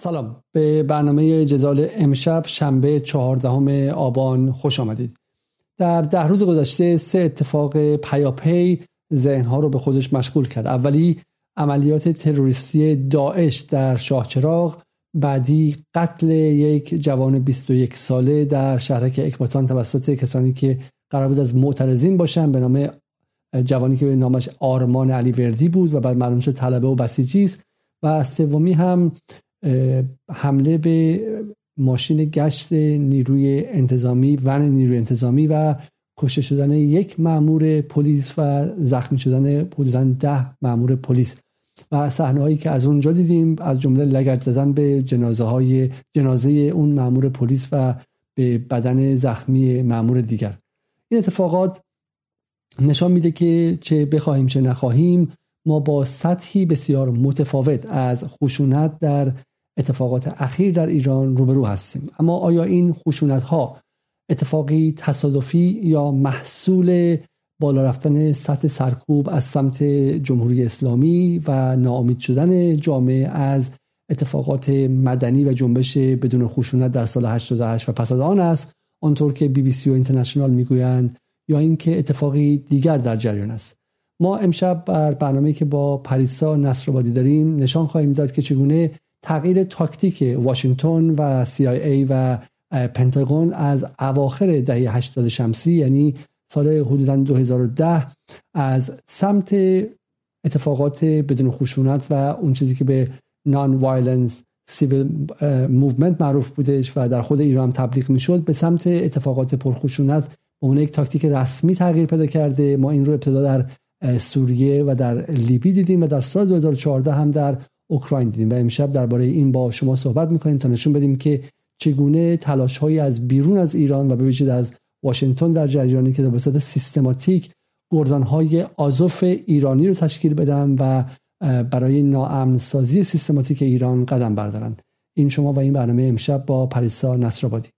سلام. به برنامه جدال امشب شنبه چهاردهم آبان خوش آمدید. در ده روز گذشته سه اتفاق پیاپی ذهنها رو به خودش مشغول کرد. اولی عملیات تروریستی داعش در شاهچراغ بعدی قتل یک جوان 21 ساله در شهرک اکباتان توسط کسانی که قرار بود از معترضین باشن به نام جوانی که به نامش آرمان علی وردی بود و بعد معلوم شد طلبه و بسیجی است. و سومی هم حمله به ماشین گشت نیروی انتظامی ون نیروی انتظامی و کشته شدن یک مامور پلیس و زخمی شدن حدودا ده مامور پلیس و صحنه هایی که از اونجا دیدیم از جمله لگت زدن به جنازه های جنازه اون مامور پلیس و به بدن زخمی مامور دیگر. این اتفاقات نشان میده که چه بخواهیم چه نخواهیم ما با سطحی بسیار متفاوت از خشونت در اتفاقات اخیر در ایران روبرو هستیم. اما آیا این خشونت ها اتفاقی تصادفی یا محصول بالا رفتن سطح سرکوب از سمت جمهوری اسلامی و ناامید شدن جامعه از اتفاقات مدنی و جنبش بدون خشونت در سال 88 و پس از آن است آنطور که بی بی سی و اینترنشنال می‌گویند یا اینکه اتفاقی دیگر در جریان است؟ ما امشب بر برنامه که با پریسا نصرآبادی داریم نشان خواهیم داد که چگونه تغییر تاکتیک واشنگتن و CIA و پنتاگون از اواخر دهه 80 شمسی یعنی سال حدودا 2010 از سمت اتفاقات بدون خشونت و اون چیزی که به non-violence civil movement معروف بودش و در خود ایران تبلیغ می‌شد به سمت اتفاقات پرخشونت به عنوان یک تاکتیک رسمی تغییر پیدا کرده. ما این رو ابتدا در سوریه و در لیبی دیدیم و در سال 2014 هم در اوکراین دیدیم و امشب درباره این با شما صحبت می‌کنیم تا نشون بدیم که چگونه تلاش های از بیرون از ایران و به از واشنگتن در جریانی که به سیستماتیک گردان های آزوف ایرانی رو تشکیل بدن و برای ناامن سازی سیستماتیک ایران قدم بردارن این شما و این برنامه امشب با پریسا نصرآبادی.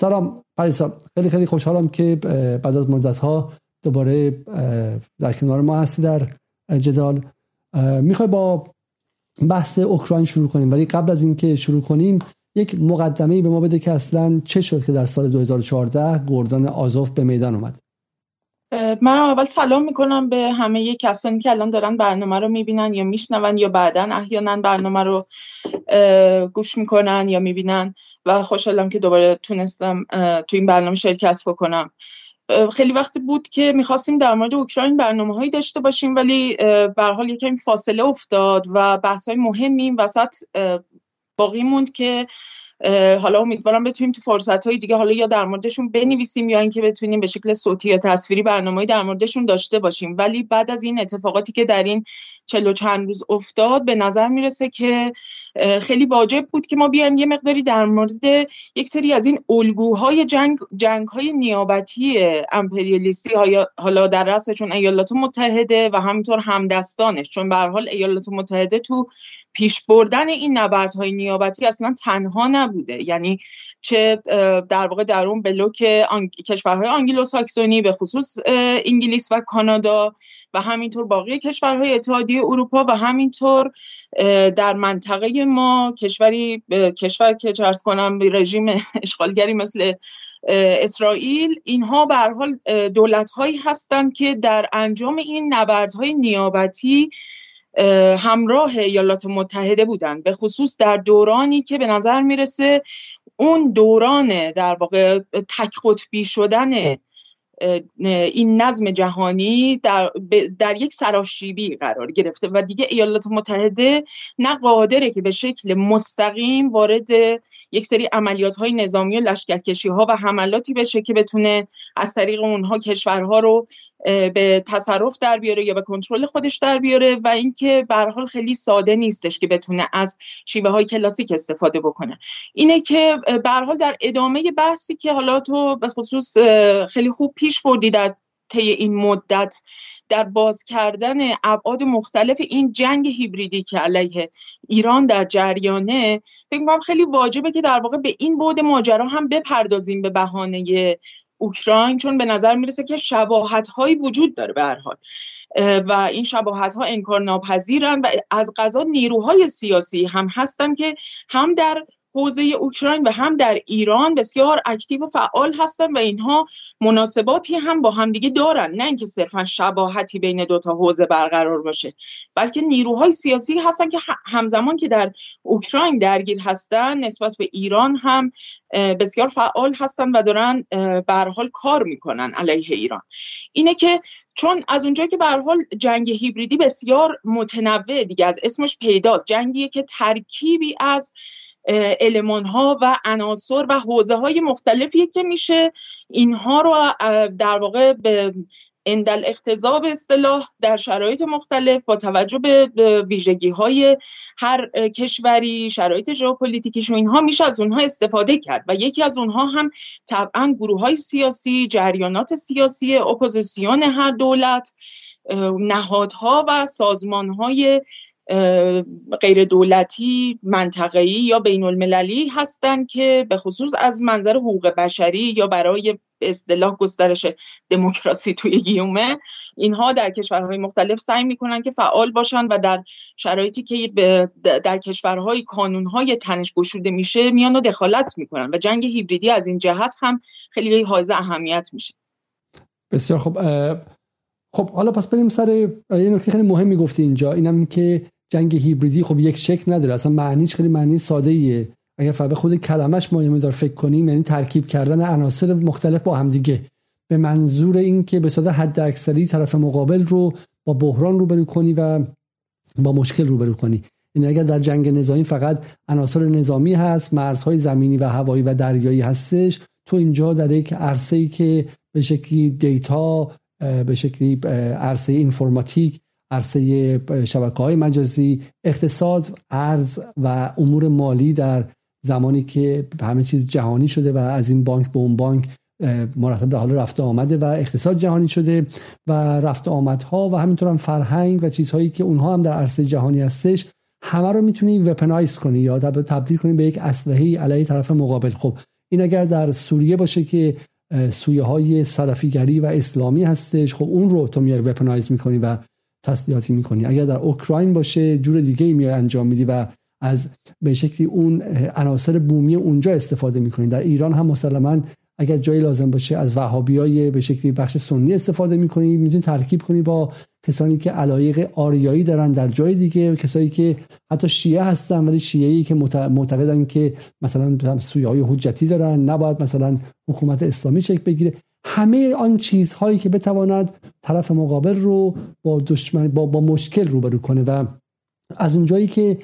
سلام پریسا. خیلی خیلی خوشحالم که بعد از مدت ها دوباره در کنار ما هستی در جدال. می‌خوای با بحث اوکراین شروع کنیم. ولی قبل از اینکه شروع کنیم یک مقدمه به ما بده که اصلا چه شد که در سال 2014 گردان آزوف به میدان اومد؟ من اول سلام می‌کنم به همه کسانی که الان دارن برنامه رو می‌بینن یا میشنون یا بعدا احیانا برنامه رو گوش می‌کنن یا می‌بینن. و خوشحالم که دوباره تونستم تو این برنامه شرکت بکنم. خیلی وقتی بود که می‌خواستیم در مورد اوکراین برنامه هایی داشته باشیم ولی به حال یکم فاصله افتاد و بحث های مهمی این وسط باقی موند که حالا امیدوارم بتونیم تو فرصت های دیگه حالا یا در موردشون بنویسیم یا اینکه بتونیم به شکل صوتی یا تصویری برنامه‌ای در موردشون داشته باشیم. ولی بعد از این اتفاقاتی که در این چلو چند روز افتاد به نظر می‌رسه که خیلی واجب بود که ما بیایم یه مقداری در مورد یک سری از این الگوهای جنگ جنگ های نیابتی امپریالیستی حالا در رأسشون ایالات متحده و همینطور همدستانش. چون به حال ایالات متحده تو پیش بردن این نبردهای نیابتی اصلا تنها نبوده. یعنی چه در واقع در اون بلوک کشورهای آنگلو ساکسونی به خصوص انگلیس و کانادا و همینطور باقی کشورهای اتحادیه اروپا و همینطور در منطقه ما کشوری کشور که چرس کنم رژیم اشغالگری مثل اسرائیل اینها به حال دولت هایی هستند که در انجام این نبردهای نیابتی همراه ایالات متحده بودند. به خصوص در دورانی که به نظر می‌رسه اون دوران در واقع تک قطبی شدن این نظم جهانی در, در یک سراشیبی قرار گرفته و دیگه ایالات متحده نه قادره که به شکل مستقیم وارد یک سری عملیات های نظامی و لشکرکشی ها و حملاتی بشه که بتونه از طریق اونها کشورها رو به تصرف در بیاره یا به کنترل خودش در بیاره و اینکه به حال خیلی ساده نیستش که بتونه از شیوه های کلاسیک استفاده بکنه. اینه که به حال در ادامه بحثی که حالا تو به خصوص خیلی خوب پیش بردی در طی این مدت در باز کردن ابعاد مختلف این جنگ هیبریدی که علیه ایران در جریانه فکر کنم خیلی واجبه که در واقع به این بعد ماجرا هم بپردازیم به بهانه اوکراین چون به نظر می‌رسه که شباهت هایی وجود داره به حال. و این شباهت ها انکار ناپذیرن و از غذا نیروهای سیاسی هم هستن که هم در حوزه اوکراین و هم در ایران بسیار اکتیو و فعال هستن و اینها مناسباتی هم با همدیگه دارن. نه اینکه صرفا شباهتی بین دوتا حوزه برقرار باشه بلکه نیروهای سیاسی هستن که همزمان که در اوکراین درگیر هستن نسبت به ایران هم بسیار فعال هستن و دارن به حال کار می‌کنن علیه ایران. اینه که چون از اونجایی که به حال جنگ هیبریدی بسیار متنوع دیگه از اسمش پیداست. جنگیه که ترکیبی از المان ها و عناصر و حوزه های مختلفی که میشه اینها رو در واقع به عندالاقتضا به اصطلاح در شرایط مختلف با توجه به ویژگی های هر کشوری شرایط ژئوپلیتیکیش و اینها میشه از اونها استفاده کرد و یکی از اونها هم طبعا گروه های سیاسی جریانات سیاسی اپوزیسیون هر دولت نهادها و سازمانهای غیر دولتی منطقه‌ای یا بین المللی هستند که به خصوص از منظر حقوق بشری یا برای اصطلاح گسترش دموکراسی توی گیومه اینها در کشورهای مختلف سعی می‌کنن که فعال باشن و در شرایطی که در کشورهای کانونهای تنش گشوده میشه میان و دخالت می‌کنن و جنگ هیبریدی از این جهت هم خیلی حائز اهمیت میشه. بسیار خب خب حالا پس بریم سر یه نکته خیلی مهمی گفتی اینجا اینم که جنگ هیبریدی خب یک شکل نداره. اصلا معنیش خیلی معنی ساده ایه اگر فقط خود کلمش ما دار فکر کنیم یعنی ترکیب کردن عناصر مختلف با همدیگه به منظور این که به صورت حد اکثری طرف مقابل رو با بحران روبرو کنی و با مشکل روبرو کنی. این یعنی اگر در جنگ نظامی فقط عناصر نظامی هست مرزهای زمینی و هوایی و دریایی هستش تو اینجا در یک عرصه ای که به شکلی دیتا به شکلی عرصه اینفورماتیک عرصه شبکه های مجازی اقتصاد ارز و امور مالی در زمانی که همه چیز جهانی شده و از این بانک به اون بانک مرتب در حال رفته آمده و اقتصاد جهانی شده و رفته آمدها و همینطور هم فرهنگ و چیزهایی که اونها هم در عرصه جهانی هستش همه رو می‌تونی وپنایز کنی یا تبدیل کنی به یک اسلحه علیه طرف مقابل. خب این اگر در سوریه باشه که سویه های سلفیگری و اسلامی هستش خب اون رو تو میای وپنایز می‌کنی و تسلیحاتی می‌کنی. اگر در اوکراین باشه جور دیگه میای انجام میدی و از به شکلی اون عناصر بومی اونجا استفاده می‌کنی. در ایران هم مسلما اگر جایی لازم باشه از وهابیای به شکلی بخش سنی استفاده می‌کنی. می‌تونی ترکیب کنی با کسانی که علایق آریایی دارن در جای دیگه کسایی که حتی شیعه هستن ولی شیعه که معتقدن که مثلا سویه های حجتی دارن. نباید مثلا حکومت اسلامی شکل بگیره. همه آن چیزهایی که بتواند طرف مقابل رو با دشمن با, با مشکل روبرو کنه و از اونجایی که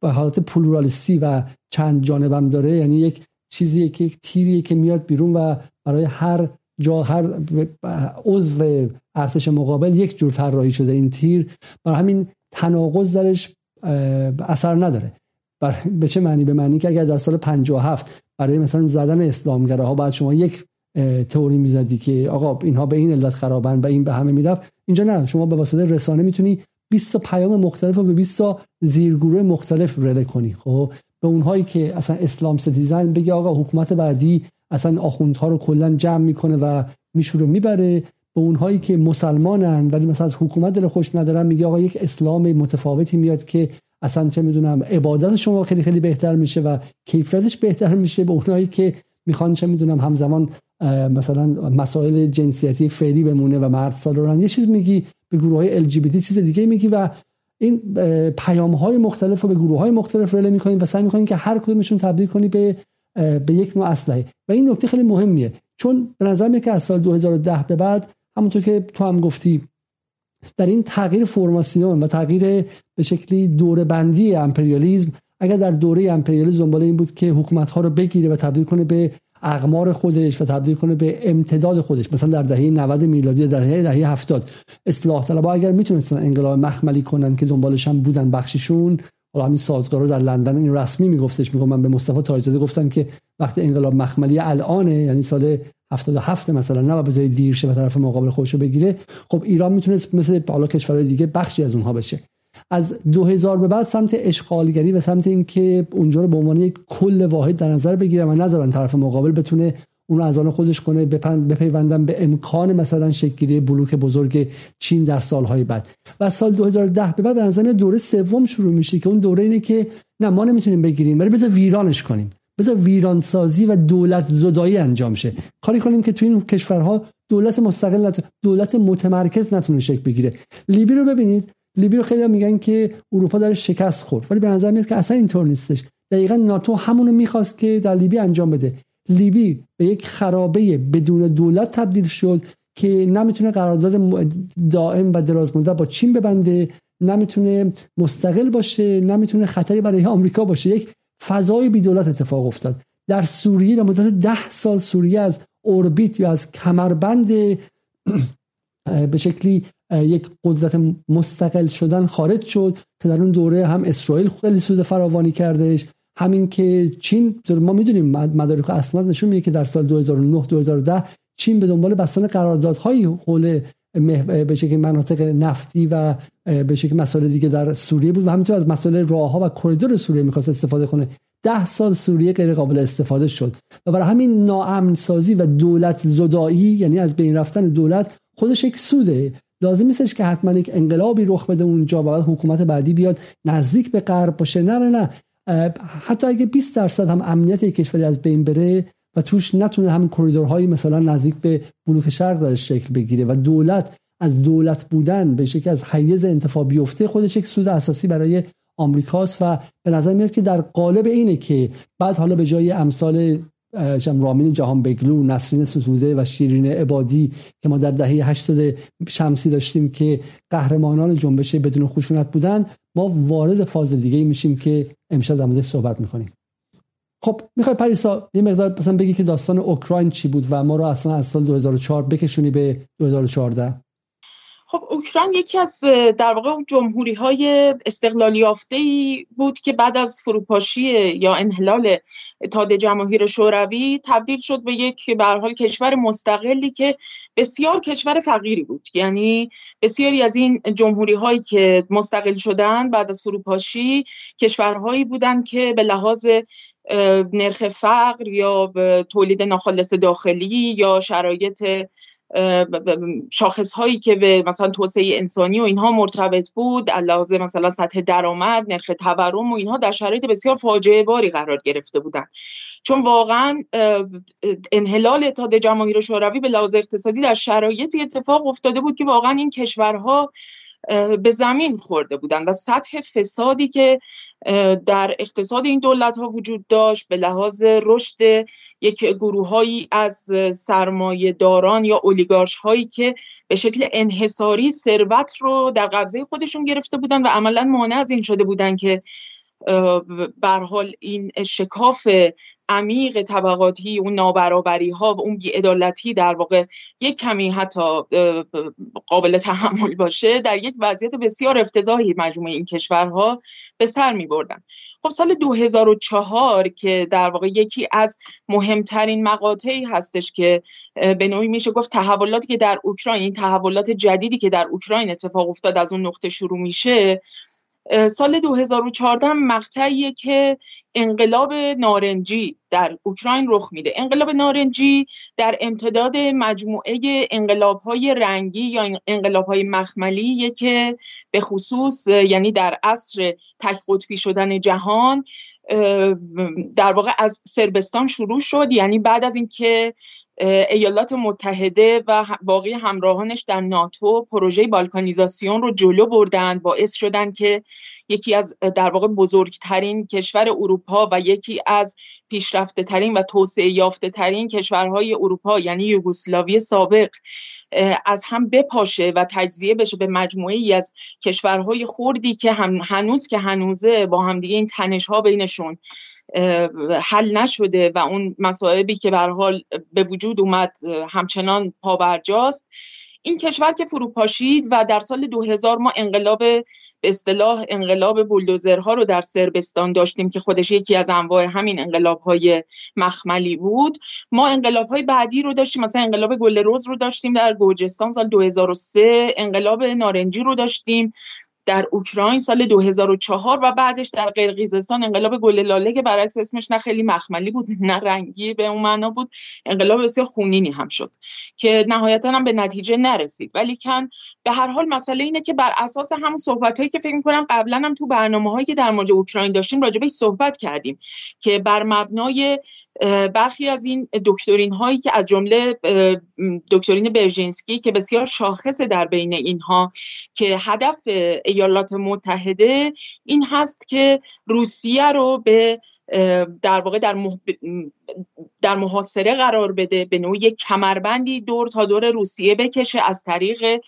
به حالت پلورالیستی و چند جانبم داره یعنی یک چیزی که یک تیریه که میاد بیرون و برای هر جا هر عضو ارتش مقابل یک جور طراحی شده. این تیر برای همین تناقض درش اثر نداره. به چه معنی؟ به معنی که اگر در سال 57 برای مثلا زدن اسلامگره ها بعد شما یک تئوری می‌زدی که آقا اینها به این علت خرابن و این به همه می‌رفت. اینجا نه شما به واسطه رسانه می‌تونی 20 پیام مختلف و به 20 زیرگروه مختلف رله کنی. خب به اونهایی که اصلا اسلام ستیزن بگی آقا حکومت بعدی اصلا آخوندها رو کلا جمع می‌کنه و میشوره می‌بره. به اونهایی که مسلمانن ولی مثلا از حکومت دل خوش ندارن میگه آقا یک اسلام متفاوتی میاد که اصلا چه می‌دونم عبادت شما خیلی خیلی بهتر میشه و کیفیتش بهتر میشه. به اونهایی که می‌خوان چه می‌دونم همزمان مثلا مسائل جنسیتی فعلی بمونه و مرد سالاران یه چیز میگی به گروه های LGBT چیز دیگه میگی و این پیام های مختلف رو به گروه های مختلف رله می‌کنیم و سعی می‌کنیم که هر کدومشون تبدیل کنی به به یک نوع اسلحه. و این نکته خیلی مهمیه. چون به نظر میاد که از سال 2010 به بعد همونطور که تو هم گفتی در این تغییر فرماسیون و تغییر به شکلی دوره بندی امپریالیزم اگر در دوره امپریالیسم دنبال این بود که حکومت ها رو بگیره و تبدیل کنه به اقمار خودش و تبدیل کنه به امتداد خودش. مثلا در دهه 90 میلادی در دهه دهه 70 اصلاح طلبها اگر می‌تونستن انقلاب مخملی کنن که دنبالش هم بودن بخششون حالا همین سازگارا در لندن این رسمی میگفتش. میگم من به مصطفی تاجزاده گفتم که وقتی انقلاب مخملی الانه یعنی سال 77 مثلا نه بذاری دیر شه و طرف مقابل خودشو بگیره. خب ایران می‌تونست مثل حالا کشورهای دیگه بخشی از اونها بشه. از 2000 به بعد سمت اشغالگری و سمت اینکه اونجا رو به عنوان یک کل واحد در نظر بگیرن و نذارن طرف مقابل بتونه اون از آن خودش کنه بپیوندن به امکان مثلا شکلی بلوک بزرگ چین در سالهای بعد. و سال 2010 به بعد به نظر دوره سوم شروع میشه که اون دوره اینه که نه ما نمی‌تونیم بگیریم ولی بذار ویرانش کنیم. بذار ویران سازی و دولت زدایی انجام شه. کاری کنیم که توی این کشورها دولت مستقل دولت متمرکز نتونه شکل بگیره. لیبی رو ببینید. لیبی رو خیلی میگن که اروپا داره شکست خورد. ولی به نظر میاد که اصلا اینطور نیستش. دقیقا ناتو همونو می‌خواست که در لیبی انجام بده. لیبی به یک خرابه بدون دولت تبدیل شد که نمی‌تونه قرارداد دائم و دراز با چین ببنده نمی‌تونه مستقل باشه نمی‌تونه خطری برای آمریکا باشه. یک فضای بی دولت اتفاق افتاد. در سوریه به مدت ده سال سوریه از اوربیت یا از کمربند به شکلی یک قدرت مستقل شدن خارج شد که در اون دوره هم اسرائیل خیلی سود فراوانی کردش. همین که چین ما می‌دونیم مدارک اسناد نشون میده که در سال 2009 2010 چین به دنبال بستن قراردادهای حول به شکل مناطق نفتی و به شکل مسائل دیگه در سوریه بود و همینطور از مسائل راهها و کریدور سوریه می‌خواست استفاده کنه. ده سال سوریه غیر قابل استفاده شد و برای همین ناامن سازی و دولت زدایی یعنی از بین رفتن دولت خودش یک سوده. لازم نیستش که حتما یک انقلابی رخ بده اونجا و بعد حکومت بعدی بیاد نزدیک به غرب باشه. نه نه نه. حتی اگه 20 درصد هم امنیت یک کشوری از بین بره و توش نتونه همین کریدورهایی مثلا نزدیک به بلوک شرق داره شکل بگیره و دولت از دولت بودن به شکل از حیز انتفاع بیفته خودش یک سود اساسی برای آمریکاست و به نظر میاد که در قالب اینه که بعد حالا به جای امثال رامین جهان بگلو نسرین ستوده و شیرین عبادی که ما در دهه 80 شمسی داشتیم که قهرمانان جنبش بدون خشونت بودن ما وارد فاز دیگه میشیم که امشب در موردش صحبت می‌کنیم. خب می‌خوای پریسا یه مقدار مثلا بگی که داستان اوکراین چی بود و ما رو اصلا از سال 2004 بکشونی به 2014 خب اوکراین یکی از در واقع جمهوری های استقلالی یافته بود که بعد از فروپاشی یا انحلال اتحاد جماهیر شوروی تبدیل شد به یک به حال کشور مستقلی که بسیار کشور فقیری بود. یعنی بسیاری از این جمهوری هایی که مستقل شدن بعد از فروپاشی کشورهایی بودند که به لحاظ نرخ فقر یا تولید ناخالص داخلی یا شرایط شاخص هایی که به مثلا توسعه انسانی و اینها مرتبط بود علاوه مثلا سطح درآمد نرخ تورم و اینها در شرایط بسیار فاجعه باری قرار گرفته بودند. چون واقعا انحلال اتحاد جماهیر شوروی به لحاظ اقتصادی در شرایطی اتفاق افتاده بود که واقعا این کشورها به زمین خورده بودن و سطح فسادی که در اقتصاد این دولت ها وجود داشت به لحاظ رشد یک گروههایی از سرمایه داران یا اولیگارش هایی که به شکل انحصاری ثروت رو در قبضه خودشون گرفته بودن و عملا مانع از این شده بودن که بر حال این شکاف عمیق طبقاتی اون نابرابری ها و اون بیعدالتی در واقع یک کمی حتی قابل تحمل باشه در یک وضعیت بسیار افتضاحی مجموعه این کشورها به سر می بردن خب سال 2004 که در واقع یکی از مهمترین مقاطعی هستش که به نوعی میشه گفت تحولاتی که در اوکراین این تحولات جدیدی که در اوکراین اتفاق افتاد از اون نقطه شروع میشه سال 2014 مقطعیه که انقلاب نارنجی در اوکراین رخ میده. انقلاب نارنجی در امتداد مجموعه انقلاب های رنگی یا انقلاب های مخملی که به خصوص یعنی در عصر تک قطبی شدن جهان در واقع از سربستان شروع شد. یعنی بعد از اینکه ایالات متحده و باقی همراهانش در ناتو پروژه بالکانیزاسیون رو جلو بردن باعث شدن که یکی از در واقع بزرگترین کشور اروپا و یکی از پیشرفته ترین و توسعه یافته ترین کشورهای اروپا یعنی یوگسلاوی سابق از هم بپاشه و تجزیه بشه به مجموعه ای از کشورهای خوردی که هم هنوز که هنوزه با همدیگه این تنش ها بینشون. حل نشده و اون مسائبی که به حال به وجود اومد همچنان پابرجاست. این کشور که فروپاشید و در سال 2000 ما انقلاب به اصطلاح انقلاب بولدوزرها رو در سربستان داشتیم که خودش یکی از انواع همین انقلاب های مخملی بود. ما انقلاب های بعدی رو داشتیم مثلا انقلاب گل روز رو داشتیم در گرجستان سال 2003 انقلاب نارنجی رو داشتیم. در اوکراین سال 2004 و بعدش در قرقیزستان انقلاب گل لاله که برعکس اسمش نه خیلی مخملی بود نه رنگی به اون معنا بود انقلاب بسیار خونینی هم شد که نهایتا هم به نتیجه نرسید. ولی کن به هر حال مسئله اینه که بر اساس همون صحبت هایی که فکر می‌کنم قبلا هم تو برنامه هایی که در مورد اوکراین داشتیم راجبش صحبت کردیم که بر مبنای برخی از این دکترین هایی که از جمله دکترین برژینسکی که بسیار شاخصه در بین اینها که هدف ایالات متحده این هست که روسیه رو به در واقع در, در محاصره قرار بده به نوعی کمربندی دور تا دور روسیه بکشه از طریق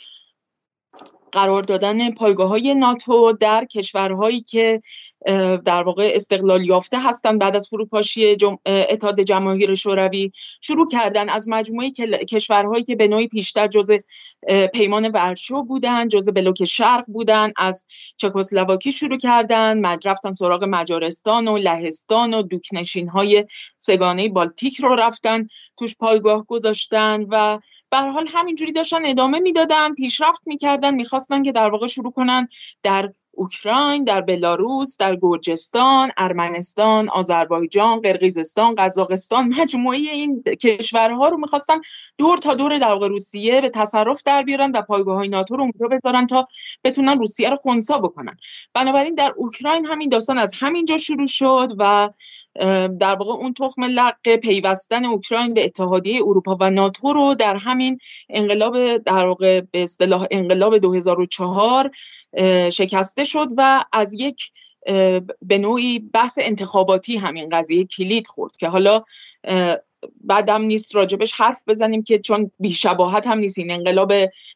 قرار دادن پایگاه های ناتو در کشورهایی که در واقع استقلال یافته هستند بعد از فروپاشی. اتحاد جماهیر شوروی شروع کردن از مجموعه کشورهایی که به نوعی پیشتر جزء پیمان ورشو بودن جزء بلوک شرق بودن از چکسلواکی شروع کردن رفتن سراغ مجارستان و لهستان و دوکنشین های سگانه بالتیک رو رفتن توش پایگاه گذاشتن و به حال همینجوری داشتن ادامه می‌دادن پیشرفت می‌کردن می‌خواستن که در واقع شروع کنن در اوکراین در بلاروس در گرجستان ارمنستان آذربایجان قرقیزستان قزاقستان مجموعه این کشورها رو می‌خواستن دور تا دور در واقع روسیه به تصرف در بیارن و پایگاه های ناتو رو اونجا بذارن تا بتونن روسیه رو خونسا بکنن. بنابراین در اوکراین همین داستان از همینجا شروع شد و در واقع اون تخم لق پیوستن اوکراین به اتحادیه اروپا و ناتو رو در همین انقلاب در واقع به اصطلاح انقلاب 2004 شکسته شد و از یک به نوعی بحث انتخاباتی همین قضیه کلید خورد که حالا بعدم نیست راجبش حرف بزنیم که چون بیشباهت هم نیست. این انقلاب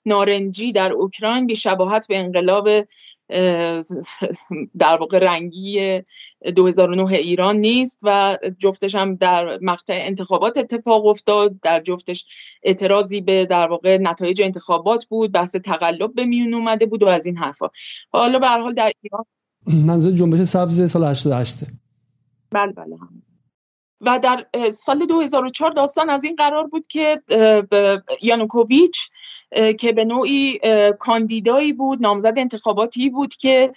نارنجی در اوکراین بیشباهت به انقلاب در واقع رنگی 2009 ایران نیست و جفتش هم در مقطع انتخابات اتفاق افتاد در جفتش اعتراضی به در واقع نتایج انتخابات بود بحث تقلب به میون اومده بود و از این حرفا حالا به هر حال در ایران منظور جنبش سبز سال 88 بله بله هم. و در سال 2004 داستان از این قرار بود که یانوکوویچ که به نوعی کاندیدایی بود نامزد انتخاباتی بود که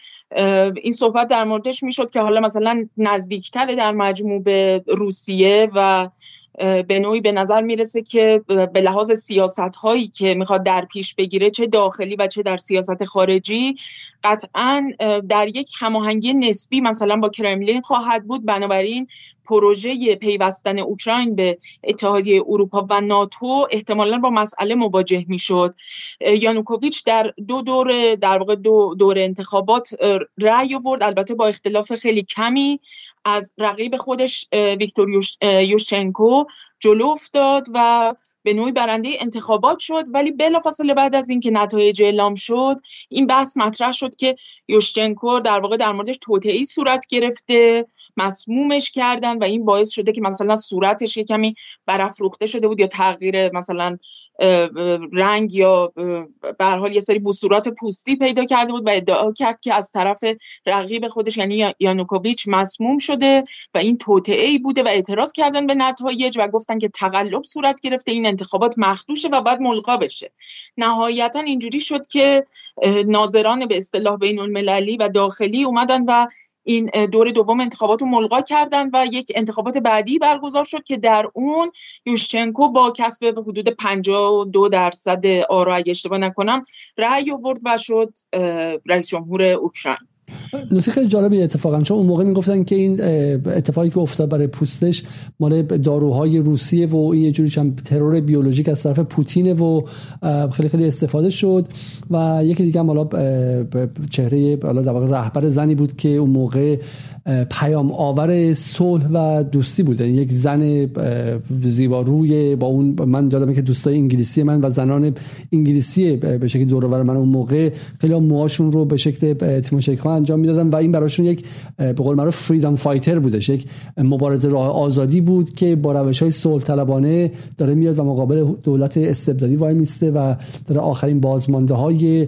این صحبت در موردش می‌شد که حالا مثلا نزدیکتر در مجموع به روسیه و به نوعی به نظر می‌رسه که به لحاظ سیاست هایی که می‌خواد در پیش بگیره چه داخلی و چه در سیاست خارجی قطعا در یک هماهنگی نسبی مثلا با کرملین خواهد بود. بنابراین پروژه پیوستن اوکراین به اتحادیه اروپا و ناتو احتمالا با مسئله مواجه می‌شد. یانوکوویچ در دو دور در واقع دو دور انتخابات رأی آورد. البته با اختلاف خیلی کمی. از رقیب خودش ویکتور یوشچنکو جلو افتاد و به نوعی برنده انتخابات شد. ولی بلافاصله بعد از اینکه نتایج اعلام شد این بحث مطرح شد که یوشچنکو در واقع در موردش توطئه‌ای صورت گرفته مسمومش کردن و این باعث شده که مثلا صورتش یه کمی برافروخته شده بود یا تغییر مثلا رنگ یا به حال یه سری بصورات پوستی پیدا کرده بود و ادعا کرد که از طرف رقیب خودش یعنی یانوکوویچ مسموم شده و این توطئه ای بوده و اعتراض کردن به نتایج و گفتن که تقلب صورت گرفته این انتخابات مخدوشه و باید ملغا بشه. نهایتا اینجوری شد که ناظران به اصطلاح بین المللی و داخلی اومدن و این دور دوم انتخابات رو ملغا کردن و یک انتخابات بعدی برگزار شد که در اون یوشچنکو با کسب حدود 52 درصد آرا اگه اشتباه نکنم رأی آورد و شد رئیس جمهور اوکراین. نکته خیلی جالبی اتفاقا. چون اون موقع می‌گفتن که این اتفاقی که افتاد برای پوستش مال داروهای روسیه و این یه جوری هم ترور بیولوژیک از طرف پوتینه و خیلی خیلی استفاده شد و یکی دیگه هم حالا چهره حالا در واقع رهبر زنی بود که اون موقع پیام آور صلح و دوستی بوده یک زن زیباروی با اون من یادمه که دوستای انگلیسی من و زنان انگلیسی به شکل دور من اون موقع خیلی موهاشون رو به شکل تیموشی انجام می‌دادن و این براشون یک به قول معروف فریدم فایتر بودش. یک مبارزه راه آزادی بود که با روش های صلح طلبانه داره میاد و مقابل دولت استبدادی وای میسته و داره آخرین بازمانده های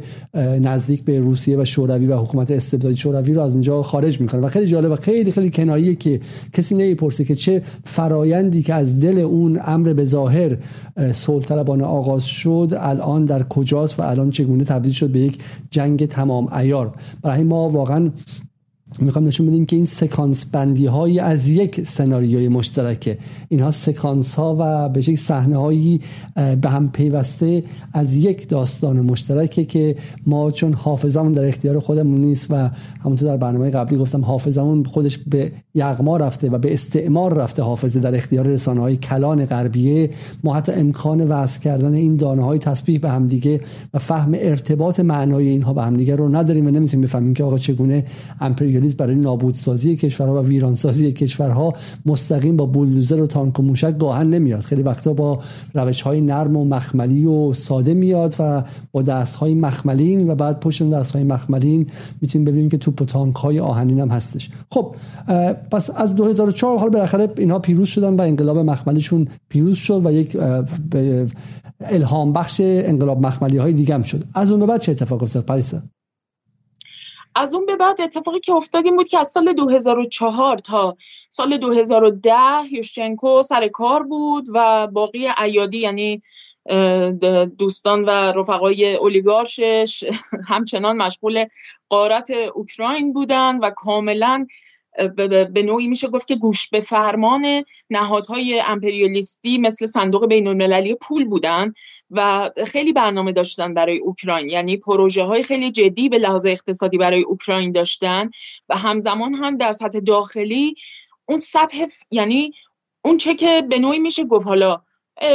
نزدیک به روسیه و شوروی و حکومت استبدادی شوروی رو از اینجا خارج می‌کنه. و خیلی جالب و خیلی خیلی کناییه که کسی نمی‌پرسه که چه فرایندی که از دل اون امر به ظاهر صلح طلبانه آغاز شد الان در کجاست و الان چگونه تبدیل شد به یک جنگ تمام ایار برای ما واقعا می‌خوام نشون بدیم که این سکانس بندی های از یک سناریوی مشترکه. اینها سکانس ها و به شکل صحنه هایی به هم پیوسته از یک داستان مشترکه که ما چون حافظمون در اختیار خودمون نیست و همونطور در برنامه قبلی گفتم حافظمون خودش به یغما رفته و به استعمار رفته حافظه در اختیار رسانه های کلان غربیه. ما حتی امکان وضع کردن این دانه های تسبیح به همدیگه و فهم ارتباط معنای اینها به همدیگه رو نداریم و نمی‌تونیم بفهمیم که آقا چگونه امپریالیسم برای نابودسازی کشورها و ویرانسازی کشورها مستقیم با بولدوزر و تانک و موشک گاهن نمیاد. خیلی وقتا با روش های نرم و مخملی و ساده میاد و با دست های مخملین و بعد پشت دست های مخملین می‌تونیم ببینیم که توپ و تانک های آهنین هم هستش. خب پس از 2004 حال بالاخره اینها پیروز شدن و انقلاب مخملیشون پیروز شد و یک الهام بخش انقلاب مخملی های دیگه هم شد. از اون بعد چه اتفاق افتاد؟ پاریسا از اون به بعد اتفاقی که افتاد این بود که از سال 2004 تا سال 2010 یوشچنکو سر کار بود و باقی ایادی یعنی دوستان و رفقای اولیگارشش همچنان مشغول قارت اوکراین بودن و کاملا به نوعی میشه گفت که گوش به فرمان نهادهای امپریالیستی مثل صندوق بین المللی پول بودن. و خیلی برنامه داشتن برای اوکراین. یعنی پروژه های خیلی جدی به لحاظ اقتصادی برای اوکراین داشتن و همزمان هم در سطح داخلی اون سطح یعنی اون چه که به نوعی میشه گفت حالا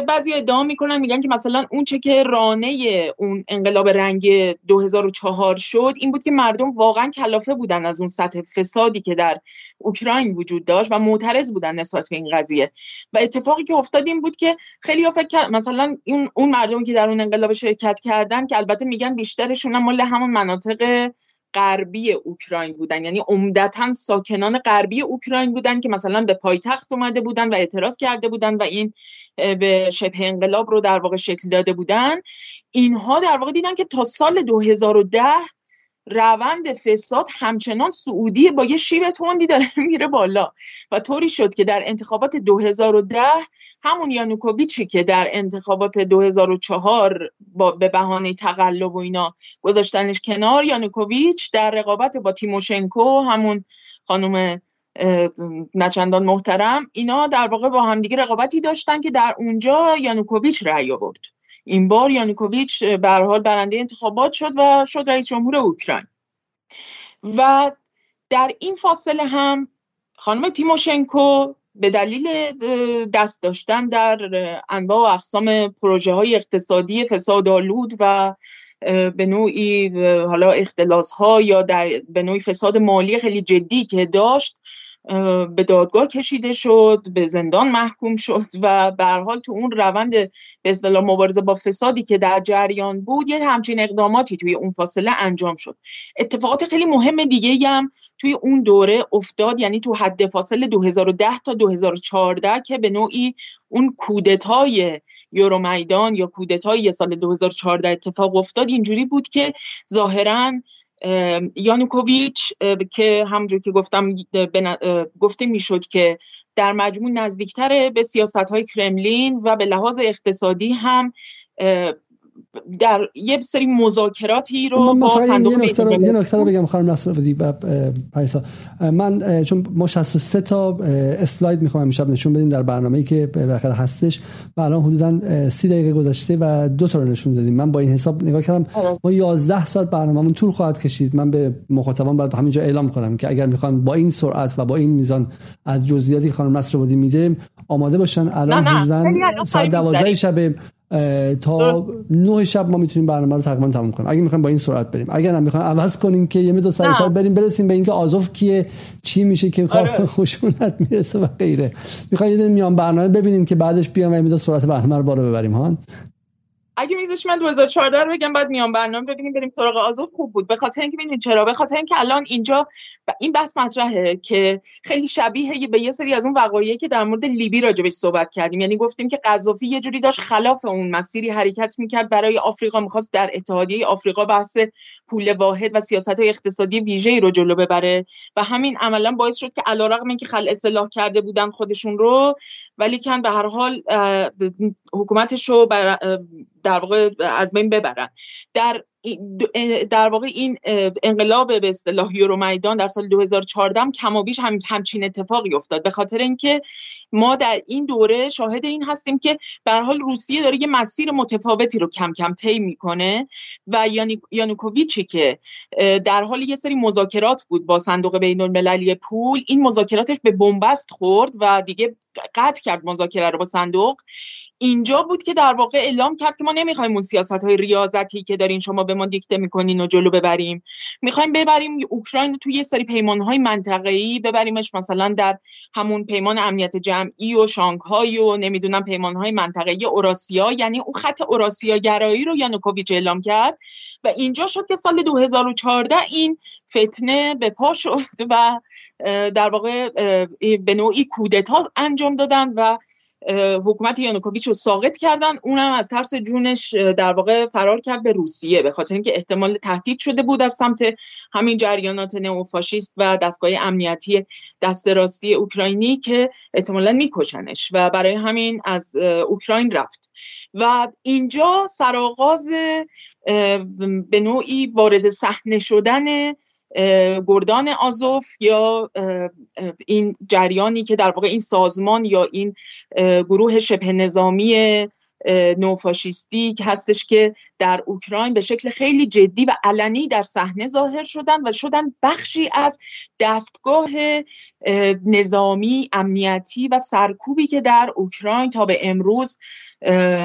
بعضی ادعا می‌کنن میگن که مثلا اون چه که رانه اون انقلاب رنگ 2004 شد این بود که مردم واقعا کلافه بودن از اون سطح فسادی که در اوکراین وجود داشت و معترض بودن نسبت به این قضیه. و اتفاقی که افتاد این بود که خیلی فکر مثلا اون اون مردم که در اون انقلاب شرکت کردن که البته میگن بیشترشون هم مال همون مناطق غربی اوکراین بودن. یعنی عمدتا ساکنان غربی اوکراین بودن که مثلا به پایتخت اومده بودن و اعتراض کرده بودن و این به شبه انقلاب رو در واقع شکل داده بودن. اینها در واقع دیدن که تا سال 2010 روند فساد همچنان سعودی با یه شیب تندی داره میره بالا. و طوری شد که در انتخابات 2010 همون یانوکوویچی که در انتخابات 2004 با به بهانه تقلب و اینا گذاشتنش کنار یانوکوویچ در رقابت با تیموشنکو همون خانم نچندان محترم اینا در واقع با همدیگه رقابتی داشتن که در اونجا یانوکوویچ رأی آورد. این بار یانوکوویچ به حال برنده انتخابات شد و شد رئیس جمهور اوکراین. و در این فاصله هم خانم تیموشنکو به دلیل دست داشتن در انواع و اقسام پروژه های اقتصادی فسادآلود و به نوعی حالا اختلاس ها یا در به نوعی فساد مالی خیلی جدی که داشت به دادگاه کشیده شد به زندان محکوم شد و به حال تو اون روند به اصطلاح مبارزه با فسادی که در جریان بود یه همچین اقداماتی توی اون فاصله انجام شد. اتفاقات خیلی مهم دیگه هم توی اون دوره افتاد یعنی تو حد فاصله 2010 تا 2014 که به نوعی اون کودتای یورومیدان یا کودتای سال 2014 اتفاق افتاد. اینجوری بود که ظاهراً یانوکوویچ که همونجور که گفتم گفته می‌شد که در مجموع نزدیکتر به سیاست های کرملین و به لحاظ اقتصادی هم در یه سری مذاکراتی رو با صندوق یه نکته رو, بگم خانم نصرآبادی و پریسا. من چون ما 63 تا اسلاید می‌خوام امشب نشون بدیم در برنامه‌ای که بالاخره هستش و الان حدودا 30 دقیقه گذشته و دو تا رو نشون دادیم. من با این حساب نگاه کردم آره. ما 11 ساعت برنامه‌مون طول خواهد کشید. من به مخاطبان باید همینجا اعلام کنم که اگر می‌خوان با این سرعت و با این میزان از جزئیاتی خانم نصرآبادی میده آماده باشن. الان حدودا ساعت 12 شب تا نه شب ما می‌تونیم برنامه رو تقریبا تموم کنیم. اگه می‌خوایم با این سرعت بریم. اگر هم می‌خوایم عوض کنیم که یه مدو سریعتر بریم. برسیم به اینکه آزوف کیه چی میشه که کار آره. خوشونت می‌رسه و غیره. می‌خوایم یه میان برنامه ببینیم که بعدش بیام و یه سرعت برنامه رو بالا ببریم. ها؟ اگه میزش من 2014 رو بگم بعد میام برنامه ببینیم بریم سراغ آزوف. خوب بود. به خاطر اینکه ببینید چرا؟ به خاطر اینکه الان اینجا این بحث مطرحه که خیلی شبیه به یه سری از اون وقایعی که در مورد لیبی راجبش صحبت کردیم. یعنی گفتیم که قذافی یه جوری داشت خلاف اون مسیری حرکت می‌کرد برای آفریقا می‌خواست در اتحادیه آفریقا بحث پول واحد و سیاست های اقتصادی ویژه‌ای رو جلو ببره و همین عملا باعث شد که علیرغم اینکه خل اصلاح کرده بودن خودشون رو ولی کن به هر حال حکومتش رو در واقع از بین ببرن. در در واقع این انقلاب به اصطلاح یورو میدان در سال 2014 کمابیش هم همچین اتفاقی افتاد. به خاطر اینکه ما در این دوره شاهد این هستیم که به حال روسیه داره یه مسیر متفاوتی رو کم کم طی می‌کنه و یانوکوویچی که در حال یه سری مذاکرات بود با صندوق بین المللی پول این مذاکراتش به بنبست خورد و دیگه قطع کرد مذاکره رو با صندوق. اینجا بود که در واقع اعلام کرد که ما نمی‌خوایم اون سیاست های ریاضتی که دارین شما به ما دیکته می‌کنین و جلو ببریم. می‌خوایم ببریم اوکراین توی یه سری پیمان های منطقه‌ای ببریمش مثلا در همون پیمان امنیت جمعی و شانگهای و نمی‌دونم پیمان های منطقه‌ای اوراسیا یعنی اون خط اوراسیا گرایی رو یانوکوویچ اعلام کرد و اینجا شد که سال 2014 این فتنه به پا شد و در واقع به نوعی کودتا انجام دادن و حکومت یانوکوویچ رو ساقط کردن. اونم از ترس جونش در واقع فرار کرد به روسیه به خاطر اینکه احتمال تهدید شده بود از سمت همین جریانات نئوفاشیست و دستگاه امنیتی دست راستی اوکراینی که احتمالا میکشنش و برای همین از اوکراین رفت. و اینجا سرآغاز به نوعی وارد صحنه شدن گردان آزوف یا این جریانی که در واقع این سازمان یا این گروه شبه نظامی نوفاشیستی هستش که در اوکراین به شکل خیلی جدی و علنی در صحنه ظاهر شدن و شدن بخشی از دستگاه نظامی امنیتی و سرکوبی که در اوکراین تا به امروز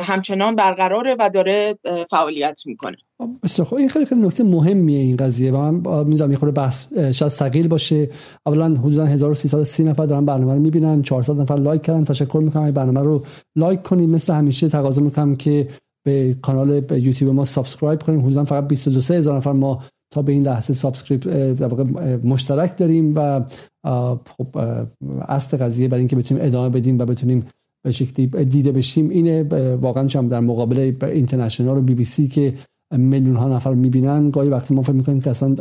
همچنان برقراره و داره فعالیت می‌کنه. خب این خیلی خیلی نکته مهمیه این قضیه و من می‌دونم یه خورده بحث شاید ثقیل باشه. اولا حدودا 1330 نفر دارن برنامه رو می‌بینن 400 نفر لایک کردن. تشکر می‌کنم این برنامه رو لایک کنید. مثل همیشه تقاضا می‌کنم که به کانال یوتیوب ما subscribe کنید حدودا فقط 22 هزار نفر ما تا به این لحظه subscribe در واقع مشترک داریم و خب اصل قضیه برای اینکه بتونیم ادامه بدیم و بتونیم به شکلی دیده بشیم اینه. واقعا در مقابله اینترنشنال و بی بی سی که میلیون ها نفر می‌بینن. گاهی وقتی ما فکر می‌کنیم که اصلا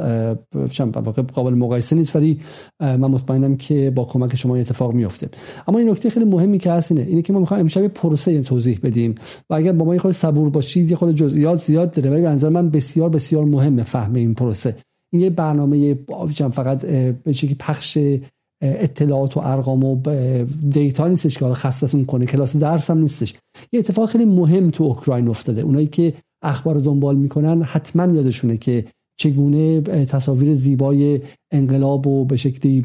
قابل مقایسه نیست ولی من مطمئنم که با کمک شما اتفاق میفته اما این نکته خیلی مهمی که هست اینه اینه که ما می‌خوایم امشب پروسه توضیح بدیم. و اگر با ما یه خرده صبور باشید یه خرده جزئیات زیاد داره. ولی به نظر من بسیار بسیار مهمه فهم این پروسه. این یه برنامه فقط به پخش اطلاعات و ارقام و دیتا نیستش که حالا خستتون کنه. کلاس درس هم نیستش. یه اتفاق خیلی مهم تو اوکراین افتاده. اونایی که اخبار رو دنبال می‌کنن حتما یادشونه که چگونه تصاویر زیبای انقلاب و به شکلی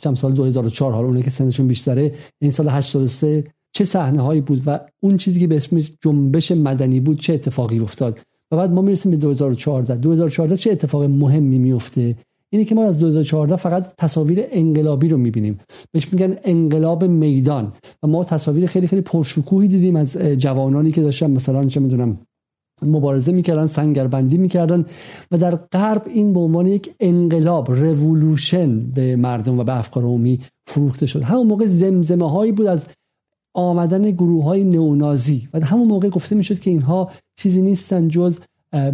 چند سال 2004 حالا اونایی که سنشون بیشتره این سال 83 چه صحنه هایی بود و اون چیزی که به اسم جنبش مدنی بود چه اتفاقی افتاد؟ و بعد ما می‌رسیم به 2014 2014 چه اتفاق مهمی میفته اینی که ما از 2014 فقط تصاویر انقلابی رو می‌بینیم. بهش میگن انقلاب میدان. و ما تصاویر خیلی خیلی پرشکوهی دیدیم از جوانانی که داشتن مثلا چه می‌دونم مبارزه می‌کردن سنگربندی می‌کردن. و در غرب این به عنوان یک انقلاب رولوشن به مردم و به افکار عمومی فروخته شد. همون موقع زمزمه هایی بود از آمدن گروه های نئونازی. و همون موقع گفته می‌شد که اینها چیزی نیستن جز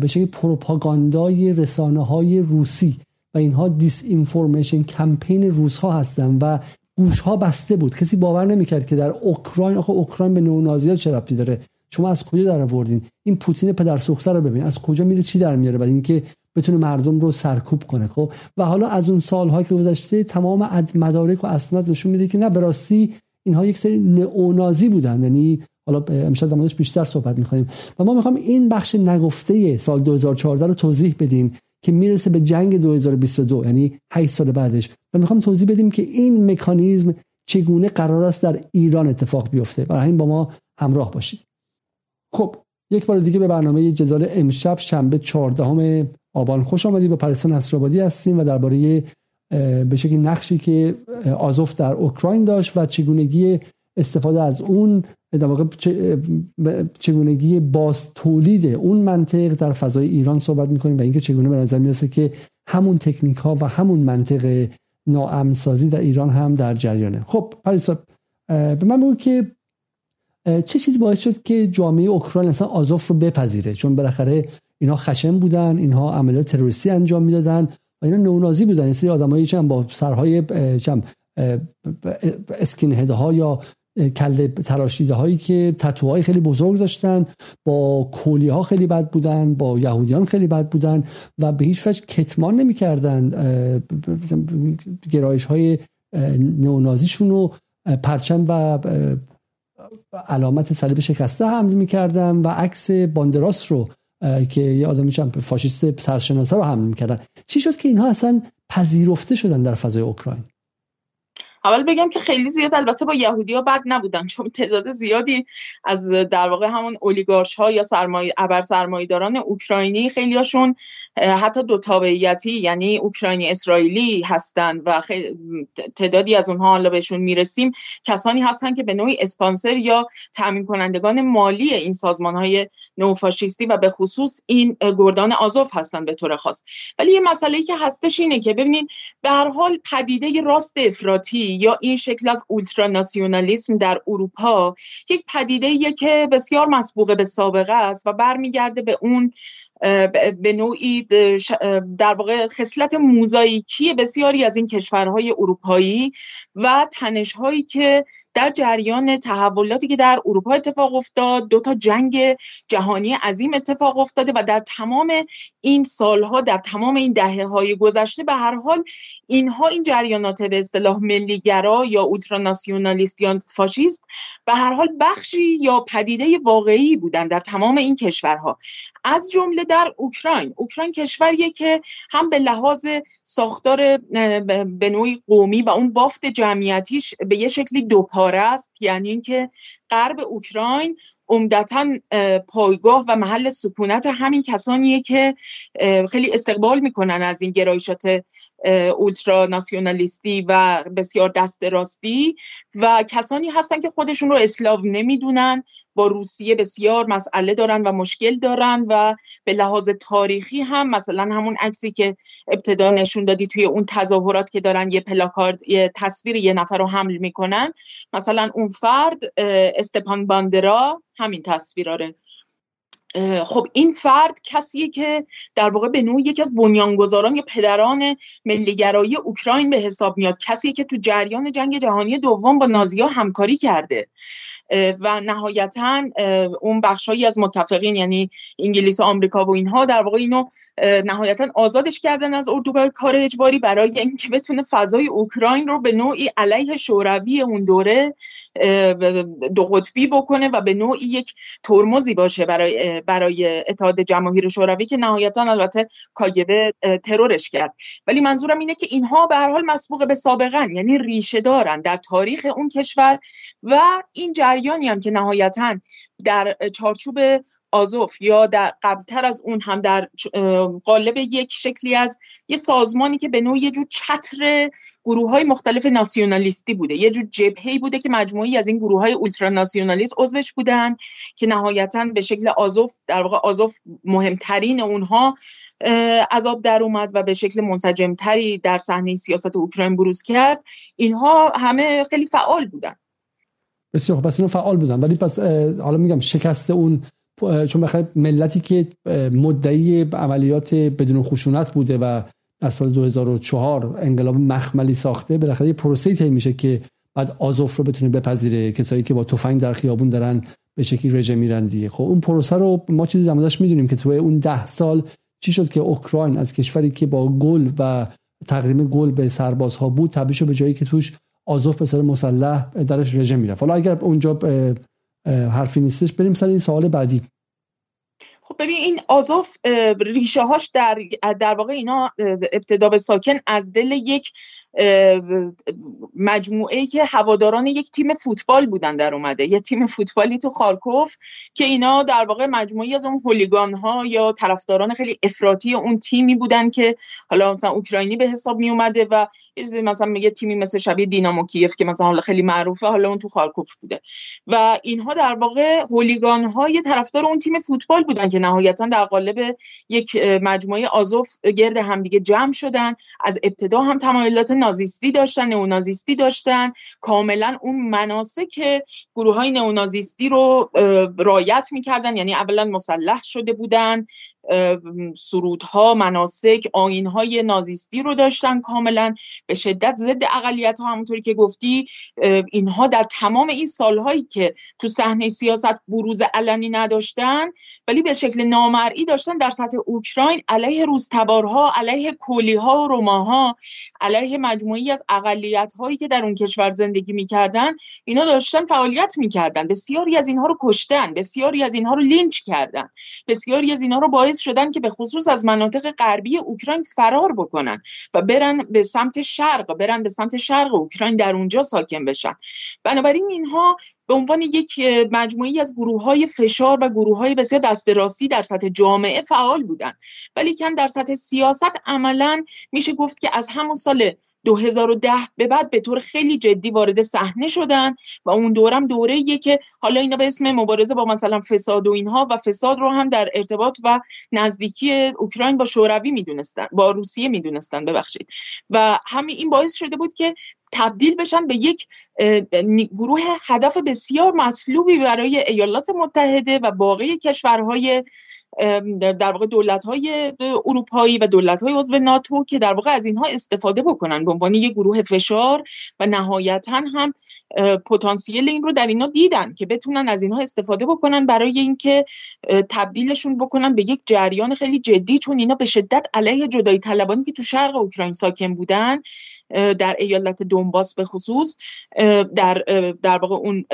به شکل پروپاگاندای رسانه های روسی. اینها دیس اینفورمیشن کمپین روس ها هستن و گوش ها بسته بود. کسی باور نمی‌کرد که در اوکراین آخه اوکراین به نئونازی‌ها چه ربطی داره؟ شما از کجا در آوردین این پوتین پدر سوخته رو ببین از کجا میره چی در میاره؟ بعد اینکه بتونه مردم رو سرکوب کنه خب؟ و حالا از اون سالها که گذشته تمام مدارک و اسناد نشون میده که نه به راستی اینها یک سری نئونازی بودن. یعنی حالا امشب در بیشتر صحبت می‌کنیم و ما می‌خوام این بخش نگفته سال 2014 رو توضیح بدیم. که می‌رسه به جنگ 2022 یعنی 8 سال بعدش. و می‌خوام توضیح بدیم که این مکانیزم چگونه قرار است در ایران اتفاق بیفته. برای این با ما همراه باشید. خب یک بار دیگه به برنامه جدال امشب شنبه 14 آبان. خوش آمدید. با پرستان اسرابادی هستیم و درباره به شکلی نقشی که آزوف در اوکراین داشت و چگونگی استفاده از اون در واقع چگونگی باز تولید اون منطق در فضای ایران صحبت می‌کنیم و اینکه چگونه به نظر می‌رسه که همون تکنیک ها و همون منطق ناامنسازی در ایران هم در جریانه. خب پریسا به من بگو که چه چیزی باعث شد که جامعه اوکراین اصلا آزوف رو بپذیره؟ چون بالاخره اینها خشم بودن اینها عملیات تروریستی انجام می‌دادن و اینا نونازی بودن. این سری آدمایی چند با سرهای چند اسکین ها یا کله تراشیده هایی که تتوهای خیلی بزرگ داشتن با کولی ها خیلی بد بودن با یهودیان خیلی بد بودن و به هیچ وجه کتمان نمی‌کردن گرایش های نئونازیشون رو پرچم و علامت صلیب شکسته حمل می‌کردن و عکس باندراس رو که یه آدمی فاشیست سرشناسه رو حمل می‌کردن. چی شد که اینها اصلا پذیرفته شدن در فضای اوکراین؟ اول بگم که خیلی زیاد البته با یهودیا بد نبودن چون تعداد زیادی از در واقع همون اولیگارش ها یا سرمایه ابر سرمایه‌داران اوکراینی خیلیاشون حتی دو تابعیتی یعنی اوکراینی اسرائیلی هستند و تعدادی از اونها حالا بهشون می‌رسیم کسانی هستن که به نوعی اسپانسر یا تامین کنندگان مالی این سازمان های نوفاشیستی و به خصوص این گردان آزوف هستن به طور خاص. ولی یه مسئله که هستش اینه که ببینید به هر حال پدیده راست افراطی یا این شکل از اولتراناسیونالیسم در اروپا یک پدیده که بسیار مسبوقه به سابقه است و برمیگرده به اون به نوعی در واقع خصلت موزاییکی بسیاری از این کشورهای اروپایی و تنشهایی که در جریان تحولاتی که در اروپا اتفاق افتاد دو تا جنگ جهانی عظیم اتفاق افتاده و در تمام این سالها در تمام این دهه های گذشته به هر حال اینها این جریانات به اصطلاح ملیگرا یا اولتراناسیونالیست یا فاشیست به هر حال بخشی یا پدیده واقعی بودن در تمام این کشورها. از جمله در اوکراین. اوکراین کشوریه که هم به لحاظ ساختار به نوعی قومی و اون بافت جمعیتیش به یه شکلی دوپاره است. یعنی اینکه غرب اوکراین عمدتا پایگاه و محل سکونت همین کسانیه که خیلی استقبال می‌کنن از این گرایشات اولترا ناسیونالیستی و بسیار دست راستی و کسانی هستن که خودشون رو اسلاو نمی‌دونن با روسیه بسیار مسئله دارن و مشکل دارن و به لحاظ تاریخی هم مثلا همون عکسی که ابتدا نشون دادی توی اون تظاهرات که دارن یه پلاکارد یه تصویر یه نفر رو حمل می‌کنن مثلا اون فرد استپان باندرا همین تصویراره. خب این فرد کسیه که در واقع به نوع یکی از بنیانگذاران یا پدران ملیگرایی اوکراین به حساب میاد. کسی که تو جریان جنگ جهانی دوم با نازیا همکاری کرده. و نهایتا اون بخشهایی از متفقین یعنی انگلیس و آمریکا و اینها در واقع اینو نهایتا آزادش کردن از اردوگاه کار اجباری برای اینکه بتونه فضای اوکراین رو به نوعی علیه شوروی اون دوره دو قطبی بکنه و به نوعی یک ترمزی باشه برای برای اتحاد جماهیر شوروی که نهایتا البته کاگبه ترورش کرد. ولی منظورم اینه که اینها به هر حال مسبوق به سابقن یعنی ریشه دارن در تاریخ اون کشور و این جریانی هم که نهایتا در چارچوب آزوف یا در قبلتر از اون هم در قالب یک شکلی از یه سازمانی که به نوع یه جور چتر گروه های مختلف ناسیونالیستی بوده. یه جور جبهه‌ای بوده که مجموعی از این گروه های اولترا ناسیونالیست عضوش بودن که نهایتا به شکل آزوف در واقع آزوف مهمترین اونها عذاب در اومد و به شکل منسجمتری در صحنه سیاست اوکراین بروز کرد. اینها همه خیلی فعال بودن. بسیار پس اینو فعال بودن. ولی پس حالا میگم شکست اون چون بخیر ملتی که مدعی عملیات بدون خشونت بوده و در سال 2004 انقلاب مخملی ساخته بالاخره یه پروسه طی میشه که بعد آزوف رو بتونه بپذیره. کسایی که با تفنگ در خیابون دارن به شکلی رژه میرن دیگه. خب اون پروسه رو ما چیزی زمانش می‌دونیم که توی اون ده سال چی شد که اوکراین از کشوری که با گل و تقدیم گل به سربازها بود تبدیل به جایی که توش آزوف به سر مسلح درش رژه می‌رفت. حالا اگر اونجا حرفی نیستش. بریم سر این سوال بعدی. خب ببین این آزوف ریشه هاش در در واقع اینا ابتدا به ساکن از دل یک مجموعه که هواداران یک تیم فوتبال بودن در اومده. یه تیم فوتبالی تو خارکوف که اینا در واقع مجموعی از اون هولیگان ها یا طرفداران خیلی افراطی اون تیمی بودن که حالا مثلا اوکراینی به حساب می اومده و مثلا میگه تیمی مثل شبیه دینامو کیف که مثلا حالا خیلی معروفه حالا اون تو خارکوف بوده. و اینها در واقع هولیگان های طرفدار اون تیم فوتبال بودن که نهایتا در قالب یک مجموعه آزوف گرد همدیگه جمع شدن. از ابتدا هم تمایلات نازیستی داشتن نئونازیستی داشتن. کاملا اون مناسک گروه های نئونازیستی رو رایت می‌کردن. یعنی اولا مسلح شده بودن. سرودها مناسک آینهای نازیستی رو داشتن کاملا. به شدت ضد اقلیت ها همونطوری که گفتی اینها در تمام این سالهایی که تو صحنه سیاست بروز علنی نداشتن ولی به شکل نامرئی داشتن در سطح اوکراین علیه روزتبارها علیه کولیها و روماها علیه مجموعی از اقلیت هایی که در اون کشور زندگی می‌کردن اینا داشتن فعالیت می‌کردن. بسیاری از اینها رو کشتن بسیاری از اینها رو لینچ کردن بسیاری از اینها رو باعث شدن که به خصوص از مناطق غربی اوکراین فرار بکنن و برن به سمت شرق برن به سمت شرق اوکراین در اونجا ساکن بشن. بنابراین اینها به عنوان یک مجموعی از گروه های فشار و گروه های بسیار دست راستی در سطح جامعه فعال بودند. ولی کم در سطح سیاست عملا میشه گفت که از همون سال 2010 به بعد به طور خیلی جدی وارد صحنه شدن و اون دورم دوره که حالا اینا به اسم مبارزه با مثلا فساد و اینها و فساد رو هم در ارتباط و نزدیکی اوکراین با شوروی می‌دونستن با روسیه می‌دونستن ببخشید. و همین این باعث شده بود که تبدیل بشن به یک گروه هدف بسیار مطلوبی برای ایالات متحده و باقی کشورهای در واقع دولت های اروپایی و دولت های عضو ناتو که در واقع از اینها استفاده بکنن. به عنوان یک گروه فشار و نهایتا هم پتانسیل این رو در اینا دیدن که بتونن از اینها استفاده بکنن برای اینکه تبدیلشون بکنن به یک جریان خیلی جدی چون اینا به شدت علیه جدایی طلبانی که تو شرق اوکراین ساکن بودن در ایالت دونباس به خصوص در در واقع اون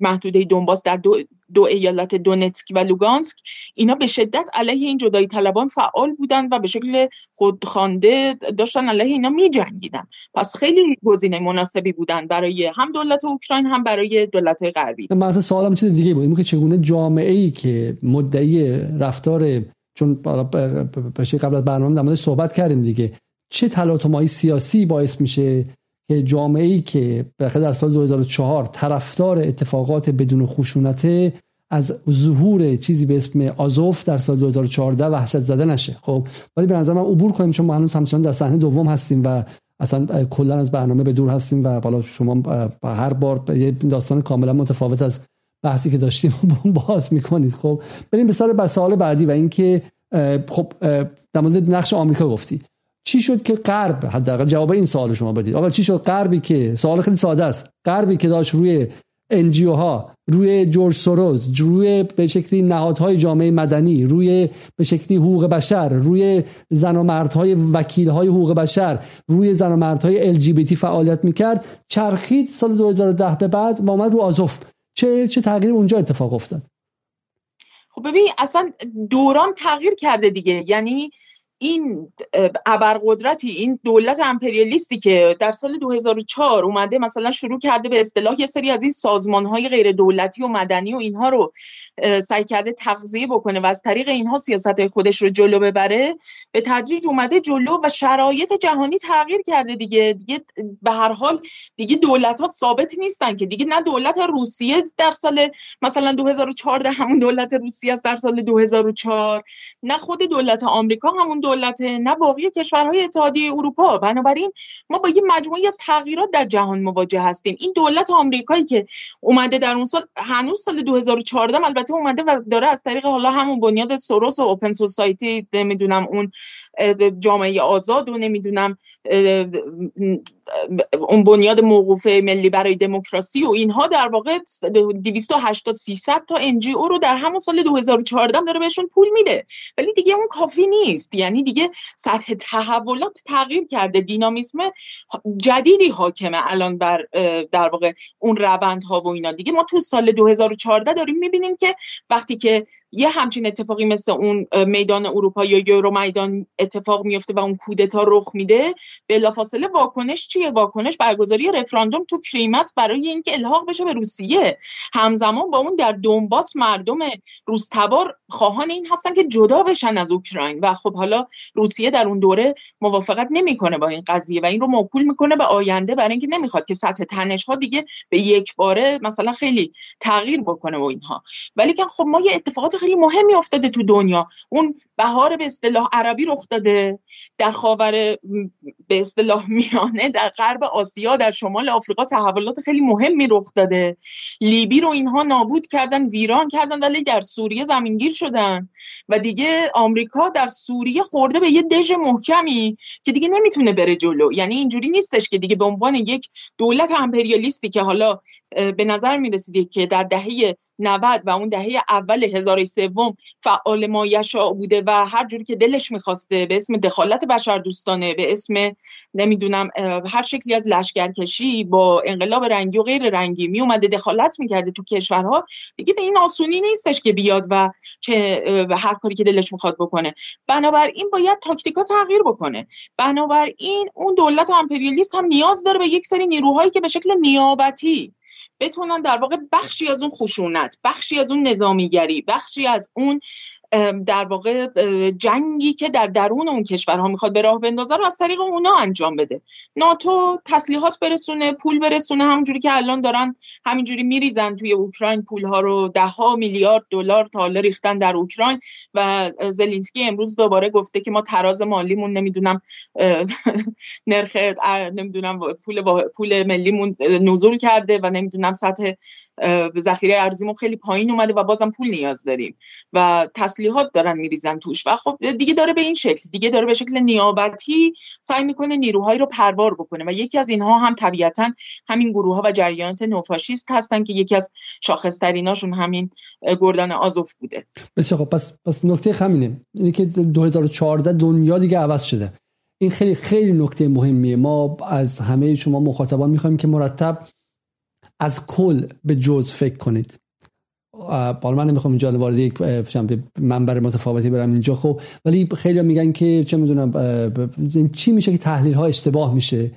محدوده دونباس در دو, دو ایالت دونتسک و لوگانسک. اینا به شدت علیه این جدایی طلبان فعال بودن و به شکل خودخوانده داشتن علیه اینا می جنگیدن پس خیلی گزینه مناسبی بودن برای هم دولت اوکراین هم برای دولت غربی. من اصلا سوالم چیز دیگه بود. که چگونه جامعه ای که مدعی رفتار چون قبل از برنامه در صحبت کردیم دیگه چه تلاطم‌های سیاسی باعث میشه که جامعه ای که در سال 2004 طرفدار اتفاقات بدون خشونت از ظهور چیزی به اسم آزوف در سال 2014 وحشت زده نشه. خب ولی به نظر من عبور کنیم چون ما هنوز همچنان در صحنه دوم هستیم و اصلا کلا از برنامه به دور هستیم و بالا شما هر بار یه داستان کاملا متفاوت از بحثی که داشتیم باز می‌کنید. خب بریم به سال سوال بعدی و اینکه خب در مورد نقش آمریکا گفتی. چی شد که غرب حداقل جواب این سوال شما بدید. آقا چی شد؟ غربی که سوال خیلی ساده است. غربی که داشت روی انجیو ها روی جورج سوروز روی به شکلی نهادهای جامعه مدنی روی به شکلی حقوق بشر روی زن و مردهای وکیل های حقوق بشر روی زن و مردهای ال فعالیت می‌کرد. چرخید سال 2010 به بعد و آمد رو آزوف. چه چه تغییر اونجا اتفاق افتاد؟ خب ببین اصلا دوران تغییر کرده دیگه. یعنی این ابرقدرتی این دولت امپریالیستی که در سال 2004 اومده مثلا شروع کرده به اصطلاح یه سری از این سازمان های غیر دولتی و مدنی و اینها رو سعی کرده تغذیه بکنه و از طریق اینها سیاست خودش رو جلو ببره به تدریج اومده جلو و شرایط جهانی تغییر کرده دیگه. دیگه به هر حال دیگه دولت ها ثابت نیستن که دیگه نه دولت روسیه در سال مثلا 2014 همون دولت روسیه است در سال 2004 نه خود دولت آمریکا همون دولت نه باقی کشورهای اتحادیه اروپا. بنابراین ما با یه مجموعی از تغییرات در جهان مواجه هستیم. این دولت آمریکایی که اومده در اون سال هنوز سال 2014 البته اومده و داره از طریق حالا همون بنیاد سوروس و اوپن سوسایتی نمی‌دونم اون جامعه آزاد و نمی‌دونم اون بنیاد موقوف ملی برای دموکراسی و اینها در واقع 280 300 تا انجی او رو در همون سال 2014 داره بهشون پول میده. ولی دیگه اون کافی نیست. یعنی دیگه سطح تحولات تغییر کرده. دینامیسم جدیدی حاکمه الان بر در واقع اون روندها و اینا. دیگه ما تو سال 2014 داریم می‌بینیم که وقتی که یه همچین اتفاقی مثل اون میدان اروپا یا یورو میدان اتفاق میفته و اون کودتا رخ میده بلافاصله واکنش چیه؟ واکنش برگزاری رفراندوم تو کریم است برای اینکه الحاق بشه به روسیه. همزمان با اون در دونباس مردم روستبار خواهان این هستن که جدا بشن از اوکراین. و خب حالا روسیه در اون دوره موافقت نمی‌کنه با این قضیه و این رو موکول می‌کنه به آینده برای اینکه نمی‌خواد که سطح تنش ها دیگه به یک باره مثلا خیلی تغییر بکنه و اینها. ولی که خب ما یه اتفاقات خیلی مهمی افتاده تو دنیا. اون بهار به اصطلاح عربی رخ داده در خاور به اصطلاح میانه در غرب آسیا در شمال آفریقا تحولات خیلی مهمی رخ داده. لیبی رو اینها نابود کردن ویران کردن ولی در سوریه زمینگیر شدن. و دیگه آمریکا در سوریه خورده به یه دژ محکمی که دیگه نمی‌تونه بره جلو. یعنی اینجوری نیستش که دیگه به عنوان یک دولت امپریالیستی که حالا به نظر می‌رسیده که در دهه 90 و اون دهه اول هزار سوم فعال مایشا بوده و هر جوری که دلش می‌خواسته به اسم دخالت بشر دوستانه به اسم نمی‌دونم هر شکلی از لشکرکشی با انقلاب رنگی و غیر رنگی میومده دخالت می‌کرده تو کشورها دیگه به این آسونی نیستش که بیاد و چه هر کاری که دلش می‌خواد بکنه. بنابراین باید تاکتیکا تغییر بکنه. بنابراین اون دولت امپریالیست هم نیاز داره به یک سری نیروهایی که به شکل نیابتی بتونن در واقع بخشی از اون خشونت بخشی از اون نظامیگری بخشی از اون در واقع جنگی که در درون اون کشورها می‌خواد به راه بندازه رو از طریق اونا انجام بده. ناتو تسلیحات برسونه پول برسونه همونجوری که الان دارن همینجوری میریزن توی اوکراین پول ها رو ده ها میلیارد دلار تا ریختن در اوکراین و زلینسکی امروز دوباره گفته که ما تراز مالیمون نمی‌دونم نرخ نمی‌دونم پول پول ملیمون نزول کرده و نمی‌دونم سطح ذخیره ارزیمون خیلی پایین اومده و بازم پول نیاز داریم. و تسلیحات دارن میریزن توش. و خب دیگه داره به این شکل دیگه داره به شکل نیابتی سعی می‌کنه نیروهایی رو پروار بکنه. و یکی از اینها هم طبیعتا همین گروه ها و جریانات نوفاشیست هستن که یکی از شاخصتریناشون همین گردان آزوف بوده. بسیار خب پس پس نکته همینه. اینه که 2014 دنیا دیگه عوض شده. این خیلی خیلی نکته مهمیه. ما از همه شما مخاطبان می‌خوایم که مرتب از کل به جز فکر کنید. بالا من نمی‌خوام اینجا وارد یک منبر متفاوتی برم اینجا خب ولی خیلی میگن که چه می‌دونم چی میشه که تحلیل ها اشتباه میشه؟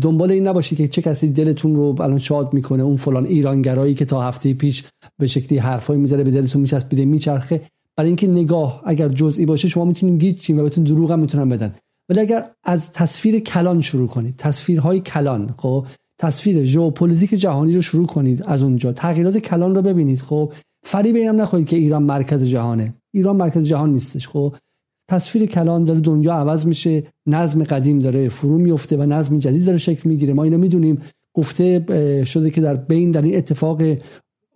دنبال این نباشی که چه کسی دلتون رو الان شاد می‌کنه اون فلان ایرانگرایی که تا هفته پیش به شکلی حرفایی می‌ذاره به دلتون میچسبیده میچرخه. برای اینکه نگاه اگر جزئی باشه شما می‌تونید گیج و بهتون دروغ هم می‌تونن بدن. ولی اگر از تصویر کلان شروع کنید تصویرهای کلان خب تصویر ژئوپلیتیک جهانی رو شروع کنید از اونجا. تغییرات کلان رو ببینید خب؟ فریب اینم نخورید که ایران مرکز جهانه. ایران مرکز جهان نیستش خب؟ تصویر کلان داره دنیا عوض میشه نظم قدیم داره فرو میفته و نظم جدید داره شکل می‌گیره. ما اینو می‌دونیم. گفته شده که در بین در این اتفاق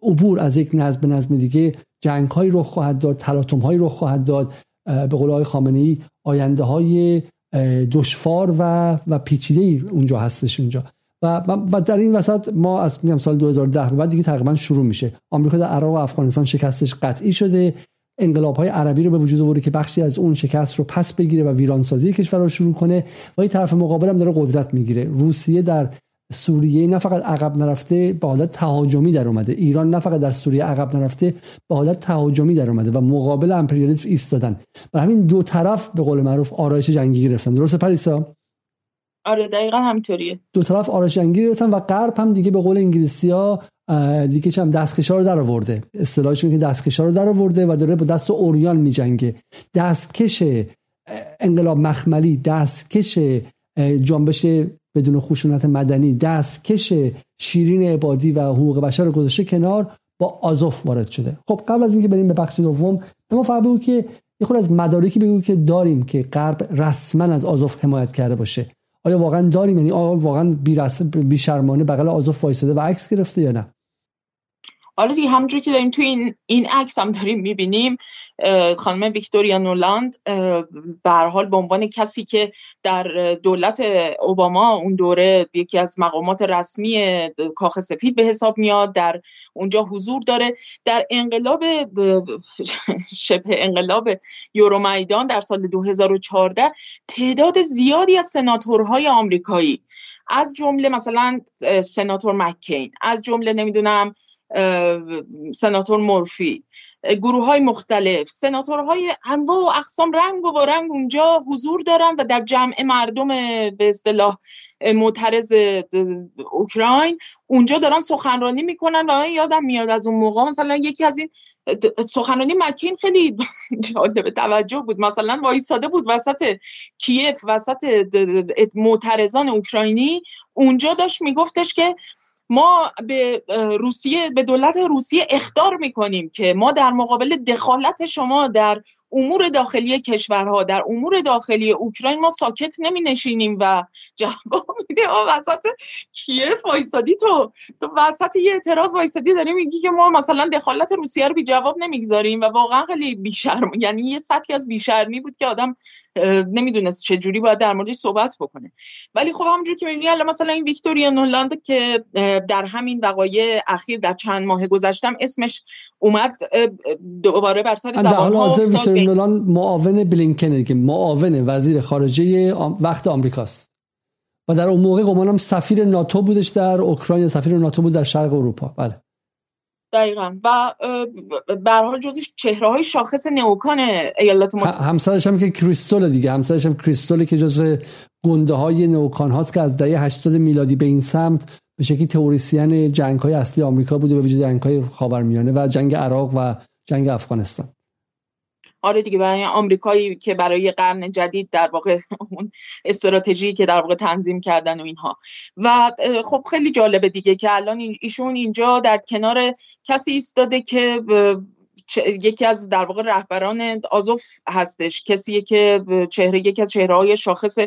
عبور از یک نظم به نظم دیگه جنگ های رخ خواهد داد تلاطم های رخ خواهد داد به قول آقای خامنه ای آینده های دشوار و و پیچیده اونجا هستش اونجا و, و در این وسط ما از میگم سال 2010 بعد دیگه تقریبا شروع میشه. آمریکا در عراق و افغانستان شکستش قطعی شده. انقلاب های عربی رو به وجود آورده که بخشی از اون شکست رو پس بگیره و ویرانسازی کشور رو شروع کنه. و این طرف مقابل هم داره قدرت می‌گیره. روسیه در سوریه نه فقط عقب نرفته به حالت تهاجمی در اومده. ایران نه فقط در سوریه عقب نرفته به حالت تهاجمی در اومده و مقابل امپریالیسم ایستادن. و همین دو طرف به قول معروف آرایش جنگی گرفتن. درسته پریسا؟ آره دقیقا همینطوریه. دو طرف آرش جنگی گرفتن و غرب هم دیگه به قول انگلیسی ها دیگه چم دستکشا رو در آورده اصطلاحشون که دستکشا رو در آورده و داره با دست اوریان میجنگه. دستکش انقلاب مخملی دستکش جنبش بدون خشونت مدنی دستکش شیرین عبادی و حقوق بشر رو گذاشته کنار با آزوف وارد شده. خب قبل از اینکه بریم به بخش دوم به ما که یه خود از مدارکی بگو که داریم که غرب رسما از آزوف حمایت کرده باشه. آیا واقعا داریم؟ یعنی آیا واقعا بیشرمانه بغل آزوف وایساده و عکس گرفته یا نه؟ حالا دیگه همونجور که داریم تو این این عکس هم داریم می‌بینیم. خانم ویکتوریا نولاند به حال به عنوان کسی که در دولت اوباما اون دوره یکی از مقامات رسمی کاخ سفید به حساب میاد در اونجا حضور داره. در انقلاب شبه انقلاب یورومیدان در سال 2014 تعداد زیادی از سناتورهای آمریکایی از جمله مثلا سناتور مکین از جمله نمی‌دونم سناتور مورفی گروه های مختلف. سناتورهای انواع و اقسام رنگ و رنگ اونجا حضور دارن و در جمع مردم به اصطلاح معترض اوکراین اونجا دارن سخنرانی می‌کنن و یادم میاد از اون موقع مثلا یکی از این سخنرانی مکین خیلی جالب توجه بود. مثلا وایساده بود وسط کیف وسط معترضان اوکراینی. اونجا داشت میگفتش که ما به روسیه به دولت روسیه اخطار می‌کنیم که ما در مقابل دخالت شما در امور داخلی کشورها در امور داخلی اوکراین ما ساکت نمی نشینیم و جواب میده. وسط کیف وایسادی تو؟ تو وسط یه اعتراض وایسادی داری میگی که ما مثلا دخالت روسیه رو بی جواب نمی‌گذاریم و واقعا خیلی بیشرم. یعنی یه سطحی از بیشرمی بود که آدم نمی‌دونست چه جوری باید در موردش صحبت بکنه. ولی خب همونجور که میگی الان مثلا این ویکتوریا نولاند که در همین وقایع اخیر در چند ماه گذشتم اسمش اومد دوباره بر سر زبان ها نولان معاون بلینکنه که معاون وزیر خارجه وقت آمریکاست. و در اون موقع گمانم سفیر ناتو بودش در اوکراین سفیر ناتو بود در شرق اروپا. بله. دقیقا. و به حال جزی چهره های شاخص نئوکان ایالات متحده. همسرش هم که کریستول دیگه. همسرش هم کریستول که جزو گنده های نئوکان هاست که از دهه 80 میلادی به این سمت به شکلی تئوریسین جنگ های اصلی آمریکا بوده به وجود جنگ های خاورمیانه و جنگ عراق و جنگ افغانستان. آره دیگه برای آمریکایی که برای قرن جدید در واقع اون استراتژی که در واقع تنظیم کردن و اینها. و خب خیلی جالبه دیگه که الان ایشون اینجا در کنار کسی ایستاده که یکی از در واقع رهبران آزوف هستش کسی که چهره یکی از چهره های شاخص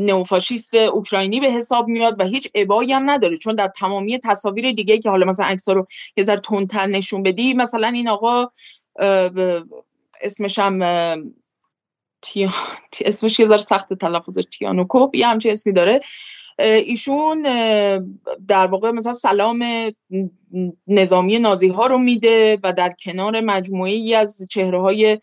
نوفاشیست اوکراینی به حساب میاد و هیچ ابایی هم نداره چون در تمامی تصاویر دیگه که حالا مثلا عکس رو یه ذره تندتر نشون بدی مثلا این آقا اسمش هم اسمش یه ذره سخت تلفظ تیانوکوب یه همچه اسمی داره. ایشون در واقع مثلا سلام نظامی نازی ها رو میده و در کنار مجموعه ای از چهره های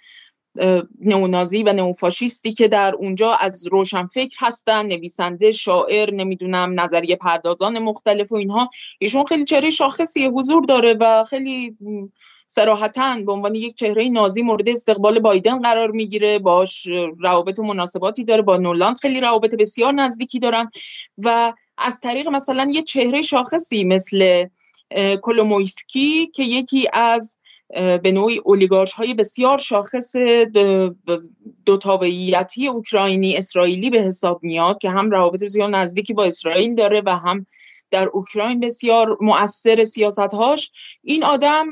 نئونازی و نئوفاشیستی که در اونجا از روشنفکر هستن نویسنده شاعر نمی‌دونم نظریه پردازان مختلف و اینها. ایشون خیلی چهره شاخصی حضور داره و خیلی سراحتا به عنوان یک چهره نازی مورد استقبال بایدن قرار می‌گیره. باش روابط و مناسباتی داره. با نولاند خیلی روابط بسیار نزدیکی دارن. و از طریق مثلا یه چهره شاخصی مثل کولومویسکی که یکی از به نوعی اولیگارش های بسیار شاخص دو تابعیتی اوکراینی اسرائیلی به حساب میاد که هم روابط بسیار نزدیکی با اسرائیل داره و هم در اوکراین بسیار مؤثر سیاستهاش. این آدم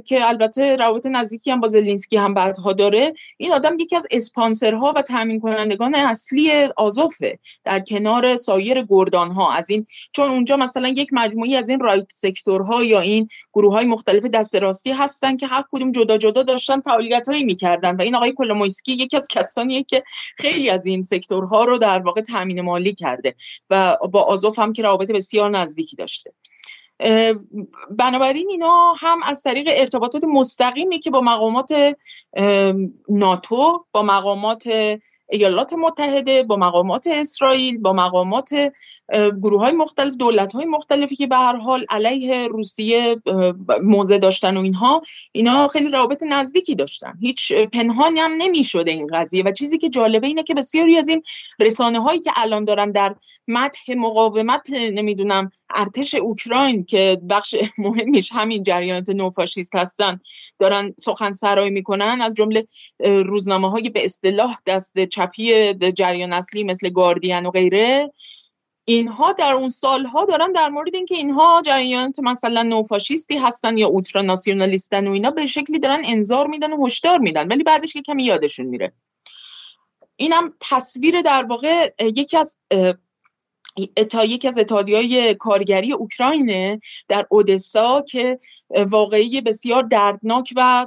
که البته روابط نزدیکی هم با زلینسکی هم بعدها داره این آدم یکی از اسپانسرها و تامین کنندگان اصلی آزوفه در کنار سایر گردان ها از این چون اونجا مثلا یک مجموعی از این Right Sector ها یا این گروه های مختلف دست راستی هستن که هر کدوم جدا جدا داشتن فعالیت هایی می‌کردن و این آقای کلومویسکی یکی از کسانیه که خیلی از این sector ها رو در واقع تامین مالی کرده و با آزوف هم که روابط بسیار نزدیکی داشته. بنابراین اینا هم از طریق ارتباطات مستقیمی که با مقامات ناتو با مقامات ایالات متحده با مقامات اسرائیل با مقامات گروه های مختلف دولت های مختلفی که به هر حال علیه روسیه موضع داشتن و اینها اینا خیلی رابط نزدیکی داشتن. هیچ پنهانی هم نمی‌شده این قضیه. و چیزی که جالبه اینه که بسیاری از این رسانه هایی که الان دارن در متح مقاومت نمی‌دونم ارتش اوکراین که بخش مهمیش همین جریانات نوفاشیست هستن دارن سخن سرایی می‌کنن از جمله روزنامه های به اصطلاح دست چپی جریان اصلی مثل گاردین و غیره اینها در اون سالها دارن در مورد اینکه اینها جریانات مثلا نوفاشیستی هستن یا اولترا ناسیونالیستن و اینا به شکلی دارن انظار میدن و هشدار میدن ولی بعدش که کمی یادشون میره. اینم تصویر در واقع یکی از اتا یکی از اتحادیه کارگری اوکراینه در اودسا که واقعی بسیار دردناک و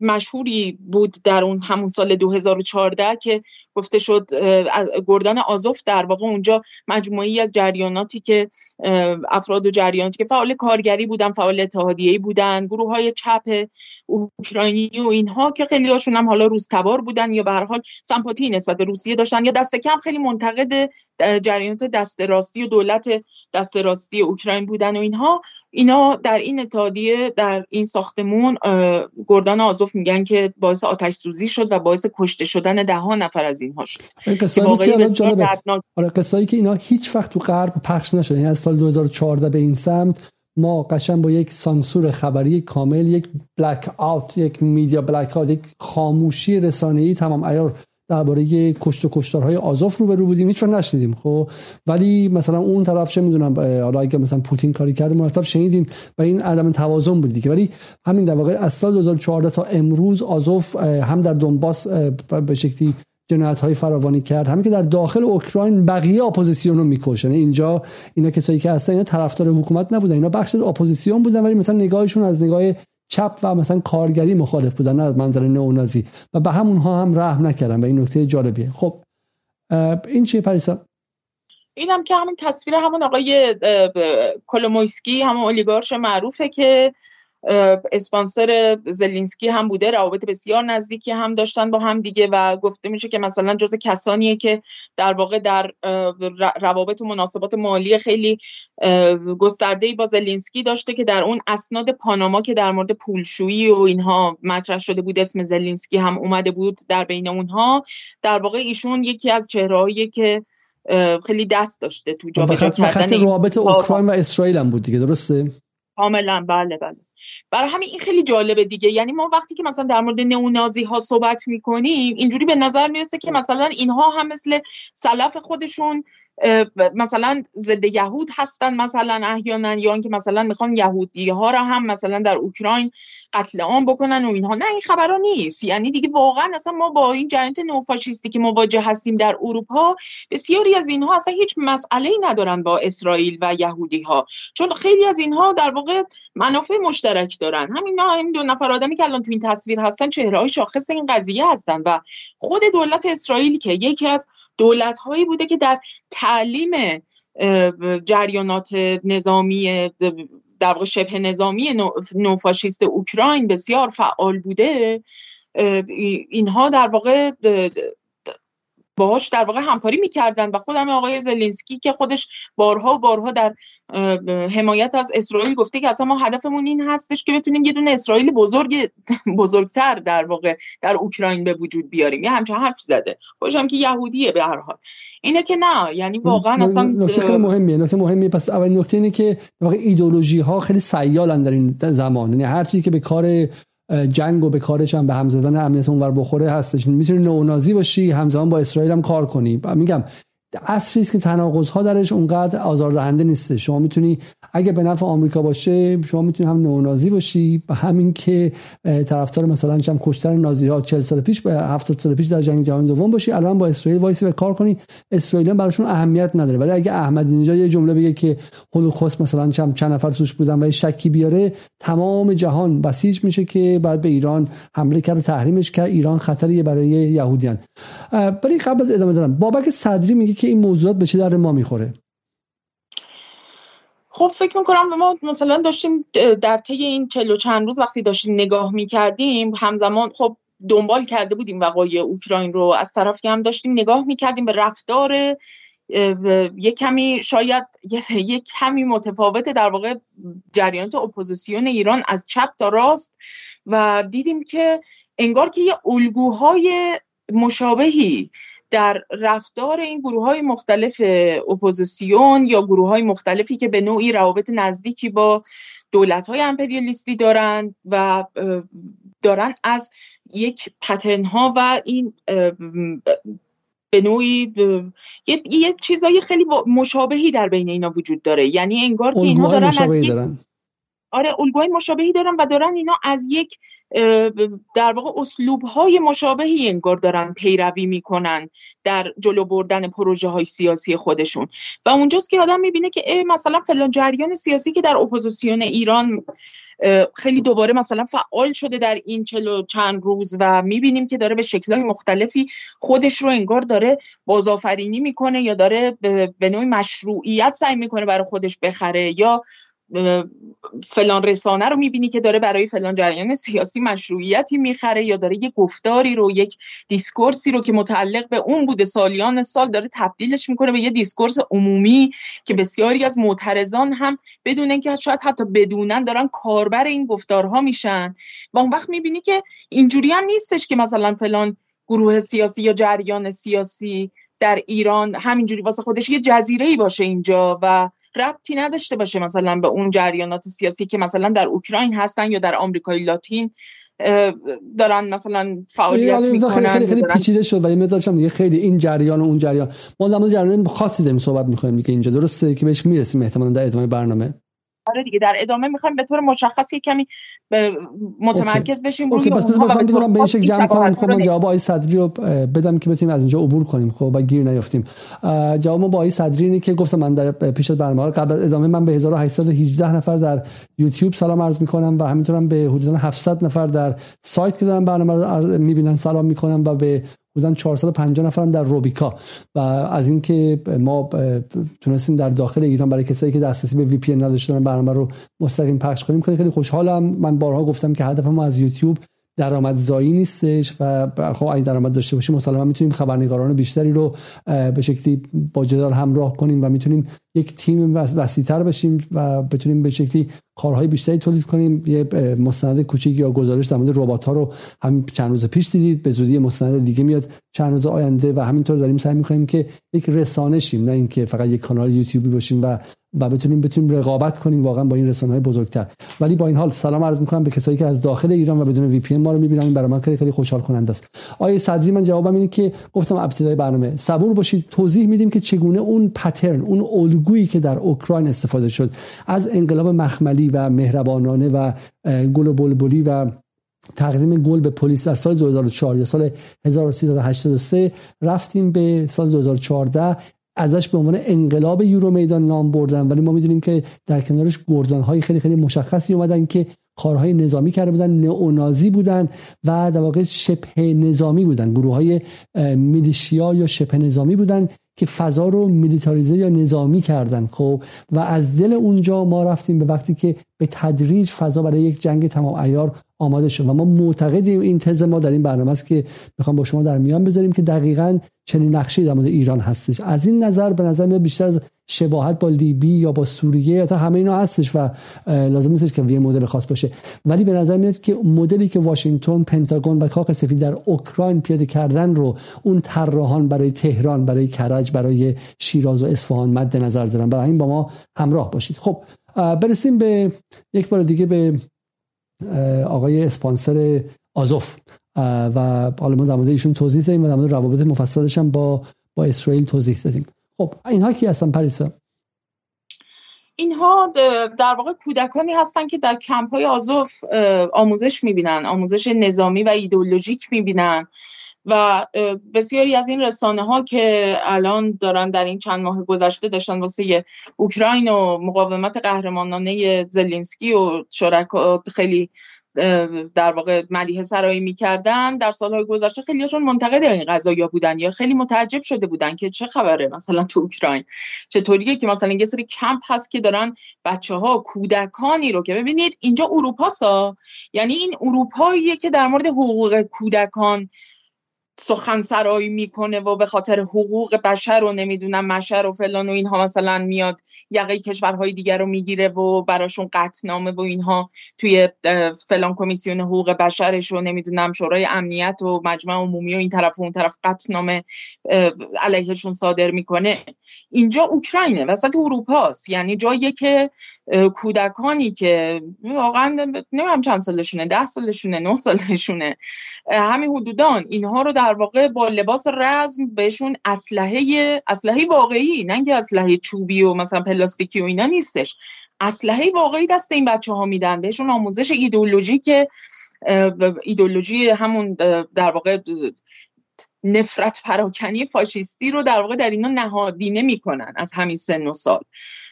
مشهوری بود در اون همون سال 2014 که گفته شد گردان آزوف در واقع اونجا مجموعی از جریاناتی که افراد و جریاناتی که فعال کارگری بودن فعال اتحادیه‌ای بودن گروه های چپ اوکراینی و اینها که خیلی هاشون هم حالا روزتبار بودن یا به هر حال سمپاتی نسبت به روسیه داشتن یا دست کم خیلی منتقد جریانات دست راستی و دولت دست راستی اوکراین بودن و اینها اینا در این اتحادیه در این ساختمون گردان آزوف میگن که باعث آتش سوزی شد و باعث کشته شدن ده ها نفر از اینها شد. آره قصایی که اینا هیچ وقت تو غرب پخش نشده یعنی از سال 2014 به این سمت ما قشن با یک سانسور خبری کامل یک بلک آوت یک میدیا بلک آوت یک خاموشی رسانه‌ای تمام عیار درباره کشت و کشتارهای آزوف رو بودیم هیچ نشنیدیم خب. ولی مثلا اون طرف چه می‌دونم حالا اگه مثلا پوتین کاری کرده مرتب شنیدیم و این عدم توازن بود دیگه. ولی همین در واقع از سال 2014 تا امروز آزوف هم در دونباس به شکلی جنایت های فراوانی کرد همین که در داخل اوکراین بقیه اپوزیسیون رو می‌کشن. یعنی اینجا اینا کسایی که هستن اینا طرفدار حکومت نبودن اینا بخش اپوزیسیون بودن ولی مثلا نگاهشون از نگاه چپ و مثلا کارگری مخالف بودن از منظر نئونازی. و به همونها هم رحم نکردن و این نکته جالبیه. خب این چیه پریسا؟ اینم که همین تصویر همون آقای کولومویسکی همون اولیگارش معروفه که اسپانسر زلینسکی هم بوده روابط بسیار نزدیکی هم داشتن با هم دیگه و گفته میشه که مثلا جز کسانیه که در واقع در روابط و مناسبات مالی خیلی گسترده با زلینسکی داشته که در اون اسناد پاناما که در مورد پولشویی و اینها مطرح شده بود اسم زلینسکی هم اومده بود در بین اونها. در واقع ایشون یکی از چهرههایی که خیلی دست داشته تو جابجا کردن روابط اوکراین و اسرائیل هم بود دیگه درسته؟ کاملا بله بله. برای همین این خیلی جالبه دیگه. یعنی ما وقتی که مثلا در مورد نئونازی ها صحبت می‌کنیم اینجوری به نظر می‌رسه که مثلا اینها هم مثل سلف خودشون مثلا ضد یهود هستن مثلا احیانا یا اینکه مثلا می‌خوان یهودی ها را هم مثلا در اوکراین قتل عام بکنن و اینها. نه این خبرها نیست. یعنی دیگه واقعا اصلا ما با این جریان نوفاشیستی که مواجه هستیم در اروپا بسیاری از اینها اصلا هیچ مسئله ای ندارن با اسرائیل و یهودی ها چون خیلی از اینها در واقع منافع مشترک دارن. همین این دو نفر آدمی که الان تو این تصویر هستن چهره های شاخص این قضیه هستن و خود دولت اسرائیل که یکی از دولت هایی بوده که در تعلیم جریانات نظامی در واقع شبه نظامی نوفاشیست اوکراین بسیار فعال بوده. اینها حمایت باهاش در واقع همکاری می‌کردن و خودم آقای زلینسکی که خودش بارها و بارها در حمایت از اسرائیل گفته که اصلا ما هدفمون این هستش که بتونیم یه دونه اسرائیل بزرگ بزرگتر در واقع در اوکراین به وجود بیاریم. یه همچین حرف زده. خوشم که یهودیه به هر حال. اینه که نه یعنی واقعا اصلا نکته مهمیه نکته مهمیه. پس اول نکته اینه که واقع ایدولوژی ها خیلی سیالن در این زمان. یعنی هر چیزی که به کار جنگ و به کارش هم به هم زدن امنیت اونور بخوره هستش. می‌تونی نئونازی باشی همزمان با اسرائیل هم کار کنی. میگم اصلی است که تناقض ها درش اونقدر آزاردهنده نیست شما می‌تونی اگه به نفع آمریکا باشه شما می‌تونی هم نئونازی باشی و همین که طرفدار مثلا هم کشتن نازی ها 40 سال پیش به 70 سال پیش در جنگ جهانی دوم باشی الان با اسرائیل وایسی به کار کنی. اسرائیل براشون اهمیت نداره. ولی اگه احمد اینجا یه جمله بگه که هولوکوست مثلا چند چند نفر توش بودن و شکی بیاره تمام جهان بسیج میشه که بعد به ایران حمله کرد تحریمش کرد. ایران خطری برای یهودیان. ولی قبل از ادامه دادم بابک صدری میگه که این موضوعات به چه درد ما می‌خوره؟ خب فکر می‌کنم ما مثلا داشتیم در طی این چهل و چند روز وقتی داشتیم نگاه می‌کردیم همزمان خب دنبال کرده بودیم وقایع اوکراین رو. از طرفی هم داشتیم نگاه می‌کردیم به رفتار یک کمی شاید یه کمی متفاوت در واقع جریانات اپوزیسیون ایران از چپ تا راست و دیدیم که انگار که یه الگوهای مشابهی در رفتار این گروه های مختلف اپوزیسیون یا گروه های مختلفی که به نوعی روابط نزدیکی با دولت های امپریالیستی دارند و دارن از یک پتن ها و این به نوعی یه, یه چیزای خیلی مشابهی در بین اینا وجود داره. یعنی انگار که اینها دارن از آره الگوهای مشابهی دارن و دارن اینا از یک در واقع اسلوب های مشابهی انگار دارن پیروی می‌کنن در جلو بردن پروژه های سیاسی خودشون. و اونجاست که آدم می‌بینه که مثلا فلان جریان سیاسی که در اپوزیسیون ایران خیلی دوباره مثلا فعال شده در این چلو چند روز و می‌بینیم که داره به شکلهای مختلفی خودش رو انگار داره بازآفرینی می‌کنه یا داره به نوعی مشروعیت سعی می‌کنه برای خودش بخره یا فلان رسانه رو می‌بینی که داره برای فلان جریان سیاسی مشروعیتی می‌خره یا داره یک گفتاری رو یک discourse ی رو که متعلق به اون بوده سالیان سال داره تبدیلش می‌کنه به یه discourse عمومی که بسیاری از معترضان هم بدون اینکه شاید حتی بدونن دارن کاربر این گفتارها میشن. و اون وقت می‌بینی که اینجوری هم نیستش که مثلا فلان گروه سیاسی یا جریان سیاسی در ایران همینجوری واسه خودش یه جزیره ای باشه اینجا و ربطی نداشته باشه مثلا به اون جریانات سیاسی که مثلا در اوکراین هستن یا در آمریکای لاتین دارن مثلا فعالیت می‌کنن خیلی خیلی, خیلی پیچیده شد ولی مثلا دیگه خیلی این جریان و اون جریان. ما در مورد جریان خاصی داریم صحبت می‌کنیم دیگه اینجا. درسته که بهش می‌رسیم احتمالاً در ادامه برنامه. آره دیگه در ادامه می‌خوایم به طور مشخص کمی متمرکز بشیم. روی پس بذار به این شکل جمع کنم خب من جواب آقای صدری رو بدم که بتونیم از اینجا عبور کنیم. خب با گیر نیافتیم جواب ما با آقای صدری اینه که گفتم من در پیش از برنامه قبل ادامه من به 1818 نفر در یوتیوب سلام عرض می‌کنم و همینطورم به حدود 700 نفر در سایت که دارن برنامه رو می‌بینن سلام می‌کنم و به بودن 450 نفرم در روبیکا و از اینکه ما تونستیم در داخل ایران برای کسایی که دسترسی به وی پی نداشتن برنامه رو مستقیم پخش کنیم خیلی خیلی خوشحالم. من بارها گفتم که هدف ما از یوتیوب زایی نیستش و خب اگه درآمد داشته باشیم مسلما می‌تونیم خبرنگاران بیشتری رو به شکلی با جدال همراه کنیم و می‌تونیم یک تیم وسیعتر بشیم و بتونیم به شکلی کارهای بیشتری تولید کنیم. یه مستند کوچیک یا گزارش در مورد ربات ها رو هم چند روز پیش دیدید. به زودی مستند دیگه میاد چند روز آینده و همینطور داریم سعی می‌کنیم که یک رسانه شیم نه اینکه فقط یک کانال یوتیوبی باشیم و و بتونیم بتونیم رقابت کنیم واقعا با این رسانه‌های بزرگتر. ولی با این حال سلام عرض می‌کنم به کسایی که از داخل ایران و بدون وی پی ما رو می‌بینن. این برای من خیلی خیلی خوشحال کننده است. آیه صدری من جوابم اینه که گفتم ابتدای برنامه. صبور باشید. توضیح میدیم که چگونه اون پترن اون الگویی که در اوکراین استفاده شد از انقلاب مخملی و مهربانانه و گل و بلبلی و تقدیم گل به پلیس در سال 2004 یا سال 1383 رفتیم به سال 2014 ازش به عنوان انقلاب یورو میدان نام بردن. ولی ما می‌دونیم که در کنارش گردان های خیلی خیلی مشخصی اومدن که کارهای نظامی کرده بودن نئونازی بودن و در واقع شبه نظامی بودن. گروه های میلیشیا یا شبه نظامی بودن که فضا رو میلیتاریزه یا نظامی کردن. خب و از دل اونجا ما رفتیم به وقتی که به تدریج فضا برای یک جنگ تمام ایار آماده شد و ما معتقدیم این تز ما در این برنامه است که می‌خوام با شما در میان بذاریم که دقیقا چنین نقشه در مورد ایران هستش. از این نظر به نظر میاد بیشتر از شباهت با لیبی یا با سوریه یا تا همه اینا هستش و لازم نیستش که یه مدل خاص باشه. ولی به نظر میاد که مدلی که واشنگتن پنتاگون و کاخ سفید در اوکراین پیاده کردن رو اون طراحان برای تهران برای کرج برای شیراز و اصفهان مد نظر دارن. برای این با ما همراه باشید. خب برسیم به یک بار دیگه به آقای اسپانسر آزوف. و حالا ما در مورد ایشون توضیح دادیم و در مورد روابط مفصلش هم با با اسرائیل توضیح دادیم. خب اینها کی هستن پریسا؟ اینها در واقع کودکانی هستن که در کمپ های آزوف آموزش می‌بینن آموزش نظامی و ایدئولوژیک می‌بینن. و بسیاری از این رسانه ها که الان دارن در این چند ماه گذشته داشتن واسه اوکراین و مقاومت قهرمانانه زلینسکی و شرکا خیلی در واقع ملیه سرایی می‌کردن در سالهای گذشته خیلیشون منتقد این قضايا بودن یا خیلی متعجب شده بودن که چه خبره مثلا تو اوکراین. چطوریه که مثلا یه سری کمپ هست که دارن بچه ها کودکانی رو که ببینید اینجا اروپا سا یعنی این اروپاییه که در مورد حقوق کودکان سخن سرایی می‌کنه و به خاطر حقوق بشر و نمی‌دونم مشر و فلان و اینها مثلا میاد یقه کشورهای دیگر رو می‌گیره و براشون قطنامه و اینها توی فلان کمیسیون حقوق بشرش و نمی‌دونم شورای امنیت و مجمع عمومی و این طرف و اون طرف قطنامه علیهشون صادر می‌کنه. اینجا اوکراینه وسط اروپاست. یعنی جایی که کودکانی که واقعا نمی‌دونم چند سالشونه ده سالشونه نه سالشونه همین حدودان اینها رو در واقع با لباس رزم بهشون اسلحه اسلحه واقعی نه اینکه اسلحه چوبی و مثلا پلاستیکی و اینا نیستش. اسلحه واقعی دست این بچه ها میدن. بهشون آموزش ایدئولوژی که ایدئولوژی همون در واقع نفرت پراکنی فاشیستی رو در واقع در اینا نهادینه می‌کنن از همین سن و سال.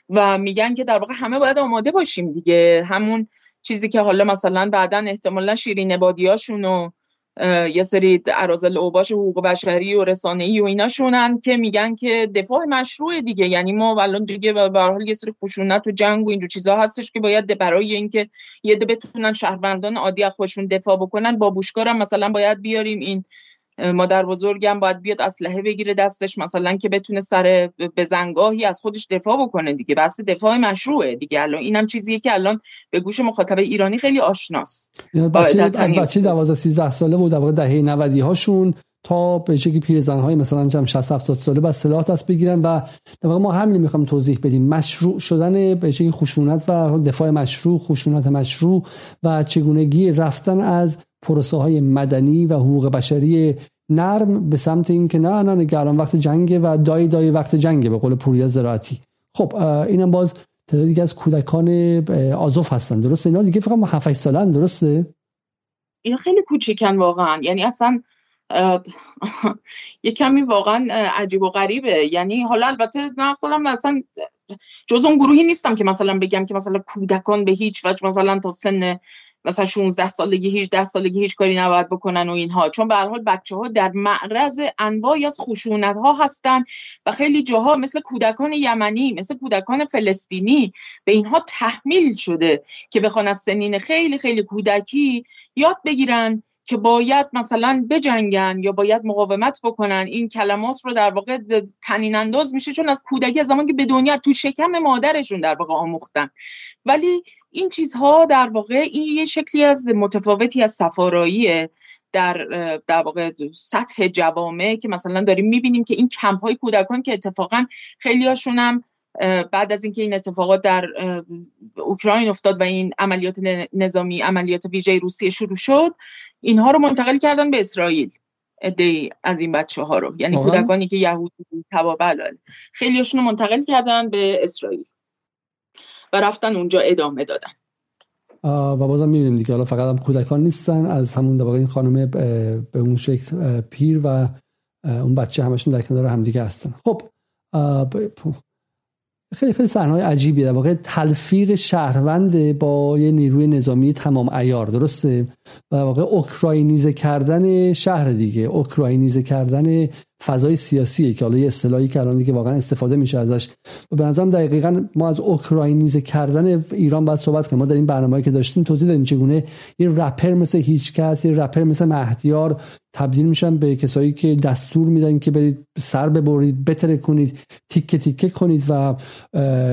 و میگن که در واقع همه باید آماده باشیم دیگه. همون چیزی که حالا مثلا بعدا احتمالا شیرین بادیاشون و یه سری ارازل اوباش حقوق بشری و رسانه‌ای و اینا شونن که میگن که دفاع مشروع دیگه. یعنی ما الان دیگه به حال یه سری خشونت و جنگ و اینجور چیزا هستش که باید برای اینکه یه ده بتونن شهروندان عادی از خودشون دفاع بکنن با بوشکارم مثلا باید بیاریم این مادر بزرگم باید بیاد اسلحه بگیره دستش مثلا که بتونه سر بزنگاهی از خودش دفاع بکنه دیگه. بحث دفاع مشروعه دیگه. الان اینم چیزیه که الان به گوش مخاطب ایرانی خیلی آشناست. بچه از بچه 12 13 ساله بود در دهه 90 هاشون تا به شکلی پیرزن مثلا جمع 60 70 ساله با سلاح دست بگیرن و در واقع ما همین می‌خوام توضیح بدیم. مشروع شدن به شکلی خشونت و دفاع مشروع خشونت مشروع و چگونگی رفتن از پروسه های مدنی و حقوق بشری نرم به سمت اینکه نه نه نه الان وقت جنگه و دای دای وقت جنگه به قول پوریا زراعتی. خب اینم باز تعداد دیگه از کودکان آزوف هستن. درسته؟ اینا دیگه فقط 7 سالن درسته؟ اینا خیلی کوچیکن واقعا. یعنی اصلا یه کمی واقعا عجیب و غریبه. یعنی حالا البته من خودم اصلا جز اون گروهی نیستم که مثلا بگم که مثلا کودکان به هیچ وجه مثلا تا سن مثلا 16 سالگی 18 سالگی هیچ کاری نباید بکنن و اینها. چون به هر حال بچه ها در معرض انواعی از خشونت ها هستن و خیلی جاها مثل کودکان یمنی مثل کودکان فلسطینی به اینها تحمیل شده که بخوان از سنین خیلی خیلی کودکی یاد بگیرن که باید مثلا بجنگن یا باید مقاومت بکنن این کلمات رو در واقع تنین انداز میشه چون از کودکی از زمان که به دنیا تو شکم مادرشون در واقع آموختن. ولی این چیزها در واقع این یه شکلی از متفاوتی از سفارایی در در واقع سطح جوامع که مثلا داریم می‌بینیم که این کمپ های کودکان که اتفاقا خیلی هاشون بعد از اینکه این اتفاقات در اوکراین افتاد و این عملیات نظامی عملیات ویژه روسیه شروع شد اینها رو منتقل کردن به اسرائیل ادهی از این بچه ها رو. یعنی کودکانی که یهودی بله. خیلی هاشون رو منتقل کردن به اسرائیل و رفتن اونجا ادامه دادن. و بازم می‌بینیم دیگه حالا فقط هم کودکان نیستن از همون در این خانم به اون شکل پیر و اون بچه همشون در کنار همدیگه هستن. خب خیلی خیلی صحنه عجیبیه. در واقع تلفیق شهروند با یه نیروی نظامی تمام ایار درسته؟ و واقع اوکراینیزه کردن شهر دیگه اوکراینیزه کردن فضای سیاسیه که حالا یه اصطلاحی که الان دیگه واقعا استفاده میشه ازش. و به نظرم دقیقا ما از اوکراینیزه کردن ایران باید صحبت کنیم. ما در این برنامه‌ای که داشتیم توضیح دادیم چگونه یه رپر مثل هیچکس یه رپر مثل مهدیار تبدیل میشن به کسایی که دستور میدن که برید سر ببرید بتره کنید تیکه تیکه کنید و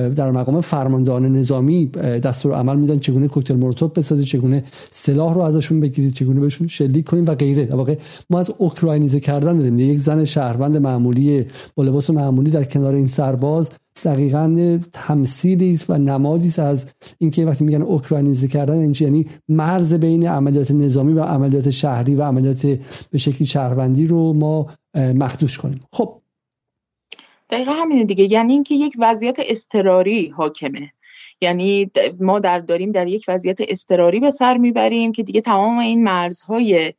در مقام فرماندهان نظامی دستور عمل میدن چگونه کوکتل مولوتوف بسازید چگونه سلاح رو ازشون بگیرید چگونه بهشون شلیک کنید و غیره. واقع ما از اوکراینیزه کردن داریم. یک زن شهروند معمولی با لباس معمولی در کنار این سرباز دقیقا تمثیلی است و نمادی است از اینکه وقتی میگن اوکراینیزه کردن یعنی مرز بین عملیات نظامی و عملیات شهری و عملیات به شکلی شهروندی رو ما مخدوش کنیم. خب. دقیقا همینه دیگه. یعنی اینکه یک وضعیت استراری حاکمه. یعنی ما در داریم در یک وضعیت استراری به سر می‌بریم که دیگه تمام این مرزهای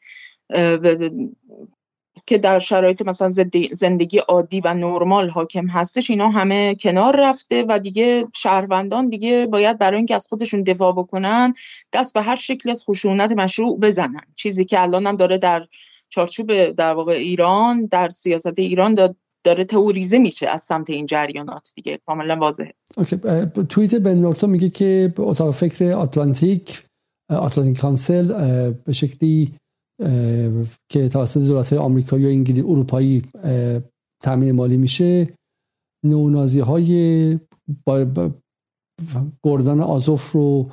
که در شرایط مثلا زندگی عادی و نرمال حاکم هستش اینا همه کنار رفته و دیگه شهروندان دیگه باید برای اینکه از خودشون دفاع بکنن دست به هر شکل از خشونت مشروع بزنن. چیزی که الان هم داره در چارچوب در واقع ایران در سیاست ایران داره تئوریزه میشه از سمت این جریانات دیگه. کاملا واضحه. اوکی. توییت بن نورتو میگه که اتاق فکر آتلانتیک آتلانتیک کانسل به شکلی که توسط دولت آمریکایی و انگلیس اروپایی تامین مالی میشه. نونازی های گردان آزوف رو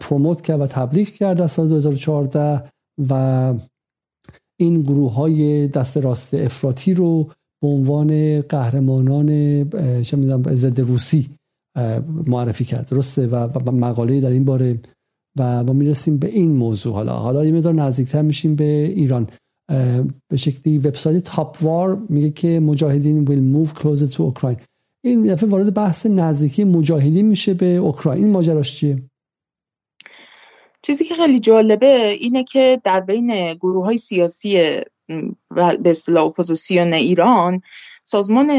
پروموت کرد و تبلیغ کرد در سال 2014 و این گروه های دست راست افراطی رو به عنوان قهرمانان ضد روسی معرفی کرد. درسته؟ و مقاله در این باره و ما می‌رسیم به این موضوع. حالا حالا یه مقدار نزدیکتر میشیم به ایران. به شکلی وبسایت تاپ وار میگه که مجاهدین will move closer to Ukraine. این دفعه وارد بحث نزدیکی مجاهدین میشه به اوکراین این ماجراش چیه؟ چیزی که خیلی جالبه اینه که در بین گروه های سیاسی به اصطلاح اپوزیسیون ایران سازمان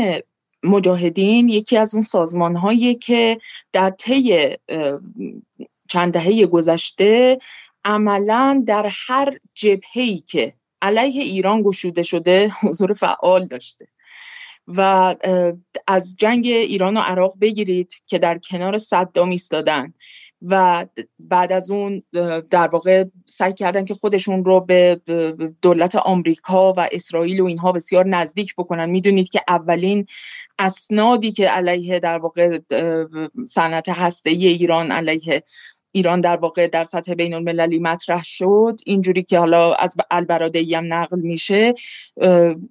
مجاهدین یکی از اون سازمان هایی که در طی چند دهه گذشته عملا در هر جبهه‌ای که علیه ایران گشوده شده حضور فعال داشته. و از جنگ ایران و عراق بگیرید که در کنار صدام ایستادن. و بعد از اون در واقع سعی کردن که خودشون رو به دولت آمریکا و اسرائیل و اینها بسیار نزدیک بکنن. می‌دونید که اولین اسنادی که علیه در واقع صنعت هسته ایران علیه ایران در واقع در سطح بین المللی مطرح شد. اینجوری که حالا از البرادعی هم نقل میشه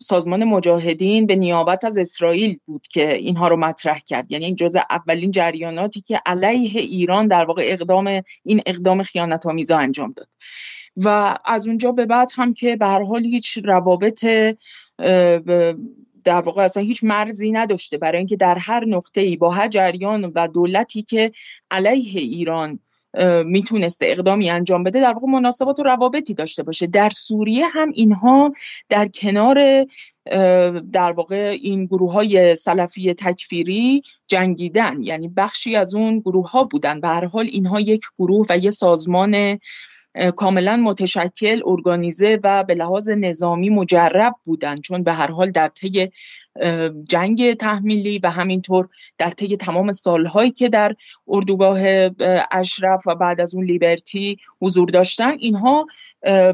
سازمان مجاهدین به نیابت از اسرائیل بود که اینها رو مطرح کرد. یعنی این جزء اولین جریاناتی که علیه ایران در واقع اقدام این اقدام خیانت آمیزا انجام داد. و از اونجا به بعد هم که به هر حال هیچ روابط در واقع اصلا هیچ مرزی نداشته. برای اینکه در هر نقطه ای با هر جریان و دولتی که علیه ایران می‌تونسته اقدامی انجام بده در واقع مناسبات و روابطی داشته باشه. در سوریه هم اینها در کنار در واقع این گروه های سلفی تکفیری جنگیدن. یعنی بخشی از اون گروه ها بودن. به هر حال اینها یک گروه و یه سازمان کاملا متشکل ارگانیزه و به لحاظ نظامی مجرب بودن. چون به هر حال در طی جنگ تحمیلی و همینطور در طی تمام سالهایی که در اردوگاه اشرف و بعد از اون لیبرتی حضور داشتن اینها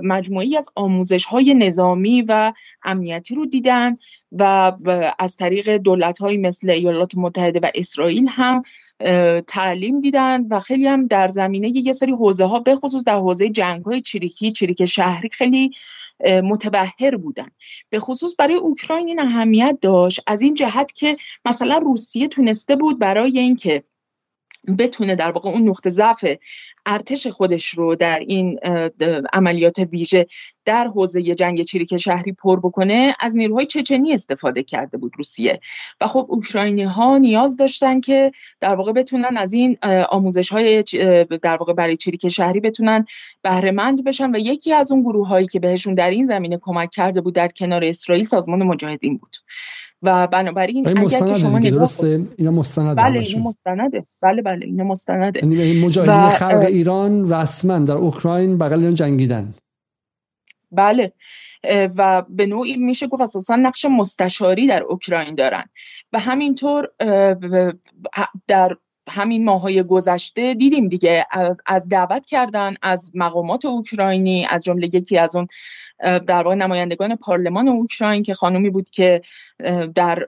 مجموعی از آموزش های نظامی و امنیتی رو دیدن و از طریق دولت های مثل ایالات متحده و اسرائیل هم تعلیم دیدن و خیلی هم در زمینه یه سری حوزه ها به خصوص در حوزه جنگ های چریکی چریک شهری خیلی متبهر بودن. به خصوص برای اوکراین این اهمیت داشت. از این جهت که مثلا روسیه تونسته بود برای اینکه بتونه در واقع اون نقطه ضعف ارتش خودش رو در این عملیات ویژه در حوزه جنگ چریک شهری پر بکنه از نیروهای چچنی استفاده کرده بود روسیه. و خب اوکراینی ها نیاز داشتن که در واقع بتونن از این آموزش های در واقع برای چریک شهری بتونن بهره مند بشن. و یکی از اون گروه هایی که بهشون در این زمینه کمک کرده بود در کنار اسرائیل سازمان مجاهدین بود. و بنابراین اگر شما درسته؟ اینا مستنده بله اینا مستنده. بله بله اینا مستنده. یعنی مجاهدین و... خلق ایران رسما در اوکراین بغل جنگیدن. بله و به نوعی میشه گفت اساسا نقش مستشاری در اوکراین دارن. و همینطور در همین ماهای گذشته دیدیم دیگه از دعوت کردن از مقامات اوکراینی از جمله یکی از اون در واقع نمایندگان پارلمان اوکراین که خانومی بود که در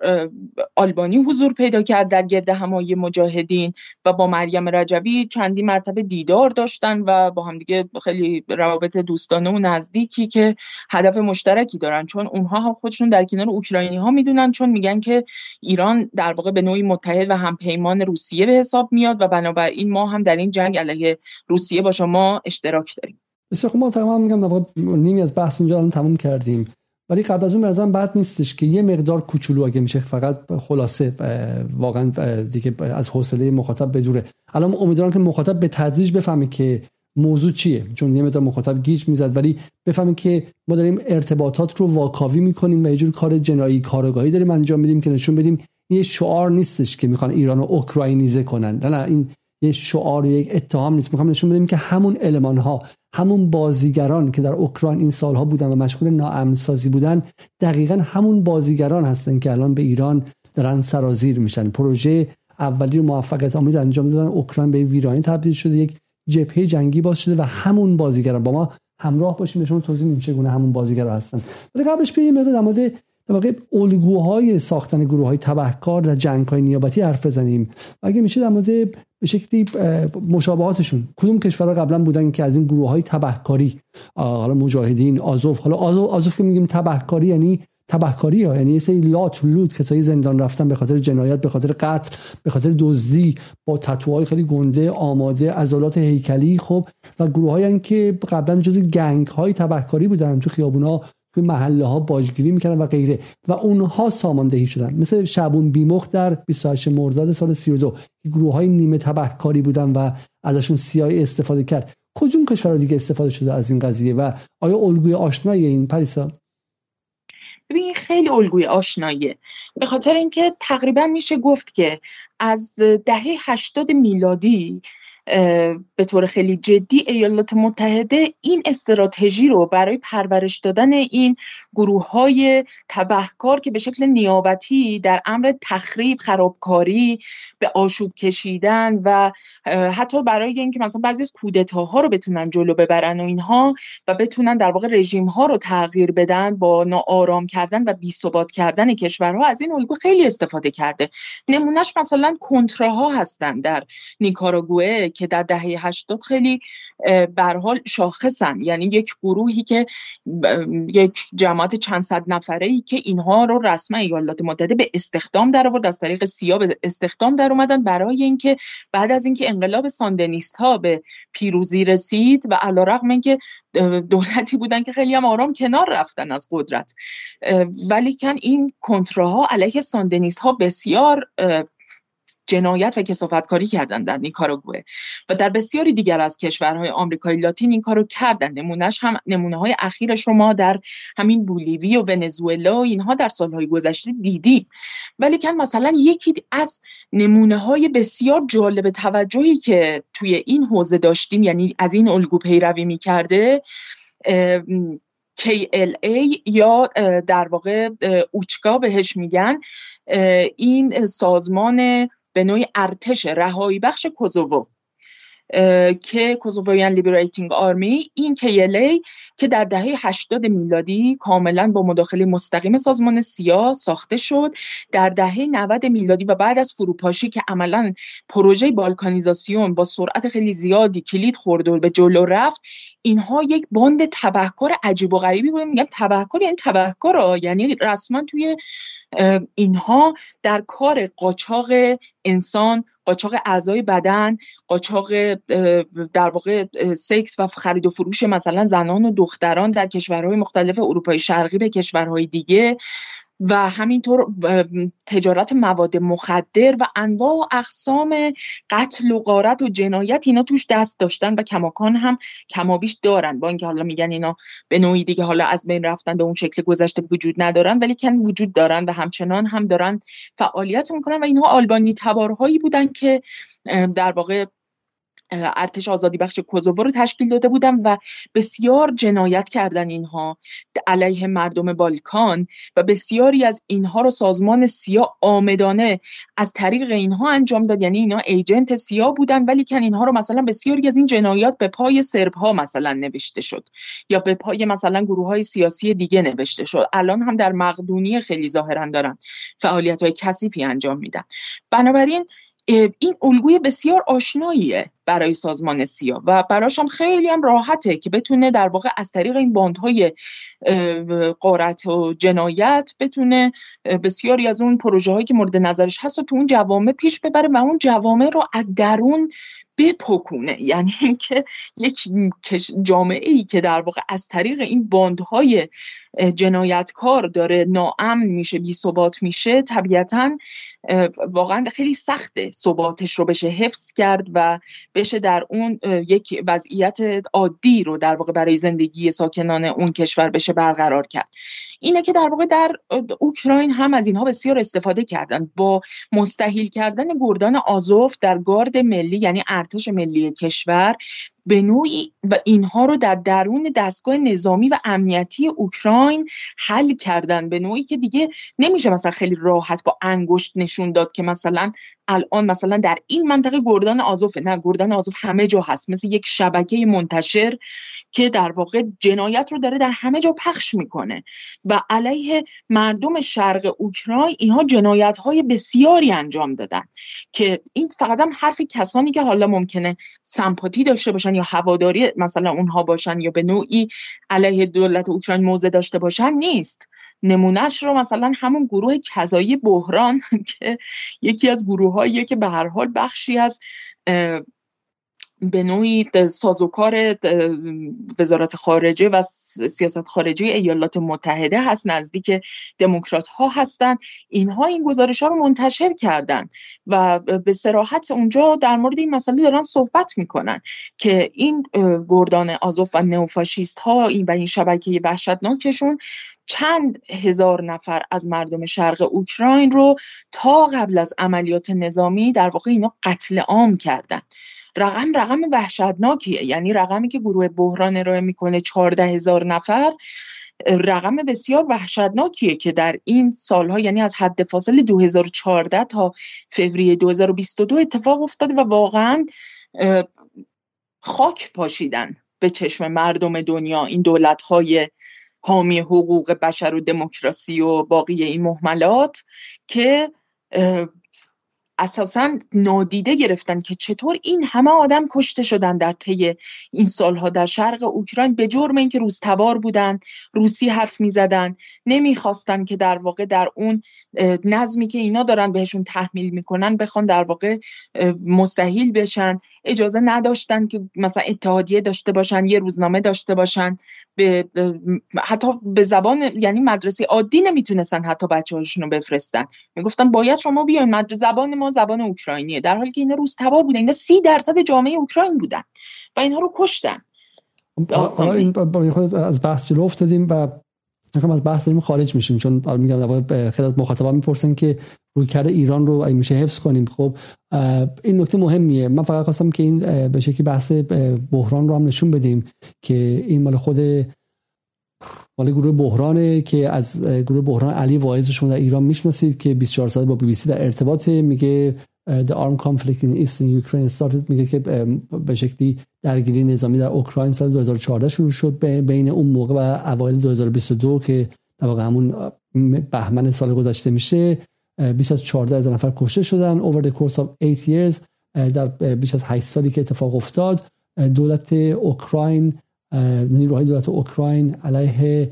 آلبانی حضور پیدا کرد در گرد همایی مجاهدین و با مریم رجبی چندی مرتبه دیدار داشتن و با همدیگه خیلی روابط دوستانه و نزدیکی که هدف مشترکی دارن. چون اونها هم خودشون در کنار اوکراینی ها می‌دونن چون میگن که ایران در واقع به نوعی متحد و همپیمان روسیه به حساب میاد و بنابراین ما هم در این جنگ علیه روسیه با شما اشتراک داریم. بسیار خب ما تمام میگم نیمی از بحث اینجا الان تموم کردیم. ولی قبل از اون برزن بد نیستش که یه مقدار کوچولو اگه میشه فقط خلاصه واقعا دیگه از حوصله مخاطب بدوره. الان امیدوارم که مخاطب به تدریج بفهمه که موضوع چیه. چون یه مقدار مخاطب گیج می‌زد ولی بفهمه که ما داریم ارتباطات رو واکاوی می‌کنیم و یه جور کار جنایی کارگاهی داریم انجام میدیم که نشون بدیم یه شعار نیستش که می‌خوان ایران رو اوکراینیزه کنن. نه نه این یه شعار یک اتهام نیست. می‌خوام نشون بدیم که همون المان ها همون بازیگران که در اوکراین این سالها بودن و مشغول ناامن سازی بودن دقیقا همون بازیگران هستن که الان به ایران دارن سرازیر میشن. پروژه اولی رو موفقیت آمیز انجام دادن اوکراین به ویرانی تبدیل شده یک جبهه جنگی باز شده و همون بازیگران. با ما همراه باشیم شما توضیح میدیم چگونه همون بازیگرا هستن. ولی قبلش در مورد در واقع الگوهای ساختن گروه های تبهکار در جنگ های نیابتی حرف بزنیم. و اگه میشه در مورد به شکلی مشابهاتشون. کدوم کشورها قبلا بودن که از این گروه های تبهکاری حالا مجاهدین آزوف. حالا آزوف که میگیم تبهکاری یعنی تبهکاری ها. یعنی یه سری لات لود کسایی زندان رفتن به خاطر جنایت به خاطر قتل به خاطر دزدی با تتوهای خیلی گنده آماده عضلات هیکلی خب. و گروه که قبلا جز گنگ های تبهکاری بودن تو خیابونا. توی محله ها باجگیری می‌کردن و غیره. و اونها ساماندهی شدن. مثل شبون بیمخ در 28 مرداد سال 32 که گروه های نیمه تبهکاری بودن و ازشون سیای استفاده کرد. کجون کشور دیگه استفاده شده از این قضیه و آیا الگوی آشنایی این پریسا؟ ببین خیلی الگوی آشناییه. به خاطر اینکه تقریبا میشه گفت که از دهه 80 میلادی به طور خیلی جدی ایالات متحده این استراتژی رو برای پرورش دادن این گروه های تبهکار که به شکل نیابتی در امر تخریب خرابکاری به آشوب کشیدن و حتی برای اینکه مثلا بعضی از کودتاها رو بتونن جلو ببرن و اینها و بتونن در واقع رژیم ها رو تغییر بدن با ناآرام کردن و بی کردن کشورها از این الگو خیلی استفاده کرده. نمونهش مثلا کنتراها هستن در نیکاراگوئه که در دهه 80 خیلی به حال شاخصن. یعنی یک گروهی که یک جماعت چند صد نفره ای که اینها رو رسما ایالات متحده به استخدام در آورد از طریق سیا به استخدام در اومدن. برای اینکه بعد از اینکه انقلاب ساندنیست ها به پیروزی رسید و علیرغم اینکه دولتی بودن که خیلی هم آرام کنار رفتن از قدرت. ولی کن این کنتراها علیه ساندنیست ها بسیار جنایت و کسافتکاری کردن در نیکاراگوه. و در بسیاری دیگر از کشورهای آمریکای لاتین این کارو کردن. نمونهش هم نمونه های اخیرش رو ما در همین بولیوی و ونزوئلا اینها در سالهای گذشته دیدیم. ولیکن مثلا یکی از نمونه های بسیار جالب توجهی که توی این حوزه داشتیم یعنی از این الگو پیروی می‌کرده KLA یا در واقع اوچکا بهش میگن این سازمان به نوعی ارتش رهایی بخش کوزوو که Kosovian Liberating Army این KLA که در دهه 80 میلادی کاملا با مداخله مستقیم سازمان سیا ساخته شد در دهه 90 میلادی و بعد از فروپاشی که عملا پروژه بالکانیزاسیون با سرعت خیلی زیادی کلید خورد و به جلو رفت اینها یک باند تبهکار عجیب و غریبی بود. میگم تبهکار یعنی تبهکار یعنی رسما توی اینها در کار قاچاق انسان قاچاق اعضای بدن قاچاق در واقع سکس و خرید و فروش مثلا زنان و دختران در کشورهای مختلف اروپای شرقی به کشورهای دیگه. و همینطور تجارت مواد مخدر و انواع و اقسام قتل و غارت و جنایت اینا توش دست داشتن و کماکان هم کمابیش دارن. با اینکه حالا میگن اینا به نوعی دیگه حالا از بین رفتن به اون شکل گذشته وجود ندارن ولی کن وجود دارن و همچنان هم دارن فعالیت می‌کنن. و اینها آلبانی تبارهایی بودن که در واقع ارتش آزادی بخش کوزوو رو تشکیل داده بودن و بسیار جنایت کردن اینها علیه مردم بالکان و بسیاری از اینها رو سازمان سیا آمدانه از طریق اینها انجام داد. یعنی اینها ایجنت سیا بودن ولی کن اینها رو مثلا بسیاری از این جنایات به پای سرب ها مثلا نوشته شد یا به پای مثلا گروه های سیاسی دیگه نوشته شد. الان هم در مقدونی خیلی ظاهرا دارن فعالیت های کثیفی انجام میدن. بنابراین این الگوی بسیار آشناییه برای سازمان سیا و براش هم خیلی هم راحته که بتونه در واقع از طریق این باندهای قارت و جنایت بتونه بسیاری از اون پروژه هایی که مورد نظرش هست و تو اون جوامع پیش ببره و اون جوامع رو از درون بپکونه. یعنی اینکه یک جامعه ای که در واقع از طریق این باندهای جنایتکار داره ناامن میشه بی ثبات میشه طبیعتا واقعا خیلی سخته ثباتش رو بشه حفظ کرد و بشه در اون یک وضعیت عادی رو در واقع برای زندگی ساکنان اون کشور بشه برقرار کرد. اینه که در واقع در اوکراین هم از اینها بسیار استفاده کردن. با مستحیل کردن گردان آزوف در گارد ملی یعنی ارتش ملی کشور به نوعی و اینها رو در درون دستگاه نظامی و امنیتی اوکراین حل کردن به نوعی که دیگه نمیشه مثلا خیلی راحت با انگشت نشون داد که مثلا الان مثلا در این منطقه گردان آزوفه نه گردان آزوف همه جا هست. مثل یک شبکه منتشر که در واقع جنایت رو داره در همه جا پخش می‌کنه. و علیه مردم شرق اوکراین اینها جنایت های بسیاری انجام دادن که این فقط هم حرف کسانی که حالا ممکنه سمپاتی داشته باشن یا هواداری مثلا اونها باشن یا به نوعی علیه دولت اوکراین موضع داشته باشن نیست. نمونهش رو مثلا همون گروه کذایی بحران که یکی از گروه که به هر حال بخشی از به نوعی سازوکار وزارت خارجه و سیاست خارجه ایالات متحده هست نزدیک دموکرات ها هستن. اینها این گزارش ها رو منتشر کردن و به سراحت اونجا در مورد این مسئله دارن صحبت می‌کنن که این گردان آزوف و نوفاشیست ها این و این شبکه وحشتناکشون چند هزار نفر از مردم شرق اوکراین رو تا قبل از عملیات نظامی در واقع اینا قتل عام کردن. رقم رقم وحشتناکیه. یعنی رقمی که گروه بحران ارائه می‌کنه چهارده هزار نفر رقم بسیار وحشتناکیه که در این سالها یعنی از حد فاصل 2014 تا فوریه 2022 اتفاق افتاده و واقعا خاک پاشیدن به چشم مردم دنیا این دولت های حامی حقوق بشر و دموکراسی و باقی این محملات که اساسا نادیده گرفتن که چطور این همه آدم کشته شدن در طی این سالها در شرق اوکراین به جرم اینکه روزتبار بودن روسی حرف می‌زدن نمی‌خواستن که در واقع در اون نظمی که اینا دارن بهشون تحمیل می‌کنن بخوان در واقع مستحیل بشن اجازه نداشتن که مثلا اتحادیه داشته باشن یه روزنامه داشته باشن به حتی به زبان یعنی مدرسه عادی نمی‌تونستن حتی بچه هاشون رو بفرستن. می‌گفتن باید شما بیاین مدرسه زبان ما زبان اوکراینیه. در حالی که اینا روز تبار بودن اینا سی درصد جامعه اوکراین بودن و اینها رو کشتن. این از بحث جلو افتادیم و می‌خوام از بحث داریم خارج میشیم چون میگم خیلی از مخاطبان می‌پرسن که روی کرده ایران رو اگه میشه حفظ کنیم. خب این نکته مهمیه. من فقط خواستم که این به شکلی بحث بحران رو هم نشون بدیم که این مال خود مال گروه بحرانه که از گروه بحران علی واعظ شما در ایران می‌شناسید که 24 ساعت با بی بی سی در ارتباط میگه the armed conflict in eastern Ukraine started. میگه که به شکلی درگیری نظامی در اوکراین سال 2014 شروع شد بین اون موقع و اوایل 2022 که در واقع همون بهمن سال گذشته میشه. بیش از 14 هزار نفر کشته شدن over the course of 8 years. در بیش از 8 سالی که اتفاق افتاد. دولت اوکراین نیروهای دولت اوکراین علیه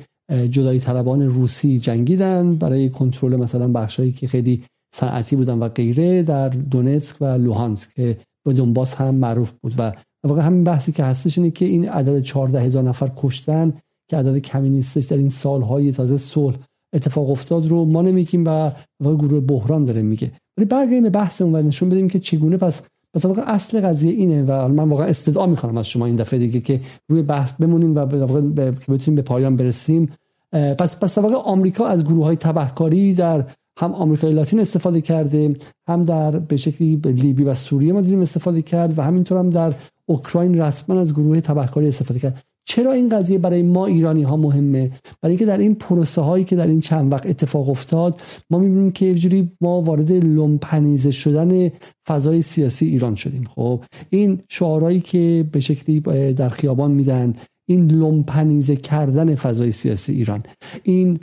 جدایی طلبان روسی جنگیدن برای کنترل مثلا بخشایی که خیلی صنعتی بودن و غیره در دونتسک و لوهانسک که به دنباس هم معروف بود. و واقعا همین بحثی که هستش اینه که این عدد 14 هزار نفر کشتن که عدد کمی نیستش در این سالهای تازه صلح اتفاق افتاد رو ما نمیگیم و گروه بحران داره میگه. ولی برگردیم به بحثمون و نشون بدیم که چگونه پس پس واقعا اصل قضیه اینه و من واقعا استدعا می‌کنم از شما این دفعه دیگه که روی بحث بمونیم و به بتونیم به پایان برسیم. پس پس واقعا آمریکا از گروه های تبهکاری در هم آمریکای لاتین استفاده کرده هم در به شکلی لیبی و سوریه ما دیدیم استفاده کرد و همینطور هم در اوکراین رسما از گروه تبهکاری استفاده کرد. چرا این قضیه برای ما ایرانی ها مهمه؟ برای اینکه در این پروسه هایی که در این چند وقت اتفاق افتاد ما می‌بینیم که جوری ما وارد لومپنیزه شدن فضای سیاسی ایران شدیم. خب این شعارهایی که به شکلی در خیابان میدن این لومپنیزه کردن فضای سیاسی ایران این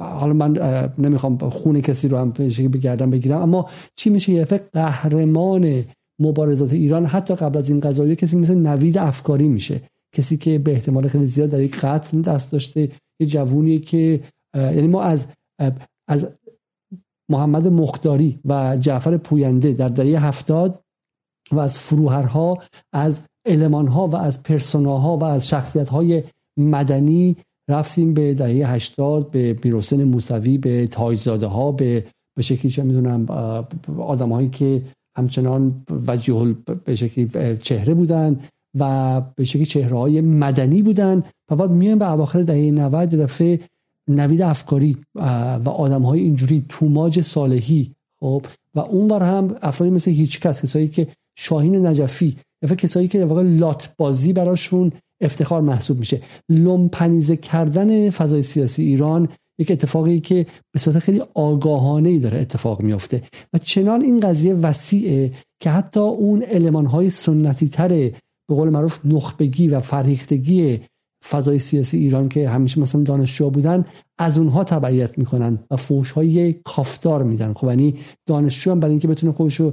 حالا من نمی‌خوام خون کسی رو هم بگردم بگیرم اما چی میشه؟ یه قهرمان مبارزات ایران حتی قبل از این قضایی کسی مثل نوید افکاری میشه. کسی که به احتمال خیلی زیاد در یک قتل دست داشته یه جوونی که یعنی ما از از محمد مختاری و جعفر پوینده در دهه هفتاد و از فروهرها از المانها و از پرسوناها و از شخصیت مدنی رفتیم به دهه هشتاد به میروسن موسوی به تاجزاده ها به به شکلی چه می‌دونم آدم هایی که همچنان وجیه به شکلی چهره بودن. و به شکلی چهره های مدنی بودن و بعد میان به اواخر دهه 90 دفعه نوید افکاری و آدم های اینجوری توماج صالحی خب؟ و اونور هم افرادی مثل هیچ کس کسایی که شاهین نجفی یا کسایی که واقعا لات بازی براشون افتخار محسوب میشه. لومپنیزه کردن فضای سیاسی ایران یک اتفاقی که به صورت خیلی آگاهانه ای داره اتفاق میافته. و چنان این قضیه وسیعه که حتی اون علمان های سنتی تره به قول معروف نخبگی و فرهیختگی فضای سیاسی ایران که همیشه مثلا دانشجو بودن از اونها تبعیت می‌کنن و فوش های کافدار میدن. خب یعنی دانشجو هم برای اینکه بتونه خودش رو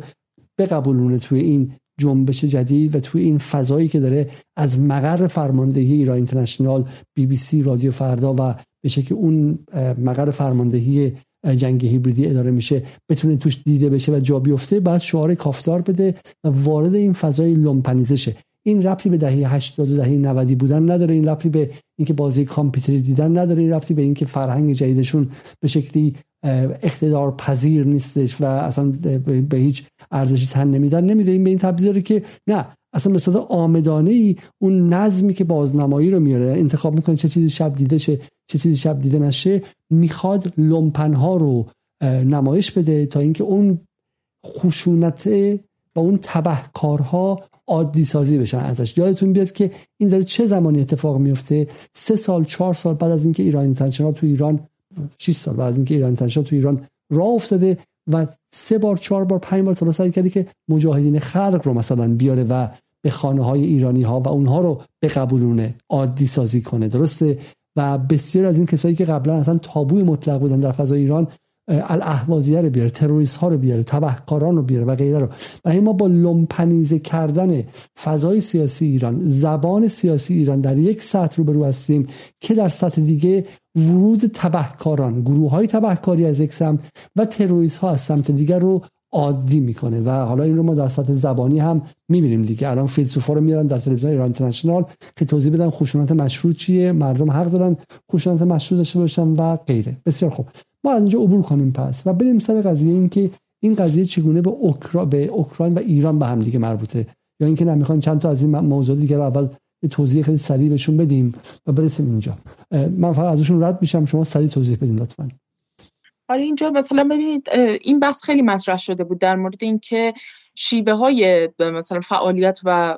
بقبولونه توی این جنبش جدید و توی این فضایی که داره از مقر فرماندهی ایران اینترنشنال بی بی سی رادیو فردا و به شکل اون مقر فرماندهی جنگ هیبریدی اداره میشه بتونه توش دیده بشه و جا بیفته بعد شعار کافتار بده و وارد این فضای لومپنیزه این ربطی به دهه 80 و دهه 90 بودن نداره این ربطی به اینکه بازی کامپیوتری دیدن نداره این ربطی به اینکه فرهنگ جدیدشون به شکلی اقتدار پذیر نیستش و اصلا به هیچ ارزشی تن نمیدن. نمیده. این به این تبدیل داره که نه اصلا صورت آمدانه ای اون نظمی که بازنمایی رو میاره انتخاب می‌کنه چه چیزی شب دیده شه چه چیزی شب دیده نشه می‌خواد لومپنها رو نمایش بده تا اینکه اون خشونت و اون تبهکارها عادی سازی بشن ازش. یادتون بیاد که این داره چه زمانی اتفاق میفته سه سال چهار سال بعد از اینکه ایران اینترنشنال تو ایران 6 سال بعد از اینکه ایران اینترنشنال تو ایران راه افتاده و سه بار چهار بار پنج بار سعی کردی که مجاهدین خلق رو مثلا بیاره و به خانه های ایرانی ها و اونها رو به قبولونه عادی سازی کنه. درسته؟ و بسیار از این کسایی که قبلا اصلا تابوی مطلق بودن در فضای ایران الاهوازیه رو بیاره تروریست ها رو بیاره تبهکاران رو بیاره و غیره رو. و ما با لومپنیزه کردن فضای سیاسی ایران زبان سیاسی ایران در یک سطح رو برو هستیم که در سطح دیگه ورود تبهکاران گروه های تبهکاری از یک سمت و تروریست ها از سمت دیگر رو عادی می‌کنه. و حالا این رو ما در سطح زبانی هم می‌بینیم دیگه. الان فیلسوفا رو میارن در تلویزیون ایران اینترنشنال که توضیح بدن خشونت مشروع چیه مردم حق دارن خشونت مشروع داشته باشن و غیره. بسیار خوب. ما از اینجا عبور کنیم پس. و بریم سر قضیه این که این قضیه چگونه به اوکرا به اوکراین و ایران به هم دیگه مربوطه. یا اینکه نمی‌خوان چند تا از این موضوع دیگه رو اول توضیح خیلی سریع بهشون بدیم و برسیم اینجا. من فقط ازشون رد میشم شما سریع توضیح بدین لطفا. آره اینجا مثلا ببینید این بحث خیلی مطرح شده بود در مورد اینکه شیوه های مثلا فعالیت و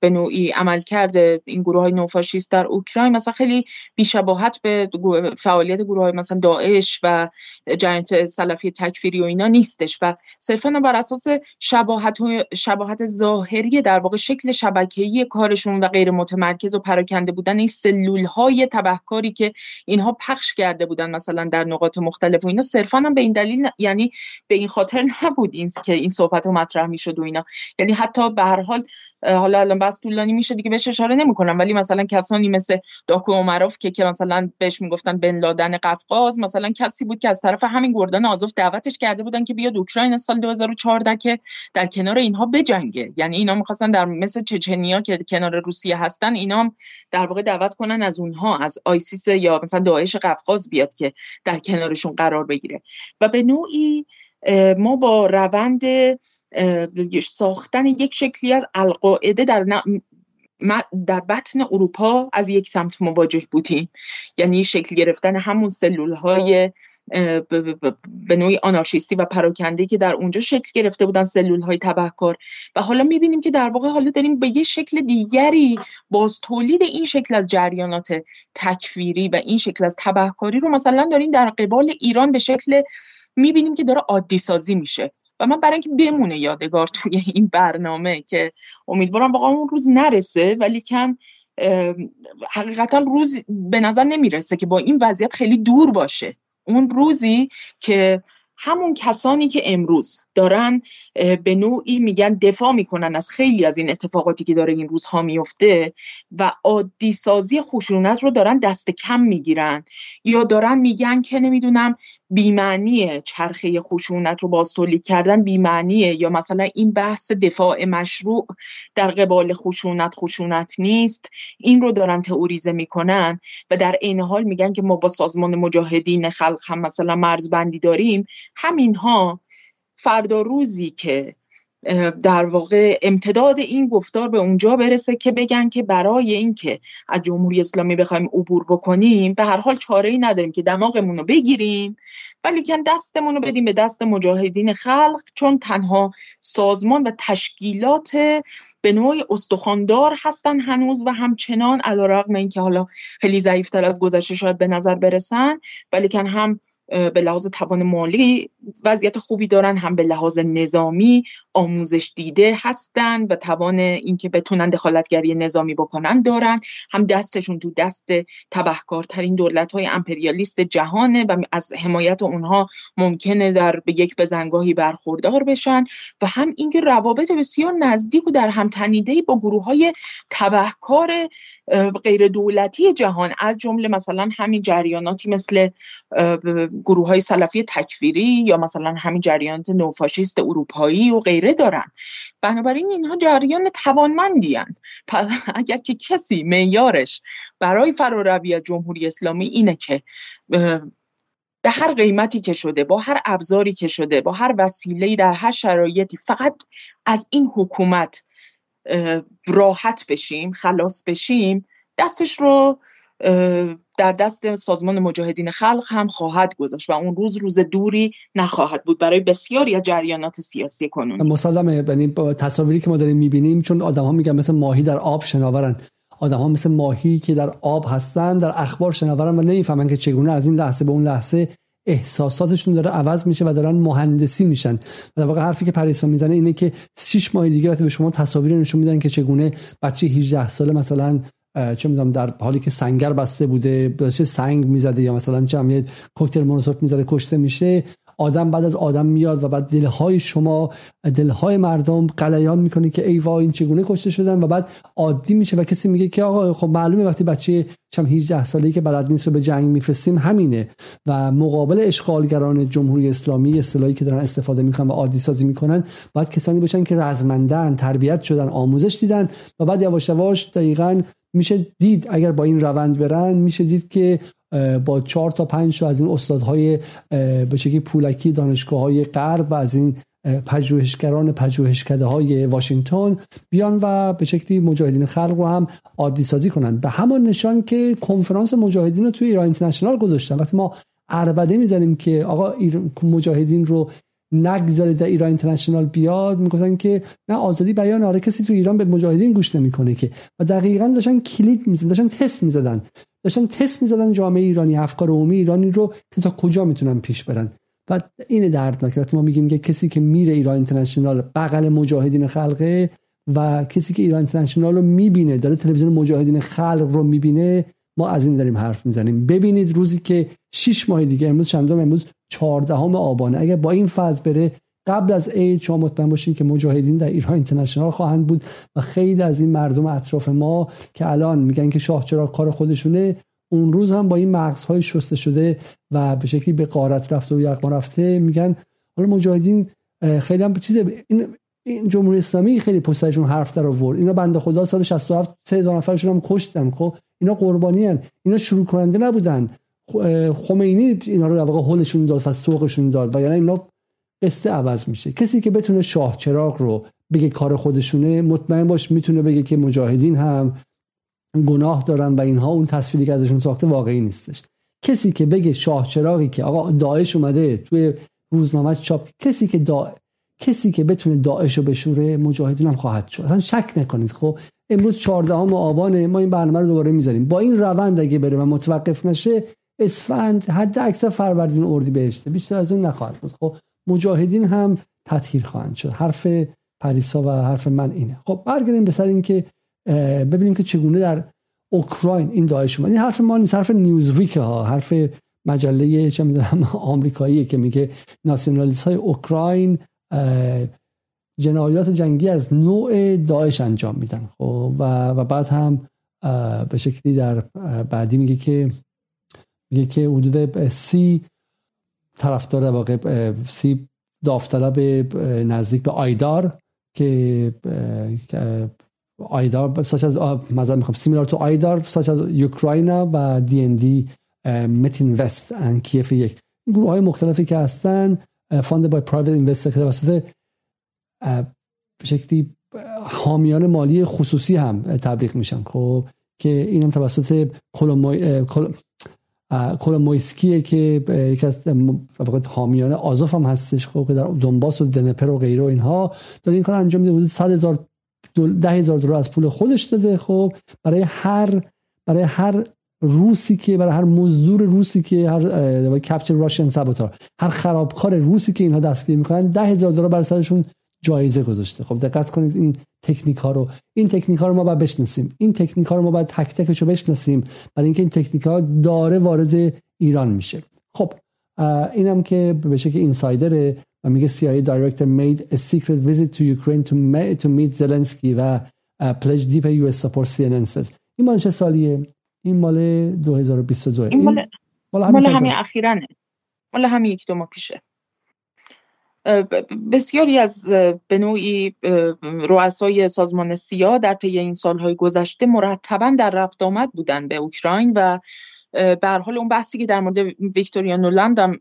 به نوعی عمل کرده این گروه های نوفاشیست در اوکراین مثلا خیلی بیشباهت به فعالیت گروه های مثلا داعش و جنایت سلفی تکفیری و اینا نیستش و صرفا بر اساس شباهت شباهت ظاهری در واقع شکل شبکه‌ای کارشون و غیر متمرکز و پراکنده بودن این سلول های تبهکاری که اینها پخش کرده بودن مثلا در نقاط مختلف و اینا صرفا هم به این دلیل یعنی به این خاطر نبود این که این صحبت رو مطرح می‌شد و اینا. یعنی حتی به هر حال حالا الان بس طولانی میشه دیگه بهش اشاره نمی‌کنم. ولی مثلا کسانی مثل داکو عمروف که که مثلا بهش می‌گفتن بن لادن قفقاز مثلا کسی بود که از طرف همین گردان آزوف دعوتش کرده بودن که بیاد اوکراین سال 2014 که در کنار اینها بجنگه. یعنی اینا می‌خواستن در مثل چچنیا که کنار روسیه هستن اینا در واقع دعوت کنن از اونها از آیسیس یا مثلا داعش قفقاز بیاد که در کنارشون قرار بگیره. و به نوعی ما با روند ساختن یک شکلی از القاعده در در بطن اروپا از یک سمت مواجه بودیم. یعنی شکل گرفتن همون سلول های به نوعی آنارشیستی و پراکنده که در اونجا شکل گرفته بودن سلول های تبهکار. و حالا می‌بینیم که در واقع حالا داریم به یه شکل دیگری باز تولید این شکل از جریانات تکفیری و این شکل از تبهکاری رو مثلا داریم در قبال ایران به شکل می‌بینیم که داره عادی سازی میشه. و من برای اینکه بمونه یادگار توی این برنامه که امیدوارم واقعا اون روز نرسه ولی کن حقیقتا روز به نظر نمی‌رسه که با این وضعیت خیلی دور باشه. اون روزی که همون کسانی که امروز دارن به نوعی میگن دفاع می‌کنن از خیلی از این اتفاقاتی که داره این روزها میفته و عادی سازی خشونت رو دارن دست کم می‌گیرن یا دارن میگن که نمی‌دونم بیمعنی چرخه خشونت رو باز تولید کردن بیمعنیه یا مثلا این بحث دفاع مشروع در قبال خشونت خشونت نیست. این رو دارن تئوریزه می‌کنن و در عین حال میگن که ما با سازمان مجاهدین خلق هم مثلا مرزبندی داریم. همینها فردا روزی که در واقع امتداد این گفتار به اونجا برسه که بگن که برای اینکه از جمهوری اسلامی بخوایم عبور بکنیم به هر حال چاره ای نداریم که دماغمون رو بگیریم ولی که دستمون رو بدیم به دست مجاهدین خلق چون تنها سازمان و تشکیلات به نوعی استخاندار هستن هنوز و همچنان علیرغم اینکه حالا خیلی ضعیفتر از گذشته شاید به نظر برسن ولی که هم به لحاظ توان مالی وضعیت خوبی دارن هم به لحاظ نظامی آموزش دیده هستن و توان اینکه بتونن دخالتگری نظامی بکنن دارن. هم دستشون تو دست تبهکارترین دولت های امپریالیست جهانه و از حمایت اونها ممکنه در به یک بزنگاهی برخوردار بشن. و هم اینکه روابط بسیار نزدیک و در هم تنیده با گروه های تبهکار غیر دولتی جهان از جمله مثلا همین جریاناتی مثل گروه های سلفی تکفیری یا مثلا همین جریانات نوفاشیست اروپایی و غیره دارن. بنابراین اینها جریان توانمندی اگر که کسی میارش برای فراروی از جمهوری اسلامی اینه که به هر قیمتی که شده با هر ابزاری که شده با هر وسیله در هر شرایطی فقط از این حکومت راحت بشیم خلاص بشیم دستش رو در دست سازمان مجاهدین خلق هم خواهد گذاشت و اون روز روز دوری نخواهد بود برای بسیاری از جریانات سیاسی کنونی. مسلمه یعنی تصاویری که ما داریم می‌بینیم چون آدم ها میگن مثل ماهی در آب شناورن. آدم ها مثل ماهی که در آب هستن در اخبار شناورن و نمی‌فهمن که چگونه از این لحظه به اون لحظه احساساتشون داره عوض میشه و دارن مهندسی میشن. و در واقع حرفی که پریسا می‌زنه اینه که 6 ماه دیگه به شما تصاویر نشون میدن که چگونه بچه 18 ساله مثلا چه می‌دونم در حالی که سنگر بسته بوده داشته سنگ می‌زده یا مثلا چه کوکتل مولوتوف می‌زده کشته میشه آدم بعد از آدم میاد و بعد دلهای شما دلهای مردم قلیان می‌کنه که ای وای این چگونه کشته شدن؟ و بعد عادی میشه و کسی میگه که آقا خب معلومه وقتی بچه چم 18 ساله‌ای که بلد نیست رو به جنگ میفرستیم همینه. و مقابل اشغالگران جمهوری اسلامی اصطلاحی که دارن استفاده می‌کنن و عادی سازی می‌کنن باید کسانی باشن که رزمندن تربیت شدن آموزش دیدن و بعد یواش یواش دقیقاً میشه دید اگر با این روند برن میشه دید که با چهار تا پنج از این استادهای به شکلی پولکی دانشگاه های غرب و از این پژوهشگران پژوهشکده های واشنگتن بیان و به شکلی مجاهدین خلق رو هم عادی سازی کنند. به همان نشان که کنفرانس مجاهدین رو توی ایران اینترنشنال گذاشتن. وقتی ما عربده می‌زنیم که آقا مجاهدین رو نگذارید در ایران اینترنشنال بیاد می‌گفتن که نه آزادی بیان آره کسی تو ایران به مجاهدین گوش نمی‌کنه که. و دقیقا داشتن کلید می‌زدن داشتن تست می‌زدن. داشتن تست می‌زدن جامعه ایرانی افکار عمومی ایرانی رو که تا کجا می‌تونن پیش برن. و این دردناک وقتی ما میگیم که کسی که میره ایران اینترنشنال بغل مجاهدین خلقه و کسی که ایران اینترنشنال رو می‌بینه داره تلویزیون مجاهدین خلق رو می‌بینه ما از این داریم حرف می‌زنیم. ببینید روزی که 6 ماه دیگه امروز چندم امروز 14 آبانه. اگر با این فاز بره قبل از عید شما مطمئن باشین که مجاهدین در ایران اینترنشنال خواهند بود و خیلی از این مردم اطراف ما که الان میگن که شاه چرا کار خودشونه اون روز هم با این مغزهای شسته شده و به شکلی به قارت رفته و یقما رفته میگن حالا مجاهدین خیلی هم چیز این این جمهوری اسلامی خیلی پشتشون حرف در آورد. اینا بنده خدا سال 67 3000 نفرشون هم کشتن خب؟ اینا قربانی هن. اینا شروع کننده نبودن. خمینی اینا رو در واقع هولشون داد و سوقشون داد و یعنی اینا قصه عوض میشه. کسی که بتونه شاه چراغ رو بگه کار خودشونه مطمئن باش می‌تونه بگه که مجاهدین هم گناه دارن و اینها اون تصویری که ازشون ساخته واقعی نیستش. کسی که بگه شاه چراغی که آقا داعش اومده توی روزنامه چاپ کسی که دا... کسی که بتونه داعش رو بشوره مجاهدین هم خواهد شد. اصلا شک نکنید. خب امروز 14 آبانه ما این برنامه رو دوباره می‌ذاریم. با این روند اگه بره و متوقف نشه اسفند حد اکثر فروردین اردی بهشته بیشتر از اون نخواهد بود. خب مجاهدین هم تطهیر خواهند شد. حرف پریسا و حرف من اینه. خب برگردیم به سر اینکه ببینیم که چگونه در اوکراین این داعش اومد. این حرف ما نیست حرف نیوزویک ها. حرف مجله چه می‌دونم آمریکایی که میگه ناسیونالیست های اوکراین جنایات جنگی از نوع داعش انجام میدن. خب و, و بعد هم به شکلی در بعدی میگه که میگه که حدود سی طرفدار واقع سی داوطلب نزدیک به آیدار که آیدار ساش از مزد می‌خوام سیمیلار تو آیدار ساش از یوکراینا و دی ان دی متین وست ان کیف یک. گروه های مختلفی که هستن فاند بای پرایوت اینوستر که توسط به شکلی حامیان مالی خصوصی هم تبلیغ میشن. خب که این هم توسط کولومویسکیه که یکی از حامیان آزوف هم هستش خب که در دنباس و دنپر و غیره و اینها. داره این کار انجام میده. حدود 100 هزار ده هزار دلار از پول خودش داده خب. برای هر برای هر روسی که برای هر مزدور روسی که هر کپچر راشن سابوتار هر خرابکار روسی که اینها دستگیر می‌کنن ده هزار دلار برای سرشون جایزه گذاشته. خب دقت کنید این تکنیک ها رو. این تکنیک ها رو ما باید بشناسیم. این تکنیک ها رو ما باید تک تکش رو بشناسیم. برای اینکه این تکنیک ها داره وارد ایران میشه. خب اینم که به شکل اینسایدره و میگه CIA director made a secret visit to Ukraine to, to meet Zelensky و pledge deep US support CNN says. این مال چه سالیه؟ این مال 2022 این مال, مال همین اخیرانه. مال همین یک دو ماه پیشه. بسیاری از به نوعی رؤسای سازمان سیا در طی این سالهای گذشته مرتبا در رفت آمد بودن به اوکراین و به حال اون بحثی که در مورد ویکتوریا نولند هم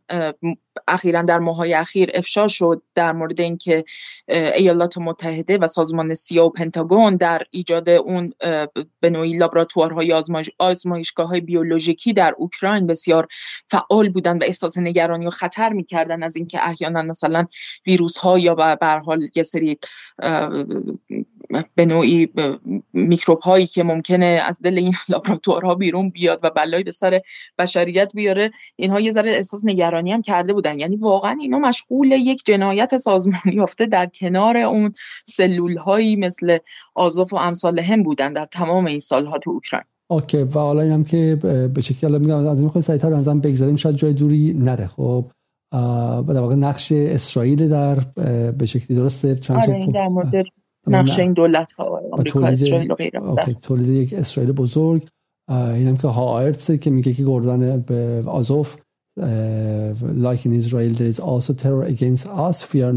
اخیرا در ماهای اخیر افشا شد در مورد اینکه ایالات متحده و سازمان سیا و پنتاگون در ایجاد اون به نوعی لابراتوارهای آزمایش آزمایشگاه های بیولوژیکی در اوکراین بسیار فعال بودن و احساس نگرانی و خطر می‌کردن از اینکه احیانا مثلا ویروس ها یا به حال یه سری به نوعی میکروب هایی که ممکنه از دل این لابراتوارها بیرون بیاد و بلایی به سر بشریت بیاره اینها یه ذره احساس نگرانی هم کرده بودن. یعنی واقعا اینا مشغول یک جنایت سازمانی یافته در کنار اون سلول هایی مثل آزوف و امثال هم بودن در تمام این سالها تو اوکراین. اوکی و حالا اینم که به شکلی میگم از این خود سریعتر بنظرم بگذاریم شاید جای دوری نره. خب در واقع نقش اسرائیل در به شکلی درسته؟ چند آره در مورد نقش این دولت ها آمریکا اسرائیل و غیره. تولید یک اسرائیل بزرگ. اینم که هاایرتس که میگه که گردن به آزوف like in Israel there is also terror against us. We are,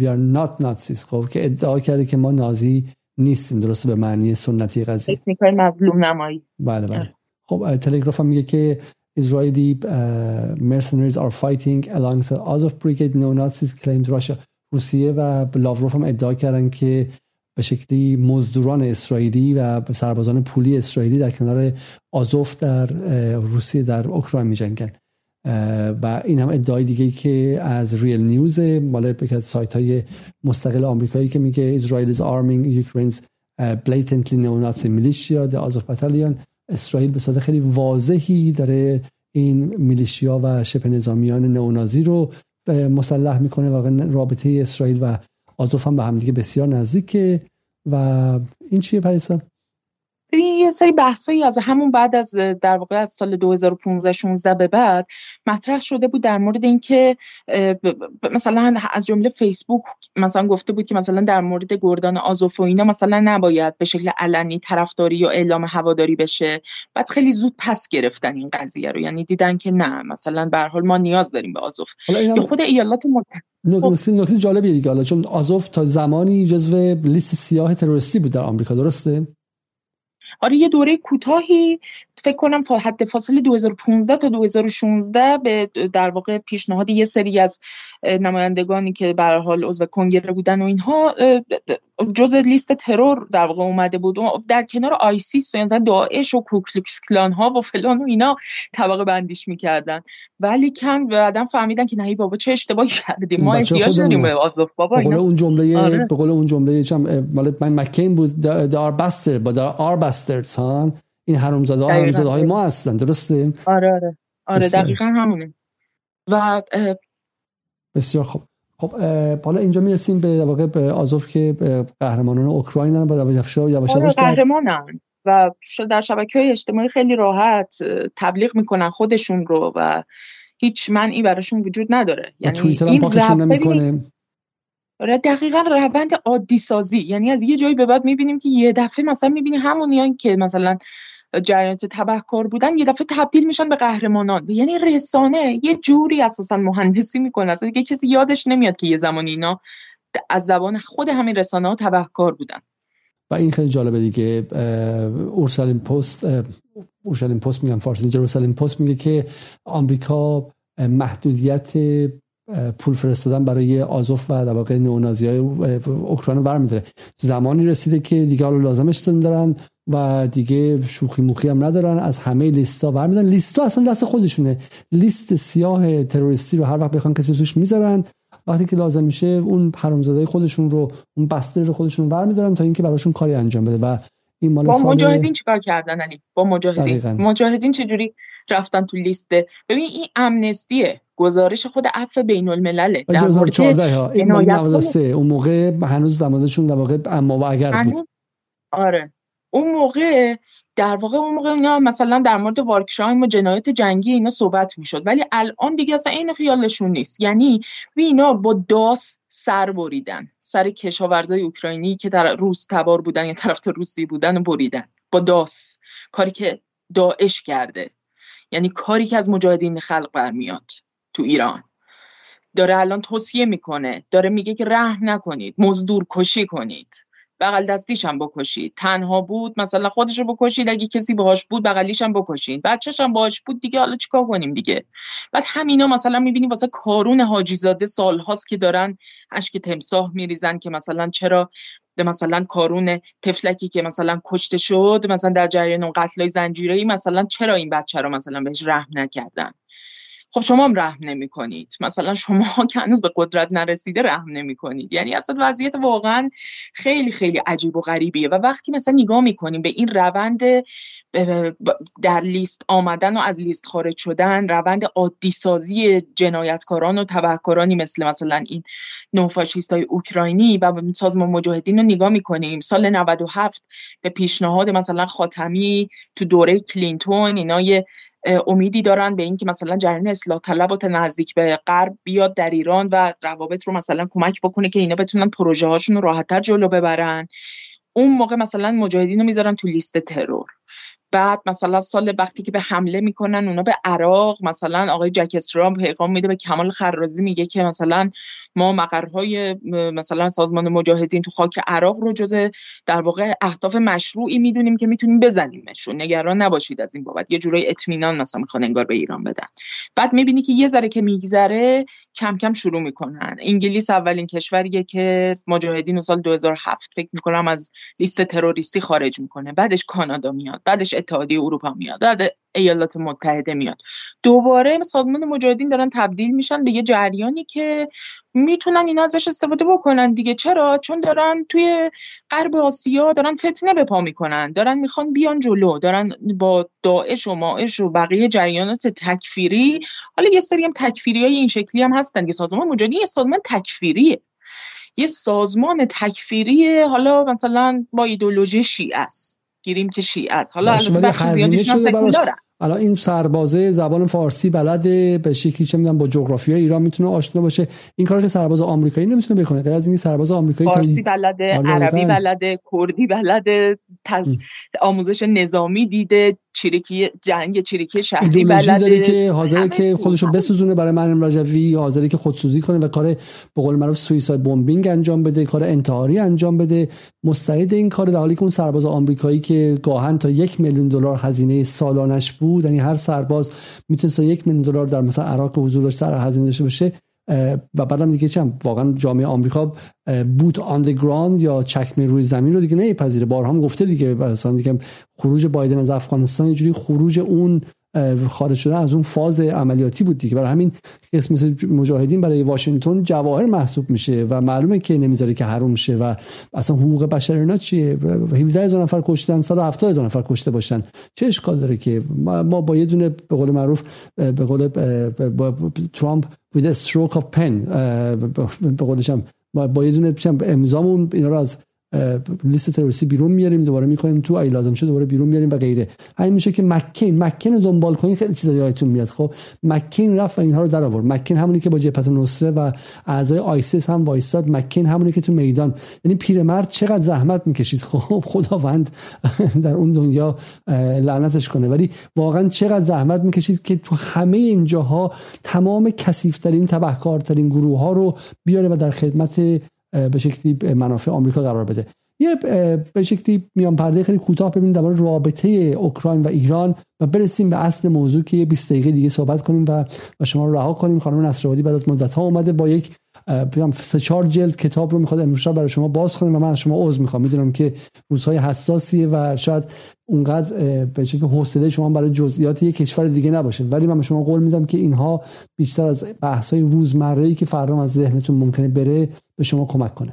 we are not Nazis. خب که ادعا کرده که ما نازی نیستیم. درسته؟ به معنی سنتی قضیه. تکنیکای مظلوم نمایی بله بله. خب تلگراف هم میگه که Israeli uh, mercenaries are fighting alongside Azov brigade. neo-Nazis claimed Russia. روسیه و لاوروف هم ادعا کردن که به شکلی مزدوران اسرائیلی و سربازان پولی اسرائیلی در کنار آزوف در روسیه در اوکراین میجنگن. و این هم ادعای دیگه که از ریل نیوز مال یکی از سایت های مستقل آمریکایی که میگه اسرائیل is arming Ukraine's blatantly neo-Nazi militia the Azov اسرائیل به صورت خیلی واضحی داره این میلیشیا و شبه نظامیان نئونازی رو مسلح می‌کنه و رابطه اسرائیل و آزوف هم به همدیگه بسیار نزدیکه. و این چیه پریسا؟ یه سری بحثایی از همون بعد از در واقع از سال 2015 16 به بعد مطرح شده بود در مورد اینکه مثلا از جمله فیسبوک مثلا گفته بود که مثلا در مورد گردان آزوف و اینا مثلا نباید به شکل علنی طرفداری یا اعلام هواداری بشه. بعد خیلی زود پس گرفتن این قضیه رو. یعنی دیدن که نه مثلا به حال ما نیاز داریم به آزوف. یا خود ایالات متحده نکته نکته جالبیه دیگه. حالا چون آزوف تا زمانی جزو لیست سیاه تروریستی بود در آمریکا درسته؟ آره یه دوره کوتاهی فکر کنم حد فاصله 2015 تا 2016 به در واقع پیشنهاد یه سری از نمایندگانی که به حال عضو کنگره بودن و اینها جز لیست ترور در واقع اومده بود. در کنار ISIS و یعنی داعش و کوکلوکس کلان ها و فلان و اینا طبقه بندیش می‌کردن. ولی کم بعدا فهمیدن که نه بابا چه اشتباهی کردیم؟ ما احتیاج داریم. به آزوف بابا به اون جمله آره. به قول اون جمله چم مال من مکین بود they're bastard but they're our bastards ها؟ این حرومزاده ها های ما هستن درسته؟ آره آره. آره دقیقا همونه. و بسیار خوب. خب حالا اینجا می‌رسیم به واقع به آزوف که قهرمانان اوکراین و یواش یواش آره قهرمانن. و در شبکه های اجتماعی خیلی راحت تبلیغ می‌کنن خودشون رو و هیچ منعی براشون وجود نداره. یعنی این نمی‌کنه. آره، دقیقا روند عادی سازی. یعنی از یه جایی به بعد می‌بینیم که یه دفعه مثلا می‌بینی همونیان که مثلا جریانات تبهکار بودن یه دفعه تبدیل میشن به قهرمانان. یعنی رسانه یه جوری اساسا مهندسی می‌کنه. اصلا دیگه کسی یادش نمیاد که یه زمانی اینا از زبان خود همین رسانه ها تبهکار بودن. و این خیلی جالبه دیگه. اورسالیم پست اورسالیم پست میگم فارسی جروسالیم پست میگه که آمریکا محدودیت پول فرستادن برای آزوف و در واقع نئونازی های اوکراین رو برمیداره. زمانی رسیده که دیگه حالا لازمش دارن. و دیگه شوخی موخی هم ندارن. از همه لیستا برمیدن لیستا اصلا دست خودشونه. لیست سیاه تروریستی رو هر وقت بخوان کسی توش می‌ذارن وقتی که لازم میشه اون حرامزاده خودشون رو اون بستر رو خودشون برمیدارن تا اینکه براشون کاری انجام بده. و این مال با مجاهدین چیکار کردن علی؟ با مجاهدین. دقیقا. مجاهدین چجوری رفتن تو لیست؟ ببین این امنستیه گزارش خود عفو بین الملل در 2014 ها. این 93 اون موقع هنوز زمانشون در واقع اما و اگر بود. آره. اون موقع در واقع اون موقع اینا مثلا در مورد وارکشایم و جنایت جنگی اینا صحبت می‌شد. ولی الان دیگه اصلا این خیالشون نیست. یعنی اینا با داس سر بریدن. سر کشاورزای اوکراینی که در روس تبار بودن یا طرف روسی بودن بریدن. با داس. کاری که داعش کرده. یعنی کاری که از مجاهدین خلق برمیاد تو ایران. داره الان توصیه می‌کنه. داره میگه که رحم نکنید. مزدور کشی کنید. بغل دستیش هم بکشید. تنها بود مثلا خودش رو بکشید. اگه کسی باهاش بود بغلیش هم بکشید. بچهش هم باهاش بود دیگه حالا چیکار کنیم دیگه؟ بعد همینا مثلا می‌بینیم واسه کارون حاجی زاده سالهاست که دارن اشک تمساح میریزن که مثلا چرا مثلا کارون تفلکی که مثلا کشته شد مثلا در جریان قتلای زنجیره‌ای مثلا چرا این بچه رو مثلا بهش رحم نکردن؟ خب شما هم رحم نمی کنید مثلا شما که هنوز به قدرت نرسیده رحم نمی کنید یعنی اصلا وضعیت واقعا خیلی خیلی عجیب و غریبیه. و وقتی مثلا نگاه می‌کنیم به این روند در لیست آمدن و از لیست خارج شدن روند عادی سازی جنایتکاران و تبهکارانی مثل مثلا این نوفاشیست های اوکراینی و سازمان مجاهدین رو نگاه می‌کنیم. سال 97 به پیشنهاد مثلا خاتمی تو دوره کلینتون اینا یه امیدی دارن به اینکه مثلا جریان اصلاح طلب و نزدیک به غرب بیاد در ایران و روابط رو مثلا کمک بکنه که اینا بتونن پروژه هاشون رو راحتتر جلو ببرن. اون موقع مثلا مجاهدین رو می‌ذارن تو لیست ترور. بعد مثلا سال وقتی که به حمله می‌کنن اونا به عراق مثلا آقای جک استرام پیغام میده به کمال خرازی میگه که مثلا ما مقرهای مثلا سازمان مجاهدین تو خاک عراق رو جز در واقع اهداف مشروعی می‌دونیم که می‌تونیم بزنیمشون. نگران نباشید از این بابت. یه جورای اطمینان مثلا می‌خوان انگار به ایران بدن. بعد می‌بینی که یه ذره که میگذره کم کم شروع می‌کنن. انگلیس اولین کشوریه که مجاهدین سال 2007 فکر می‌کنم از لیست تروریستی خارج می‌کنه. بعدش کانادا میاد. بعدش اتحادیه اروپا میاد. بعد ایالات متحده میاد. دوباره سازمان مجاهدین دارن تبدیل میشن به یه جریانی که می‌تونن اینا ازش استفاده بکنن دیگه. چرا؟ چون دارن توی غرب آسیا دارن فتنه به پا می‌کنن. دارن می‌خوان بیان جلو. دارن با داعش و ماعش و بقیه جریانات تکفیری حالا یه سری هم تکفیری های این شکلی هم هستن که سازمان مجاهدین یه سازمان تکفیریه. یه سازمان تکفیری حالا مثلا با ایدولوژی شیعه است. گیریم که شیعه است حالا البته بخش زیادیش الان این سربازه زبان فارسی بلده به شکلی چه می‌دونم با جغرافی ایران می‌تونه آشنا باشه. این کار که سرباز آمریکایی نمی‌تونه بکنه. غیر از این سرباز آمریکایی فارسی بلده آره، عربی بلده کردی بلده تز... آموزش نظامی دیده چریکی جنگ چریکی شهری بلده. داره که حاضره که خودشو بسوزونه برای مریم رجوی حاضره که خودسوزی کنه و کار به قول معروف سویساید بمبینگ انجام بده کار انتحاری انجام بده. مستعد این کار در حالی که اون سرباز آمریکایی که گاهن تا یک میلیون دلار هزینه سالانش بود یعنی هر سرباز می‌تونست یک میلیون دلار در مثلا عراق حضور داشته سر هزینه داشته باشه و بعدم دیگه چم واقعا جامعه آمریکا بوت آن دی گراند یا چکمه روی زمین رو دیگه نمیپذیره بارها هم گفته دیگه مثلا دیگه خروج بایدن از افغانستان اینجوری خروج اون خارج شدن از اون فاز عملیاتی بود دیگه. برای همین اسم مجاهدین برای واشنگتن جواهر محسوب میشه و معلومه که نمی‌ذاره که حروم شه و اصلا حقوق بشر اینا چیه؟ 17 هزار نفر کشتن 170 هزار نفر کشته باشن. چه اشکال داره که؟ ما با یه دونه به قول معروف به قول ترامپ with a stroke of pen به قولشم با یه دونه امضامون اینا رو از لیست تروریستی بیرون میاریم دوباره می‌کنیم تو ای لازم شده دوباره بیرون میاریم و غیره. همین میشه که مکین مکین رو دنبال کنید خیلی چیزا یادتون میاد. خب مکین رفت و اینها رو در آورد. مکین همونی که با جبهت نصره و اعضای آیسیس هم وایستاد. مکین همونی که تو میدان. یعنی پیرمرد چقدر زحمت می‌کشید. خب خداوند در اون دنیا لعنتش کنه. ولی واقعا چقدر زحمت می‌کشید که تو همه این جاها تمام کثیف‌ترین تبهکارترین گروه ها رو بیاره و در خدمت به شکلی منافع آمریکا قرار بده. یه به شکلی میان پرده خیلی کوتاه ببینیم درباره رابطه اوکراین و ایران و برسیم به اصل موضوع که یه 20 دقیقه دیگه صحبت کنیم و و شما رو رها کنیم. خانم نصرآبادی بعد از مدت ها اومده با یک پیام سه چهار جلد کتاب رو می‌خواد امروز برای شما باز کنیم و من از شما عذر می‌خوام. می‌دونم که روزهای حساسیه و شاید اونقدر به شکل حوصله شما برای جزئیات یک کشور دیگه نباشه. ولی من به شما قول میدم که اینها بیشتر از بحث های روزمره ای که فردا از ذهنتون ممکنه بره به شما کمک کنه.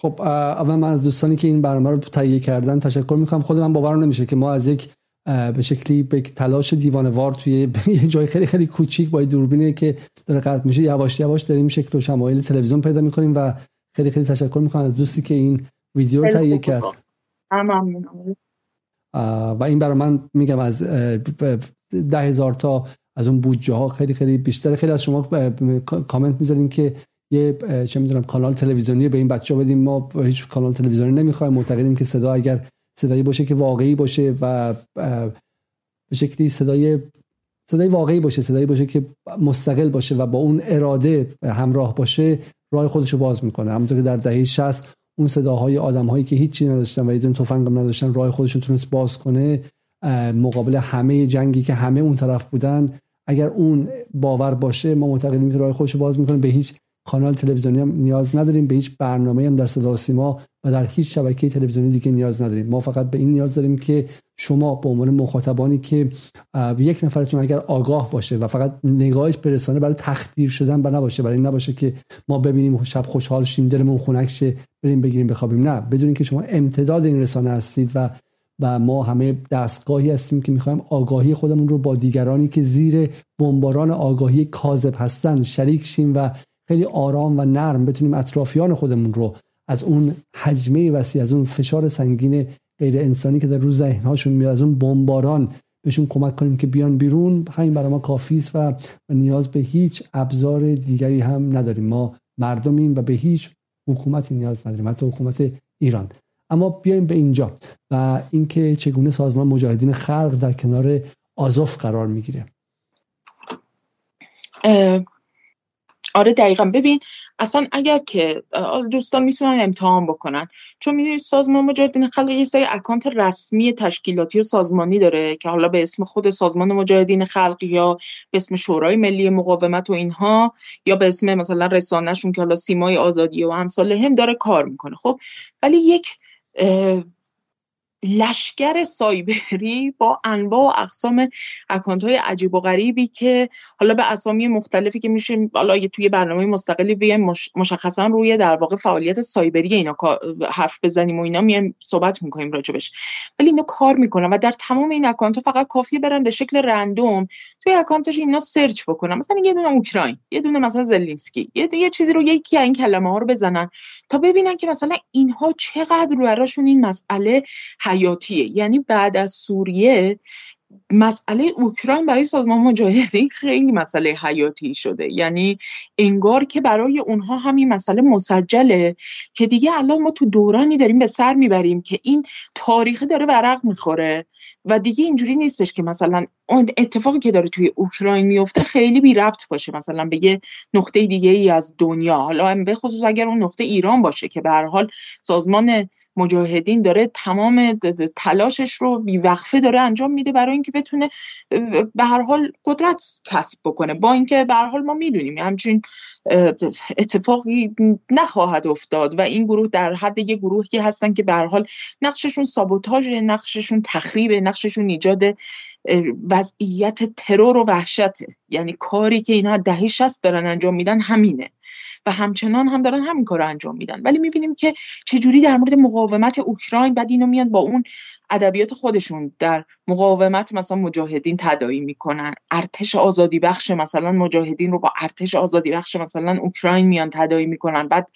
خب اول من از دوستانی که این برنامه رو تهیه کردن تشکر می‌کنم. خود من باورم نمیشه که ما از یک به شکلی به تلاش دیوانوار توی یه جای خیلی خیلی کوچیک با دوربینی که داره قطع میشه یواش یواش داریم شکل و شمایل تلویزیون پیدا می‌کنیم و خیلی خیلی تشکر می‌کنم از دوستی که این ویدیو رو تهیه کرد. و این برای من میگم از ده هزار تا از اون بودجه ها خیلی خیلی بیشتر خیلی از شما کامنت می‌ذارین که یه چه می‌دونم کانال تلویزیونی به این بچه بدیم. ما هیچ کانال تلویزیونی نمی‌خوایم. معتقدیم که صدا اگر صدایی باشه که واقعی باشه و به شکلی صدای صدای واقعی باشه صدایی باشه که مستقل باشه و با اون اراده همراه باشه راه خودش رو باز می‌کنه. همونطور که در دهه 60 اون صداهای آدمهایی که هیچی نداشتن و یه تفنگم نداشتن راه خودشون تونست باز کنه مقابل همه جنگی که همه اون طرف بودن اگر اون باور باشه ما معتقدیم که راه خودش رو باز می‌کنه. به هیچ کانال تلویزیونی هم نیاز نداریم به هیچ برنامه هم در صدا و و در هیچ شبکه تلویزیونی دیگه نیاز نداریم. ما فقط به این نیاز داریم که شما به عنوان مخاطبانی که یک نفرتون اگر آگاه باشه و فقط نگاهش برسانه برای تخدیر شدن و نباشه برای این نباشه که ما ببینیم شب خوشحال شیم دلمون خنک شه بریم بگیریم بخوابیم. نه بدونین که شما امتداد این رسانه هستید و و ما همه دستگاهی هستیم که می‌خوایم آگاهی خودمون رو با دیگرانی که زیر بمباران آگاهی کاذب هستن شریک شیم و خیلی آرام و نرم بتونیم اطرافیان خودمون رو از اون حجمه وسیع از اون فشار سنگین غیر انسانی که در روز ذهنهاشون میاد از اون بمباران بهشون کمک کنیم که بیان بیرون. همین برای ما کافی است و نیاز به هیچ ابزار دیگری هم نداریم. ما مردمیم و به هیچ حکومتی نیاز نداریم حتی حکومت ایران. اما بیایم به اینجا و اینکه چگونه سازمان مجاهدین خلق در کنار آزوف قرار می‌گیره. آره دقیقا. ببین اصلا اگر که دوستان می‌تونن امتحان بکنن. چون می‌دونید سازمان مجاهدین خلق یه سری اکانت رسمی تشکیلاتی و سازمانی داره که حالا به اسم خود سازمان مجاهدین خلق یا به اسم شورای ملی مقاومت و اینها یا به اسم مثلا رسانهشون که حالا سیمای آزادی و امثال هم داره کار می‌کنه. خب ولی یک لشکر سایبری با انواع و اقسام اکانت های عجیب و غریبی که حالا به اسامی مختلفی که میشه حالا توی برنامه مستقلی بیایم مشخصا روی در واقع فعالیت سایبری اینا حرف بزنیم و اینا میایم صحبت می‌کنیم راجبش. ولی اینا کار می‌کنن و در تمام این اکانت ها فقط کافیه برن به شکل random توی اکانتش اینا سرچ بکنن. مثلا یه دونه اوکراین یه دونه مثلا زلینسکی یه, یه چیزی رو یکی این کلمه ها رو بزنن تا ببینن که مثلا اینها چقدر براشون این مسئله حیاتیه. یعنی بعد از سوریه مسئله اوکراین برای سازمان مجاهدین خیلی مسئله حیاتی شده. یعنی انگار که برای اونها همین مسئله مسجله که دیگه الان ما تو دورانی داریم به سر می‌بریم که این تاریخی داره ورق می‌خوره و دیگه اینجوری نیستش که مثلا اون اتفاقی که داره توی اوکراین میفته خیلی بی ربط باشه. مثلا به یه نقطه دیگه ای از دنیا. حالا به خصوص اگر اون نقطه ایران باشه که به هر حال سازمان مجاهدین داره تمام تلاشش رو بیوقفه داره انجام میده برای اینکه بتونه به هر حال قدرت کسب بکنه. با اینکه به هر حال ما می‌دونیم همچین اتفاقی نخواهد افتاد و این گروه در حد یه گروهی هستن که به حال نقششون سابوتاژ نقششون تخریب نقششون ایجاد وضعیت ترور و وحشته یعنی کاری که اینها دهه 60 دارن انجام میدن همینه. و همچنان هم دارن همین کار انجام میدن. ولی می‌بینیم که چجوری در مورد مقاومت اوکراین بعد اینو میان با اون ادبیات خودشون در مقاومت مثلا مجاهدین تداعی می‌کنن. ارتش آزادی بخش مثلا مجاهدین رو با ارتش آزادی بخش مثلا اوکراین میان تداعی می‌کنن. بعد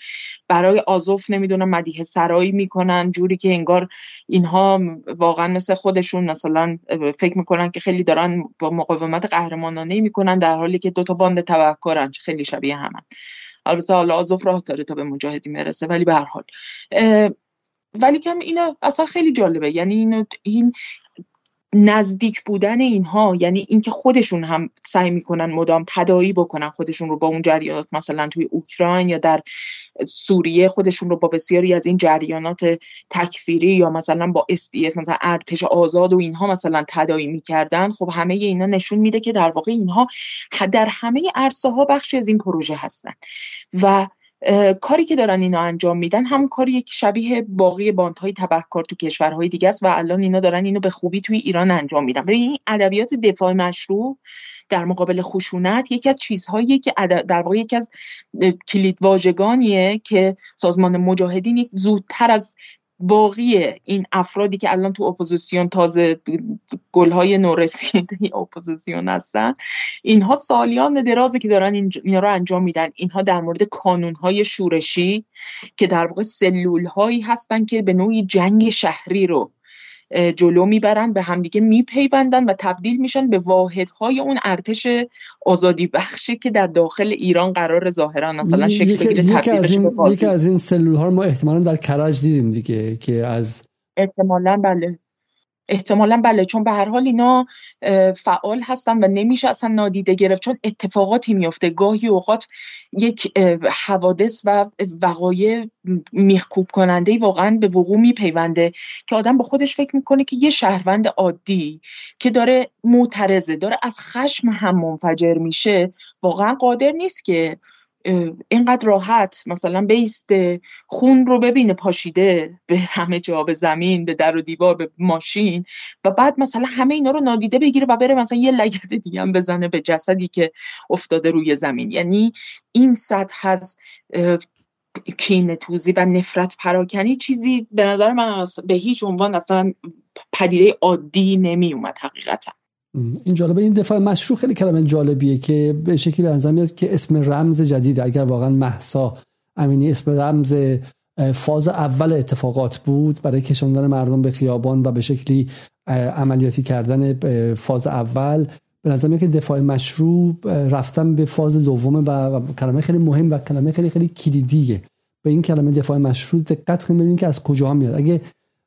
برای آزوف نمی‌دونم مدیه سرایی می‌کنن جوری که انگار اینها واقعا مثل خودشون مثلا فکر می‌کنن که خیلی دارن با مقاومت قهرمانانه می‌کنن در حالی که دو تا باند تبکرن خیلی شبیه همن. البته حالا آزوف راه داره تا به مجاهدین برسه ولی به هر حال. ولی کم اینا اصلا خیلی جالبه. یعنی این نزدیک بودن اینها یعنی اینکه خودشون هم سعی می‌کنن مدام تدایی بکنن خودشون رو با اون جریانات مثلا توی اوکراین یا در سوریه خودشون رو با بسیاری از این جریانات تکفیری یا مثلا با SDF مثلا ارتش آزاد و اینها مثلا تدایی می‌کردن. خب همه اینا نشون میده که در واقع اینها در همه عرصه ها بخشی از این پروژه هستن. و کاری که دارن اینا انجام میدن هم کاری که شبیه باقی باندهای تبهکار تو کشورهای دیگه است و الان اینا دارن اینو به خوبی توی ایران انجام میدن. این ادبیات دفاع مشروع در مقابل خشونت یکی از چیزهایی که در واقع یکی از کلید واژگانیه که سازمان مجاهدین یک زودتر از باقی این افرادی که الان تو اپوزیسیون تازه گلهای نورسیده اپوزیسیون هستن اینها سالیان درازه که دارن این رو انجام میدن. اینها در مورد کانونهای شورشی که در واقع سلول هایی هستن که به نوعی جنگ شهری رو جلو می‌برن به همدیگه میپیوندن و تبدیل میشن به واحدهای اون ارتش آزادی بخشی که در داخل ایران قرار ظاهرا مثلا شکل بگیره از این یکی از این سلول ها ما احتمالا در کرج دیدیم دیگه که از احتمالا بله. احتمالا بله چون به هر حال اینا فعال هستن و نمیشه اصلا نادیده گرفت. چون اتفاقاتی میفته گاهی اوقات یک حوادث و وقایع میخکوب کننده واقعا به وقوع میپیونده که آدم با خودش فکر می‌کنه که یه شهروند عادی که داره معترضه داره از خشم هم منفجر میشه واقعا قادر نیست که اینقدر راحت مثلا بیسته خون رو ببینه پاشیده به همه جا به زمین به در و دیوار به ماشین و بعد مثلا همه اینا رو نادیده بگیره و بره مثلا یه لگت دیگه هم بزنه به جسدی که افتاده روی زمین. یعنی این سطح از کین توزی و نفرت پراکنی چیزی به نظر من به هیچ عنوان اصلا پدیده عادی نمی اومد حقیقتا. این جالبه این دفاع مشروع خیلی کلمه جالبیه که به شکلی به که اسم رمز جدید اگر واقعا محسا امینی اسم رمز فاز اول اتفاقات بود برای کشاندن مردم به خیابان و به شکلی عملیاتی کردن فاز اول. به نظر میاد که دفاع مشروع رفتن به فاز دومه و کلمه خیلی مهم و کلمه خیلی خیلی کلیدیه. به این کلمه دفاع مشروع دقت کنید ببینید که از کجا میاد. اگه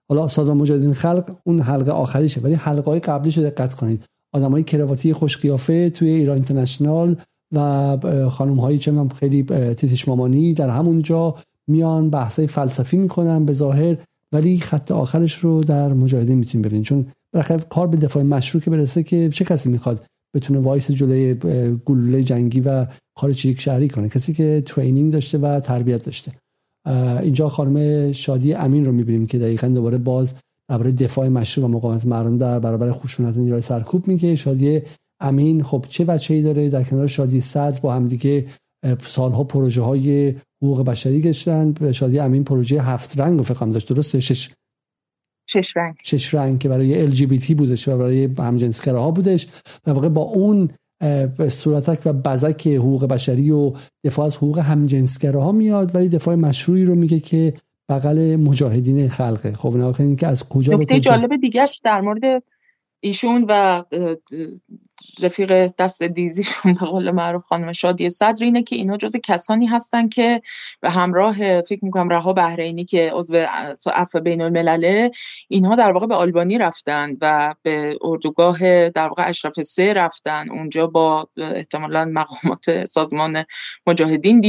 حالا سازمان مجاهدین خلق اون حلقه آخریشه ولی حلقه های قبلیش رو دقت کنید. های کرواتی خوش قیافه توی ایران اینترنشنال و خانم هایی چه خیلی تیتیش مامانی در همونجا میان بحث فلسفی می‌کنن به ظاهر ولی خط آخرش رو در مجاهدین می‌تونیم ببینید چون بالاخره کار به دفاع مشروع که برسه که چه کسی می‌خواد بتونه وایسه جلوی گلوله جنگی و کار چریک شهری کنه؟ کسی که training داشته و تربیت داشته. اینجا خانم شادی امین رو می‌بینیم که دقیقا دوباره باز درباره دفاع مشروع و مقاومت مردم در برابر خشونت نیروهای سرکوب میگه. شادی امین خب چه ای داره؟ در کنار شادی صدر با هم دیگه سالها پروژه های حقوق بشری گشتن. شادی امین پروژه هفت رنگ فکر کنم داشت درسته؟ شش. شش رنگ. شش رنگ که برای LGBT بودش و برای همجنسگراها بودش. و واقع با اون صورتک و بزک حقوق بشری و دفاع از حقوق همجنسگراها میاد ولی دفاع مشروعی رو میگه که بغل مجاهدین خلقه. خب نه که از کجا به جالب دیگه در مورد ایشون و رفیق دست دیزیشون به قول معروف خانم شادی صدر اینه که اینا جز کسانی هستن که به همراه فکر می‌کنم رها بحرینی که عضو عفو بین الملله اینها در واقع به آلبانی رفتن و به اردوگاه در واقع اشرف سه رفتن. اونجا با احتمالا مقامات سازمان مجاهدین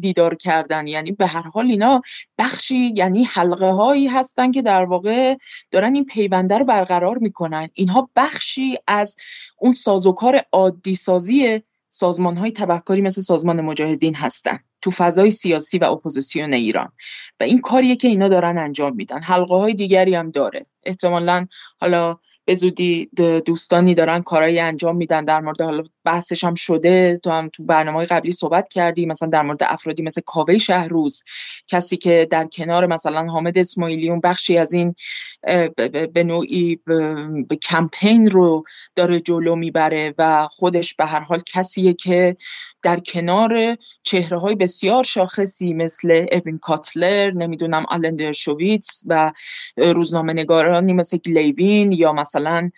دیدار کردن. یعنی به هر حال اینا بخشی یعنی حلقه هایی هستن که در واقع دارن این پیونده رو برقرار می‌کنن. اینها بخشی از اون سازوکار عادی سازی سازمان های تبهکاری مثل سازمان مجاهدین هستن تو فضای سیاسی و اپوزیسیون ایران. و این کاریه که اینا دارن انجام میدن. حلقه های دیگری هم داره. احتمالا حالا به زودی دوستانی دارن کارایی انجام میدن در مورد حالا بحثش هم شده تو هم تو برنامه قبلی صحبت کردی مثلا در مورد افرادی مثل کاوه شهروز کسی که در کنار مثلا حامد اسماعیلی اون بخشی از این به نوعی به کمپین رو داره جلو می‌بره و خودش به هر حال کسیه که در کنار چهره های بسیار شاخصی مثل اوین کاتلر نمی‌دونم آلن درشویتس و روزنامه نگارانی مثل گلیوین یا مثلا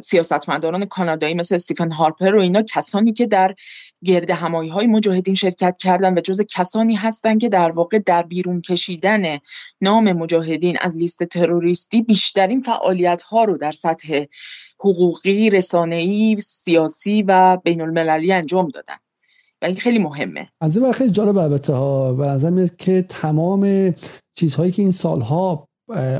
سیاستمداران کانادایی مثل استیفن هارپر و اینا کسانی که در گرد همایی های مجاهدین شرکت کردن و جز کسانی هستند که در واقع در بیرون کشیدن نام مجاهدین از لیست تروریستی بیشترین فعالیت ها رو در سطح حقوقی، رسانه‌ای، سیاسی و بین المللی انجام دادن. و این خیلی مهمه. از این خیلی جالب البته ها. به که تمام چیزهایی که این سالها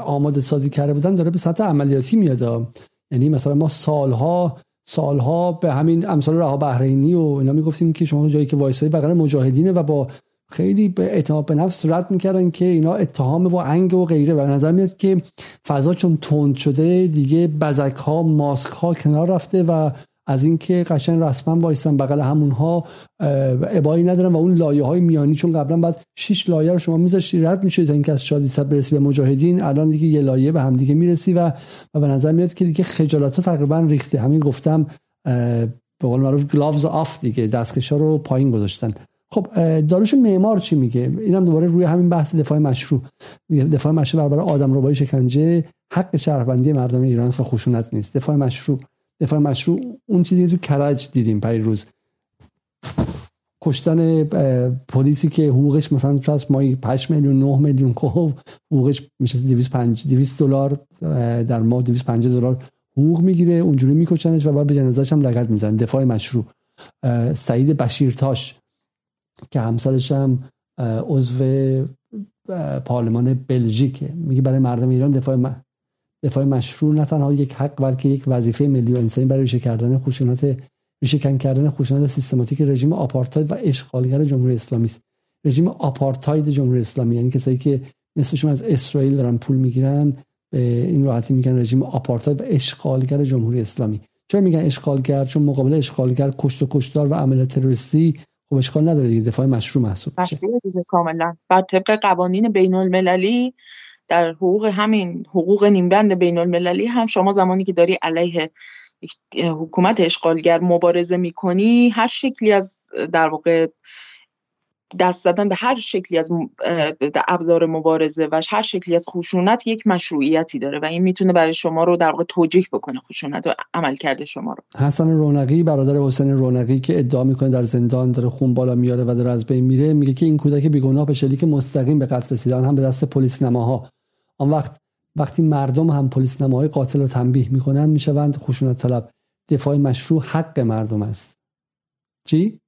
آماده سازی کرده بودن داره به سطح عملیاتی میاد. یعنی مثلا ما سالها سالها به همین امثال رها بحرینی و اینا می‌گفتیم که شما جایی که وایسای بغل مجاهدینه و با خیلی به اعتماد به نفس رد می‌کردن که اینا اتهام و انگ و غیره. و نظر میاد که فضا چون تند شده دیگه بزک ها ماسک ها کنار رفته و از اینکه قشنگ رسما وایسن بغل همونها ابایی ندارن و اون لایه های میانی چون قبلا بعد 6 لایه رو شما میذاشتی رد میشه تا اینکه از شادی صد برسی به مجاهدین الان دیگه یه لایه به هم دیگه می‌رسی و و به نظر میاد که دیگه خجالت ها تقریبا ریخته. همین گفتم به قول معروف گلاوز آف دیگه دستکشا رو پایین گذاشتن. خب داروش معمار چی میگه؟ اینم دوباره روی همین بحث دفاع مشروع. دفاع مشروع برابر آدم ربای شکنجه حق شهروندی مردم ایران و خشونت نیست. دفاع مشروع. دفاع مشروع اون چیزی تو کرج دیدیم پای روز. کشتن پلیسی که حقوقش مثلا پس مایی 8 میلیون 9 میلیون خب حقوقش میشه 205 200 دلار در ماه 250 دلار حقوق می‌گیره اونجوری میکشنش و بعد به جنازه‌ش هم لگد می‌زنن دفاع مشروع. سعید بشیرتاش که همسرش هم عضو پارلمان بلژیک میگه برای مردم ایران دفاع دفاع مشروع نه تنها یک حق بلکه یک وظیفه ملی و انسانی برای ریشه کردن خشونت ریشه کردن خشونت سیستماتیک رژیم آپارتاید و اشغالگر جمهوری اسلامی است. رژیم آپارتاید جمهوری اسلامی یعنی کسایی که نصفشون از اسرائیل دارن پول می‌گیرن این راحتی میگن رژیم آپارتاید و اشغالگر جمهوری اسلامی. چرا میگن اشغالگر؟ چون مقابل اشغالگر کشت و کشتار و عمل تروریستی خب اشکال نداره دیگه دفاع مشروع محسوب میشه. کاملا. بر طبق قوانین بین المللی در حقوق همین حقوق نیمبند بین المللی هم شما زمانی که داری علیه حکومت اشغالگر مبارزه می‌کنی هر شکلی از در واقع دست زدن به هر شکلی از ابزار مبارزه و هر شکلی از خشونت یک مشروعیتی داره و این می‌تونه برای شما رو در واقع توجیه بکنه خشونت و عمل کرده شما رو. حسن رونقی برادر حسین رونقی که ادعا می‌کنه در زندان داره خون بالا میاره و داره از بین میره میگه که این کودک بیگناه به شلیک مستقیم به قتل رسیدن هم به دست پلیس نماها آن وقت وقتی مردم هم پلیس نماهای قاتل رو تنبیه می‌کنن می‌شوند خشونت طلب. دفاع مشروع حق مردم است. چی؟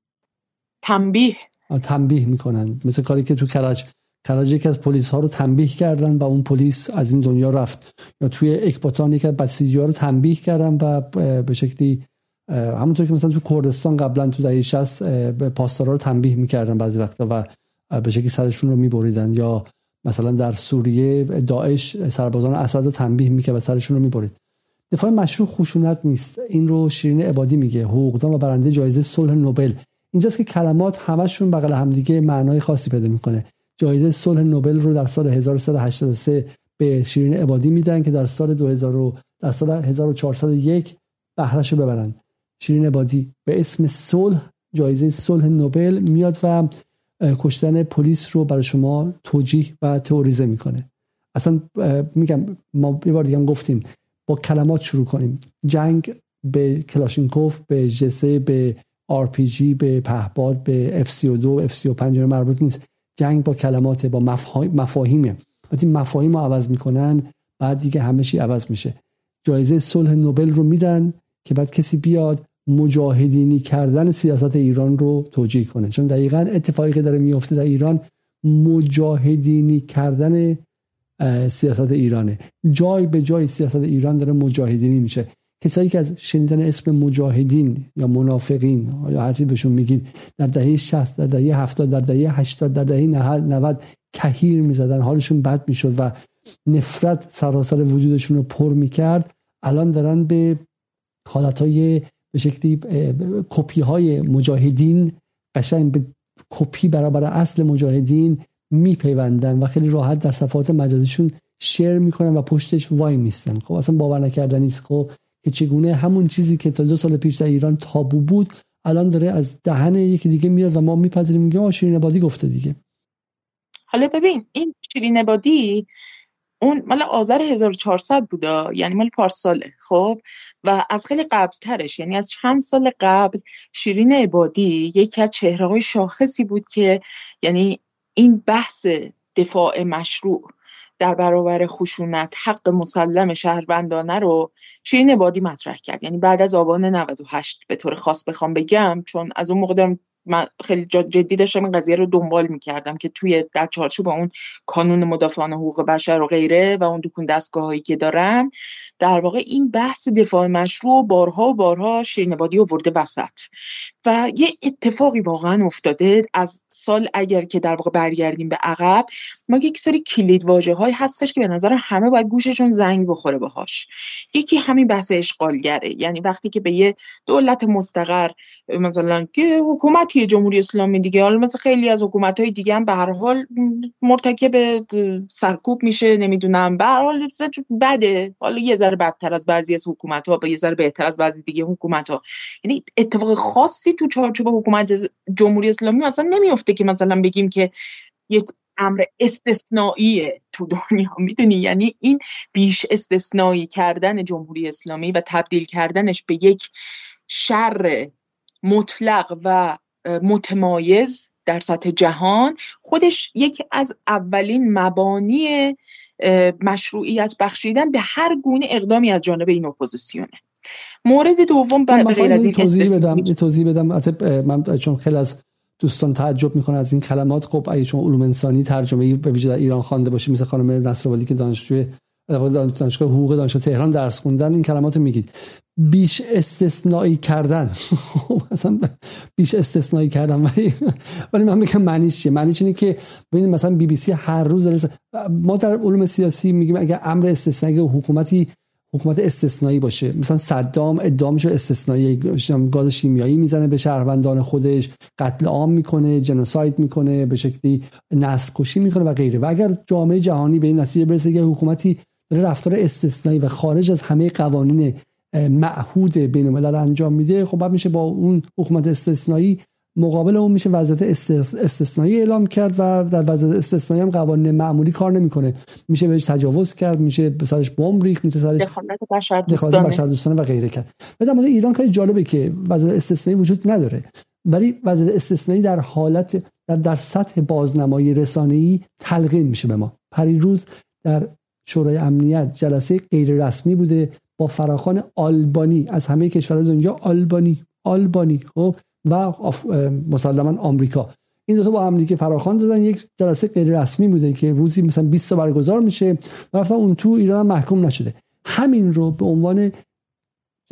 تنبیه. تنبیه می‌کنن. مثل کاری که تو کرج کرج یکی از پلیس ها رو تنبیه کردن و اون پلیس از این دنیا رفت. یا توی اکباتان یکی از بسیجی ها رو تنبیه کردن و به شکلی همونطور که مثلا تو کردستان قبلا تو دهه 60 پاسدارا رو تنبیه می‌کردن بعضی وقتا و به شکلی سرشون رو میبریدن. یا مثلا در سوریه داعش سربازان اسد رو تنبیه می‌کرد و سرشون رو می‌برید. دفاع مشروع خشونت نیست. این رو شیرین عبادی میگه. حقوقدان و برنده جایزه صلح نوبل. اینجاست که کلمات همشون بغل همدیگه معنای خاصی پیدا می‌کنه. جایزه صلح نوبل رو در سال 1383 به شیرین عبادی میدن که در سال 2000 در سال 1401 بهرش رو ببرن. شیرین عبادی به اسم صلح جایزه صلح نوبل میاد و کشتن پلیس رو برای شما توجیه و تئوریزه می‌کنه. اصلا میگم ما یه بار دیگه گفتیم با کلمات شروع کنیم. جنگ به کلاشینکوف به ژسه به آرپیجی به پهباد به F32 F35 مربوط نیست. جنگ با کلمات با مفاهیمه. وقتی مفاهیم رو عوض می‌کنن بعد دیگه همه چی عوض میشه. جایزه صلح نوبل رو میدن که بعد کسی بیاد مجاهدینی کردن سیاست ایران رو توجیه کنه. چون دقیقا اتفاقی که داره میفته در ایران مجاهدینی کردن سیاست ایرانه. جای به جای سیاست ایران داره مجاهدینی میشه. کسایی که از شنیدن اسم مجاهدین یا منافقین یا هر بهشون میگید در دهه 60 در دهه 70 در دهه 80 در دهه 90 کهیر می‌زدن حالشون بد می‌شد و نفرت سراسر وجودشون رو پر می‌کرد. الان دارن به حالتهای به شکلی کپی های مجاهدین قشنگ به کپی برابر اصل مجاهدین میپیوندن و خیلی راحت در صفحات مجازیشون شیر می‌کنن و پشتش وای میستن. خب اصلا باور نکردنی است خب که چگونه همون چیزی که تا دو سال پیش در ایران تابو بود الان داره از دهن یکی دیگه میاد و ما میپذیریم میگه آ شیرین بادی گفته دیگه. حالا ببین این شیرین بادی اون مال آذر 1400 بوده یعنی مال پارساله خب؟ و از خیلی قبل ترش یعنی از چند سال قبل شیرین عبادی یکی از چهره های شاخصی بود که یعنی این بحث دفاع مشروع در برابر خشونت حق مسلم شهروندانه رو شیرین عبادی مطرح کرد. یعنی بعد از آبان 98 به طور خاص بخوام بگم چون از اون موقع دارم من خیلی جدی داشتم این قضیه رو دنبال می‌کردم که توی در چارچوب اون کانون مدافعان حقوق بشر و غیره و اون دکون دستگاه هایی که دارن در واقع این بحث دفاع مشروع بارها و بارها شیرینبادی آورده وسط. و یه اتفاقی واقعا افتاده از سال اگر که در واقع برگردیم به عقب ما یک سری کلید واژه های هستش که به نظر همه باید گوششون زنگ بخوره باهاش. یکی همین بحث اشغالگره یعنی وقتی که به یه دولت مستقر مثلا که حکومتی جمهوری اسلامی دیگه. حالا مثل خیلی از حکومت های دیگه هم به هر حال مرتکب سرکوب میشه نمی‌دونم. به هر حال بده. حالا یه ذره بدتر از بعضی از حکومت ها با یه ذره بهتر از بعضی دیگه حکومت ها یعنی اتفاق خاصی تو چارچوب حکومت جمهوری اسلامی مثلا نمیفته که مثلا بگیم که یک امر استثنایی تو دنیا. می‌دونی؟ یعنی این بیش استثنایی کردن جمهوری اسلامی و تبدیل کردنش به یک شر مطلق و متمایز در سطح جهان. خودش یکی از اولین مبانی مشروعیت بخشیدن به هر گونه اقدامی از جانب این اپوزیسیونه. مورد دوم به غیر از این توضیح بدم توضیح بدم. من چون خیلی از دوستان تعجب می‌کنه از این کلمات خب اگه چون علوم انسانی ترجمه به ویژه در ایران خوانده باشه مثل خانم نصرآبادی که دانشجوی دانشگاه حقوق دانشگاه تهران درس خوندن این کلمات رو میگید. بیش استثنایی کردن. مثلا بیش استثنایی کردن. ولی من میگم معنیش چیه؟ معنیش اینه که ببینید مثلا بی بی سی هر روز ما در علوم سیاسی میگیم اگه امر استثنایی حکومتی حکومت استثنایی باشه. مثلا صدام ادعا شو استثنایی گاز شیمیایی می‌زنه به شهروندان خودش قتل عام می‌کنه جنوساید می‌کنه به شکلی نسل کشی می‌کنه و غیره. و اگر جامعه جهانی به این نتیجه برسه که حکومتی داره رفتار استثنایی و خارج از همه قوانین معهود بین الملل انجام میده. خب بعد میشه با اون حکومت استثنایی مقابل اون میشه وضعیت استثنایی اعلام کرد و در وضعیت استثنایی هم قوانین معمولی کار نمی‌کنه. میشه بهش تجاوز کرد میشه به سرش بمب ریخت میشه سرش دخالت بشر دوستانه. و غیره کرد. و در مورد ایران خیلی جالبه که وضعیت استثنایی وجود نداره. ولی وضعیت استثنایی در حالت در, در سطح بازنمایی رسانه‌ای تلقین میشه به ما. پریروز در شورای امنیت جلسه غیر رسمی بوده. با فراخان آلبانی از همه کشورهای دنیا آلبانی آلبانی خب و مسلما آمریکا. این دو تا با هم دیگه فراخوان دادن. یک جلسه غیر رسمی بوده که روزی مثلا 20 تا برگزار میشه و مثلا اون تو ایران محکوم نشده. همین رو به عنوان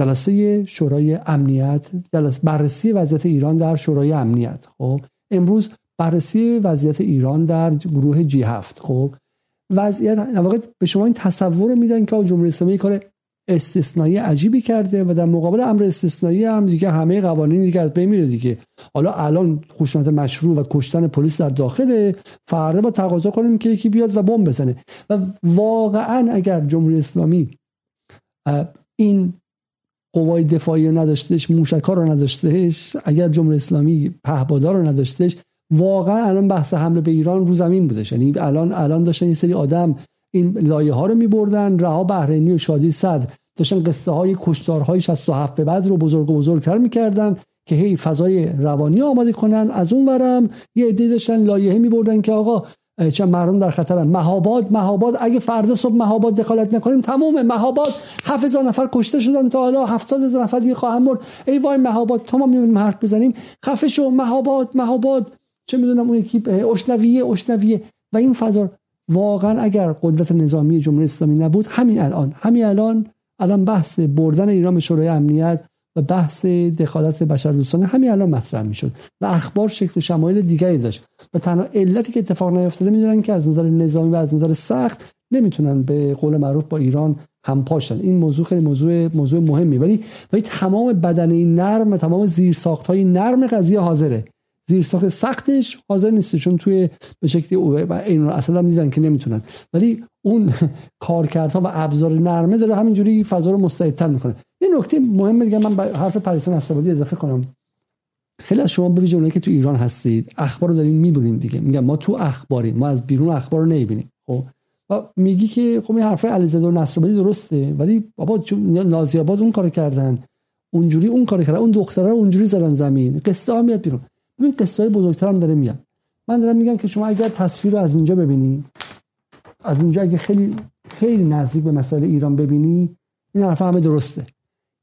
جلسه شورای امنیت جلسه بررسی وضعیت ایران در شورای امنیت خب. امروز بررسی وضعیت ایران در گروه جی هفت خب. وضعیت به شما این تصور میدن که جمهوری اسلامی کار استثنایی عجیبی کرده و در مقابل امر استثنایی هم دیگه همه قوانین دیگه از بین میره دیگه. حالا الان خشونت مشروع و کشتن پلیس در داخل فردا با تقاضا کنیم که یکی بیاد و بمب بزنه. و واقعا اگر جمهوری اسلامی این قوای دفاعی رو نداشتهش موشک رو نداشتهش اگر جمهوری اسلامی پهبادار رو نداشتهش واقعا الان بحث حمله به ایران رو زمین بودش. یعنی الان الان داشتن این سری آدم این لایه ها رو میبردن. رها بهرینی و شادی صدر. داشتن قصه های کشتارهای 67 به بعد رو بزرگ و بزرگتر می‌کردن که هی فضای روانی آماده کنن. از اون ورم یه عده داشتن لایحه میبردن که آقا چه مردم در خطرن مهاباد مهاباد اگه فردا صبح مهاباد دخالت نکنیم تمومه مهاباد 7000 نفر کشته شدن تا حالا 70000 نفر دیگه خواهم مرد. ای وای مهاباد تو ما میونیم حرف بزنیم. خفه شو. مهاباد مهاباد. چه می‌دونم اون یکی اشنویه اشنویه. و این فضا واقعا اگر قدرت نظامی جمهوری اسلامی نبود همین الان. همین الان الان بحث بردن ایران به شورای امنیت و بحث دخالت بشردوستانه همین الان مطرح می‌شد و اخبار شکل و شمایل دیگری داشت. و تنها علتی که اتفاق نیفتاده می‌دونن که از نظر نظامی و از نظر سخت نمی‌تونن به قول معروف با ایران هم پاشن این موضوع خیلی موضوع موضوع مهمی ولی ولی تمام بدنه نرم تمام زیرساخت های نرم قضیه حاضره. زیرساخت سختش حاضر نیست چون توی به شکلی و این اصلا هم دیدن که نمی‌تونن. ولی اون کارکردها و ابزار نرمه داره همینجوری فضا رو مستعدتر می‌کنه. یه نکته مهم دیگه من حرف پریسان اسرابادی اضافه کنم. خیلی از شما ببینید اونایی که تو ایران هستید اخبار رو دارین می‌بینید دیگه. میگم ما تو اخباریم ما از بیرون اخبار رو نمی‌بینیم. خب؟ و میگی که خب این حرفای علیزاده و نصرآبادی درسته ولی بابا نازی آباد اون کارو کردن. اونجوری اون کارو کردن اون دختره رو اونجوری زدن زمین. قصه ها میاد بیرون. ببین قصه های بزرگتر هم داره میاد من دارم میگم که شما اگر تصویر رو از اینجا ببینی از اینجا اگه خیلی خیلی نزدیک به مسائل ایران ببینی این حرف همه درسته.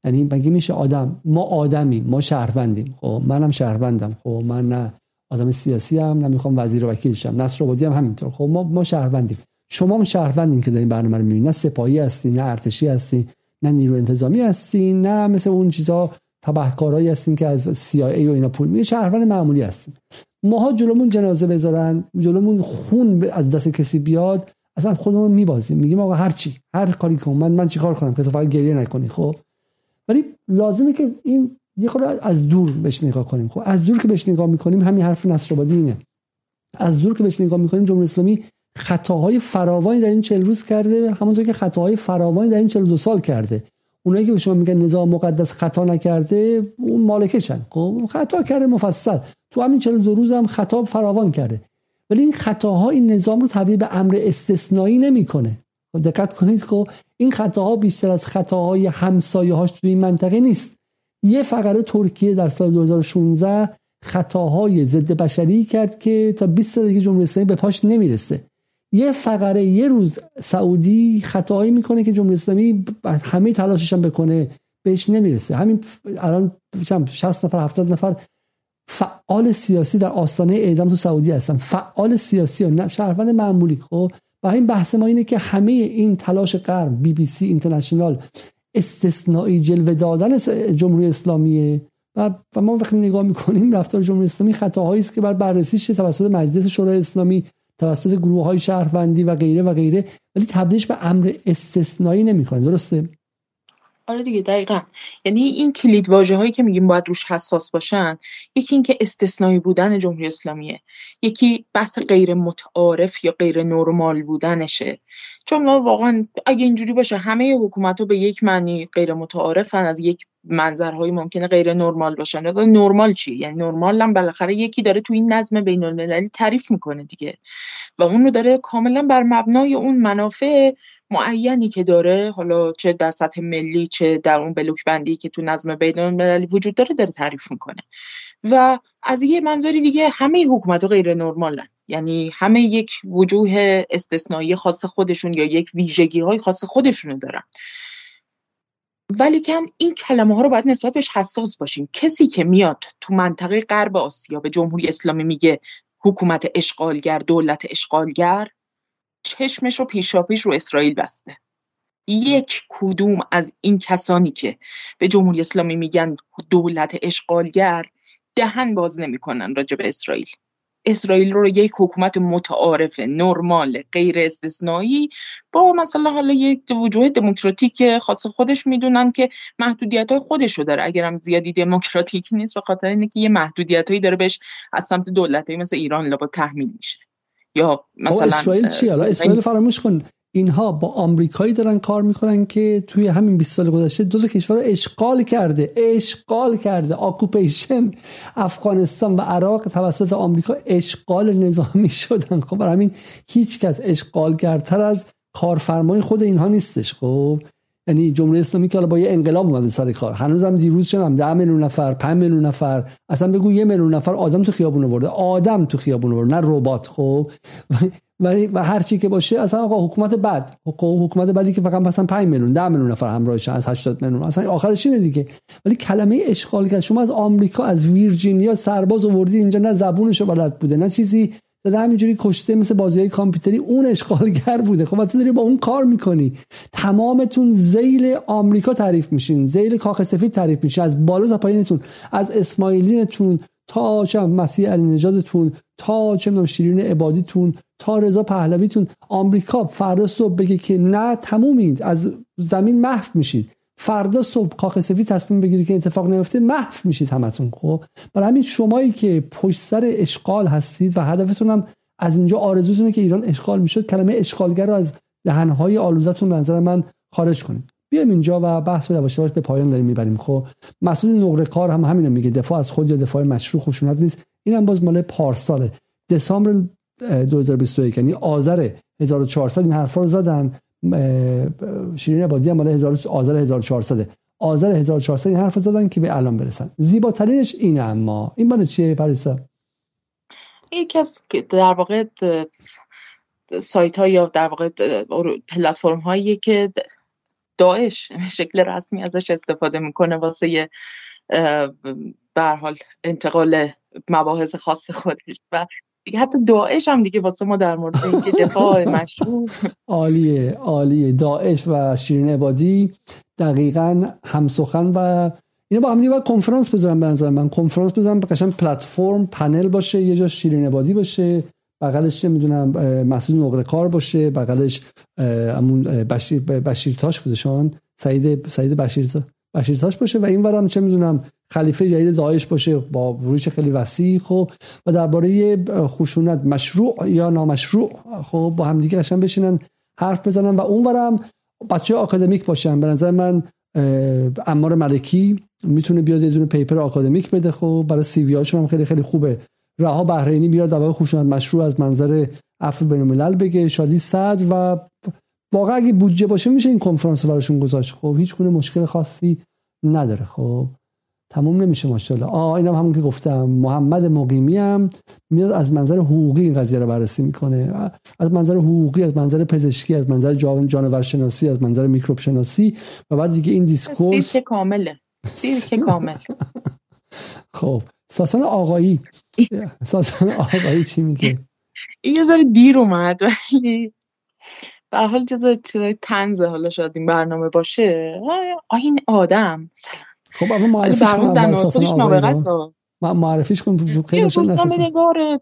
یعنی مگه میشه آدم ما آدمیم ما شهروندیم. خب منم شهروندم. خب من نه آدم سیاسی هم نمی‌خوام وزیر و وکیل شم نصر آبادی هم همینطور. خب ما ما شهروندیم. شما هم شهروندین که دارین برنامه رو می‌بینید نه سپاهی هستی نه ارتشی هستی نه نیرو انتظامی هستی نه مثل اون چیزا تبهکارایی هستین که از CIA و اینا پول میگه شهروند معمولی هستین ماها جلومون جنازه بذارن جلومون خون از دست کسی بیاد اصلا خودمون میبازیم. میگیم آقا هر چی هر کاری کن من من چیکار کنم که تو فقط گریه نکنی خب؟ ولی لازمه که این یه خورده از دور بهش نگاه کنیم. خب از دور که بهش نگاه می‌کنیم همین حرف نصرآبادی اینه. از دور که بهش نگاه می‌کنیم جمهوری اسلامی خطاهای فراوانی در این چل روز کرده همونطور که خطاهای فراوانی در این 42 سال کرده. اونایی که به شما میگن نظام مقدس خطا نکرده اون مالکشن. خب خطا کرده مفصل. تو همین 42 روز هم خطا فراوان کرده. ولی این خطاها این نظام رو تبدیل به امر استثنایی نمی‌کنه. خب دقت کنید خب این خطاها بیشتر از خطاهای همسایه هاش توی این منطقه نیست. یه فقره ترکیه در سال 2016 خطاهای ضد بشری کرد که تا 20 سال دیگه جمهوری اسلامی به پاش نمی‌رسه. یه فقره یه روز سعودی خطاهایی می‌کنه که جمهوری اسلامی همه تلاشش هم بکنه بهش نمی‌رسه. همین الان 60 نفر 70 نفر فعال سیاسی در آستانه اعدام تو سعودی هستن. فعال سیاسی و شهروند معمولی. خب و این بحث ما اینه که همه این تلاش غرب بی بی سی اینترنشنال استثنایی جلوه دادن جمهوری اسلامیه. و, و ما وقتی نگاه می‌کنیم رفتار جمهوری اسلامی خطاهایی است که بعد بررسی شه توسط مجلس شورای اسلامی توسط گروه های شهروندی و غیره و غیره ولی تبدیلش به امر استثنایی نمی‌کنه درسته؟ آره دیگه دقیقا. یعنی این کلید واژه هایی که میگیم باید روش حساس باشن یکی اینکه استثنایی بودن جمهوری اسلامیه. یکی بحث غیر متعارف یا غیر نرمال بودنشه. چون واقعا اگه اینجوری باشه همه حکومت به یک معنی غیر متعارفن از یک منظرهایی ممکنه غیر نرمال باشن. نرمال چی؟ یعنی نرمال هم بالاخره یکی داره تو این نظم بین المللی تعریف می‌کنه دیگه. و اون رو داره کاملا بر مبنای اون منافع معینی که داره حالا چه در سطح ملی چه در اون بلوک بندی که تو نظم بین المللی وجود داره داره تعریف می‌کنه. و از یه منظری دیگه همه حکومت غیر نرمالن. یعنی همه یک وجوه استثنایی خاص خودشون یا یک ویژگی های خاص خودشونو دارن. ولیکن این کلمه ها رو باید نسبت بهش حساس باشیم. کسی که میاد تو منطقه غرب آسیا به جمهوری اسلامی میگه حکومت اشغالگر دولت اشغالگر چشمش رو پیشاپیش رو اسرائیل بسته. یک کدوم از این کسانی که به جمهوری اسلامی میگن دولت اشغالگر دهن باز نمی‌کنن راجع به اسرائیل. اسرائیل رو یک حکومت متعارف نرمال غیر استثنایی با مثلا حالا یک وجوه دموکراتیک خاص خودش می‌دونن که محدودیت های خودش رو داره. اگرم زیادی دموکراتیک نیست به خاطر اینه که یه محدودیت هایی داره بهش از سمت دولت مثل ایران لابا تحمیل میشه. یا مثلا اسرائیل چی حالا اسرائیل فراموش کن. اینها با آمریکایی دارن کار می‌کنن که توی همین 20 سال گذشته دو تا کشور رو اشغال کرده اشغال کرده. آکوپیشن افغانستان و عراق توسط آمریکا اشغال نظامی شدن. خب برای همین هیچ کس اشغالگرتر از کارفرمای خود اینها نیستش. خب یعنی جمهوری اسلامی که حالا با یه انقلاب اومده سر کار هنوزم دیروز چنم 10 میلیون نفر 5 میلیون نفر اصلا بگو یه میلیون نفر آدم تو خیابون آورده. آدم تو خیابون آورده نه ربات. خب ولی و هر چی که باشه اصلا آقا حکومت بد. حکومت بدی که فقط مثلا 5 میلیون 10 میلیون نفر همراهش از 80 میلیون. اصلا آخرش اینه دیگه. ولی کلمه اشغال کرد. شما از آمریکا از ویرجینیا سرباز آوردی اینجا نه زبونشو بلد بوده نه چیزی. زده همینجوری کشته مثل بازی های کامپیوتری. اون اشغالگر بوده. خب تو داری با اون کار می‌کنی. تمامتون زیل آمریکا تعریف میشین. زیل کاخ سفید تعریف میشین. از بالا تا پایینتون. از اسماعیلینتون تا چه مسیح علی نژادتون تا چه شیرین عبادیتون تا رضا پهلویتون آمریکا فردا صبح بگه که نه تمومید از زمین محو میشید. فردا صبح کاخ سفید تصمیم بگیری که اتفاق نیفته محو میشید همتون. خب؟ برای همین شمایی که پشت سر اشغال هستید و هدفتون هم از اینجا آرزوتونه که ایران اشغال می‌شد کلمه اشغالگر رو از دهنهای آلودتون به نظر من خارج کنید. بیایم اینجا و بحث رو یواش به پایان داریم می‌بریم. خب؟ مسعود نقره کار هم همینو میگه. دفاع از خود یا دفاع مشروع خشونت نیست. اینم باز مال پارساله. دسامبر 2021 یعنی آذر 1400 این حرفا رو زدن. شیرین عبادی هم مال آذر 1400 آذر 1400 این حرف زدن که به الان برسن. زیباترینش اینه اما. این مال چیه پریسا؟ یکی از در واقع سایت ها یا در واقع پلتفرم هایی که داعش شکل رسمی ازش استفاده می‌کنه واسه به حال انتقال مباحث خاص خودش. و دیگه حتی داعش هم دیگه واسه ما در مورد اینکه دفاع مشروع عالیه عالیه. داعش و شیرین عبادی دقیقا همسخن و اینا با هم دیگه باید کنفرانس بذارم به نظر من. کنفرانس بذارم قشنگ پلتفرم پنل باشه یه جا شیرین عبادی باشه بغلش چه می‌دونم مسئول نقره کار باشه بغلش همون بشیر بشیرتاش بودشان سعید سعید بشیرتاش بشیرتاش باشه و این ورم چه می‌دونم خلیفه جدید داعش باشه با رویش خیلی وسیع خب و درباره خشونت مشروع یا نامشروع خب با همدیگه قشنگ بشینن حرف بزنن و اونورم بچه آکادمیک باشن. به نظر من امار ملکی می‌تونه بیاد یه دونه پیپر آکادمیک بده خب برای سی وی هم خیلی خیلی خوبه. رها بحرینی بیاد در خشونت مشروع از منظر عفو بین الملل بگه. شادی صدر و واقعا اگه بودجه باشه میشه این کنفرانس براشون گذاشت. خب هیچ گونه مشکل خاصی نداره. خب تموم نمیشه ماشاءالله. آ اینم همون که گفتم. محمد مقیمی هم میاد از منظر حقوقی این قضیه رو بررسی می‌کنه. از منظر حقوقی از منظر پزشکی از منظر جانور شناسی از منظر میکروب شناسی و بعد دیگه این discourse که کامله. که کامل. خب ساسان آقایی. ساسان آقایی چی میگه؟ این یه ذره دیر اومد ولی به حال جزء چیزای تنز حالا شاید این برنامه باشه این آدم. خب اما معرفیش کن معرفیش کن خیلی نگار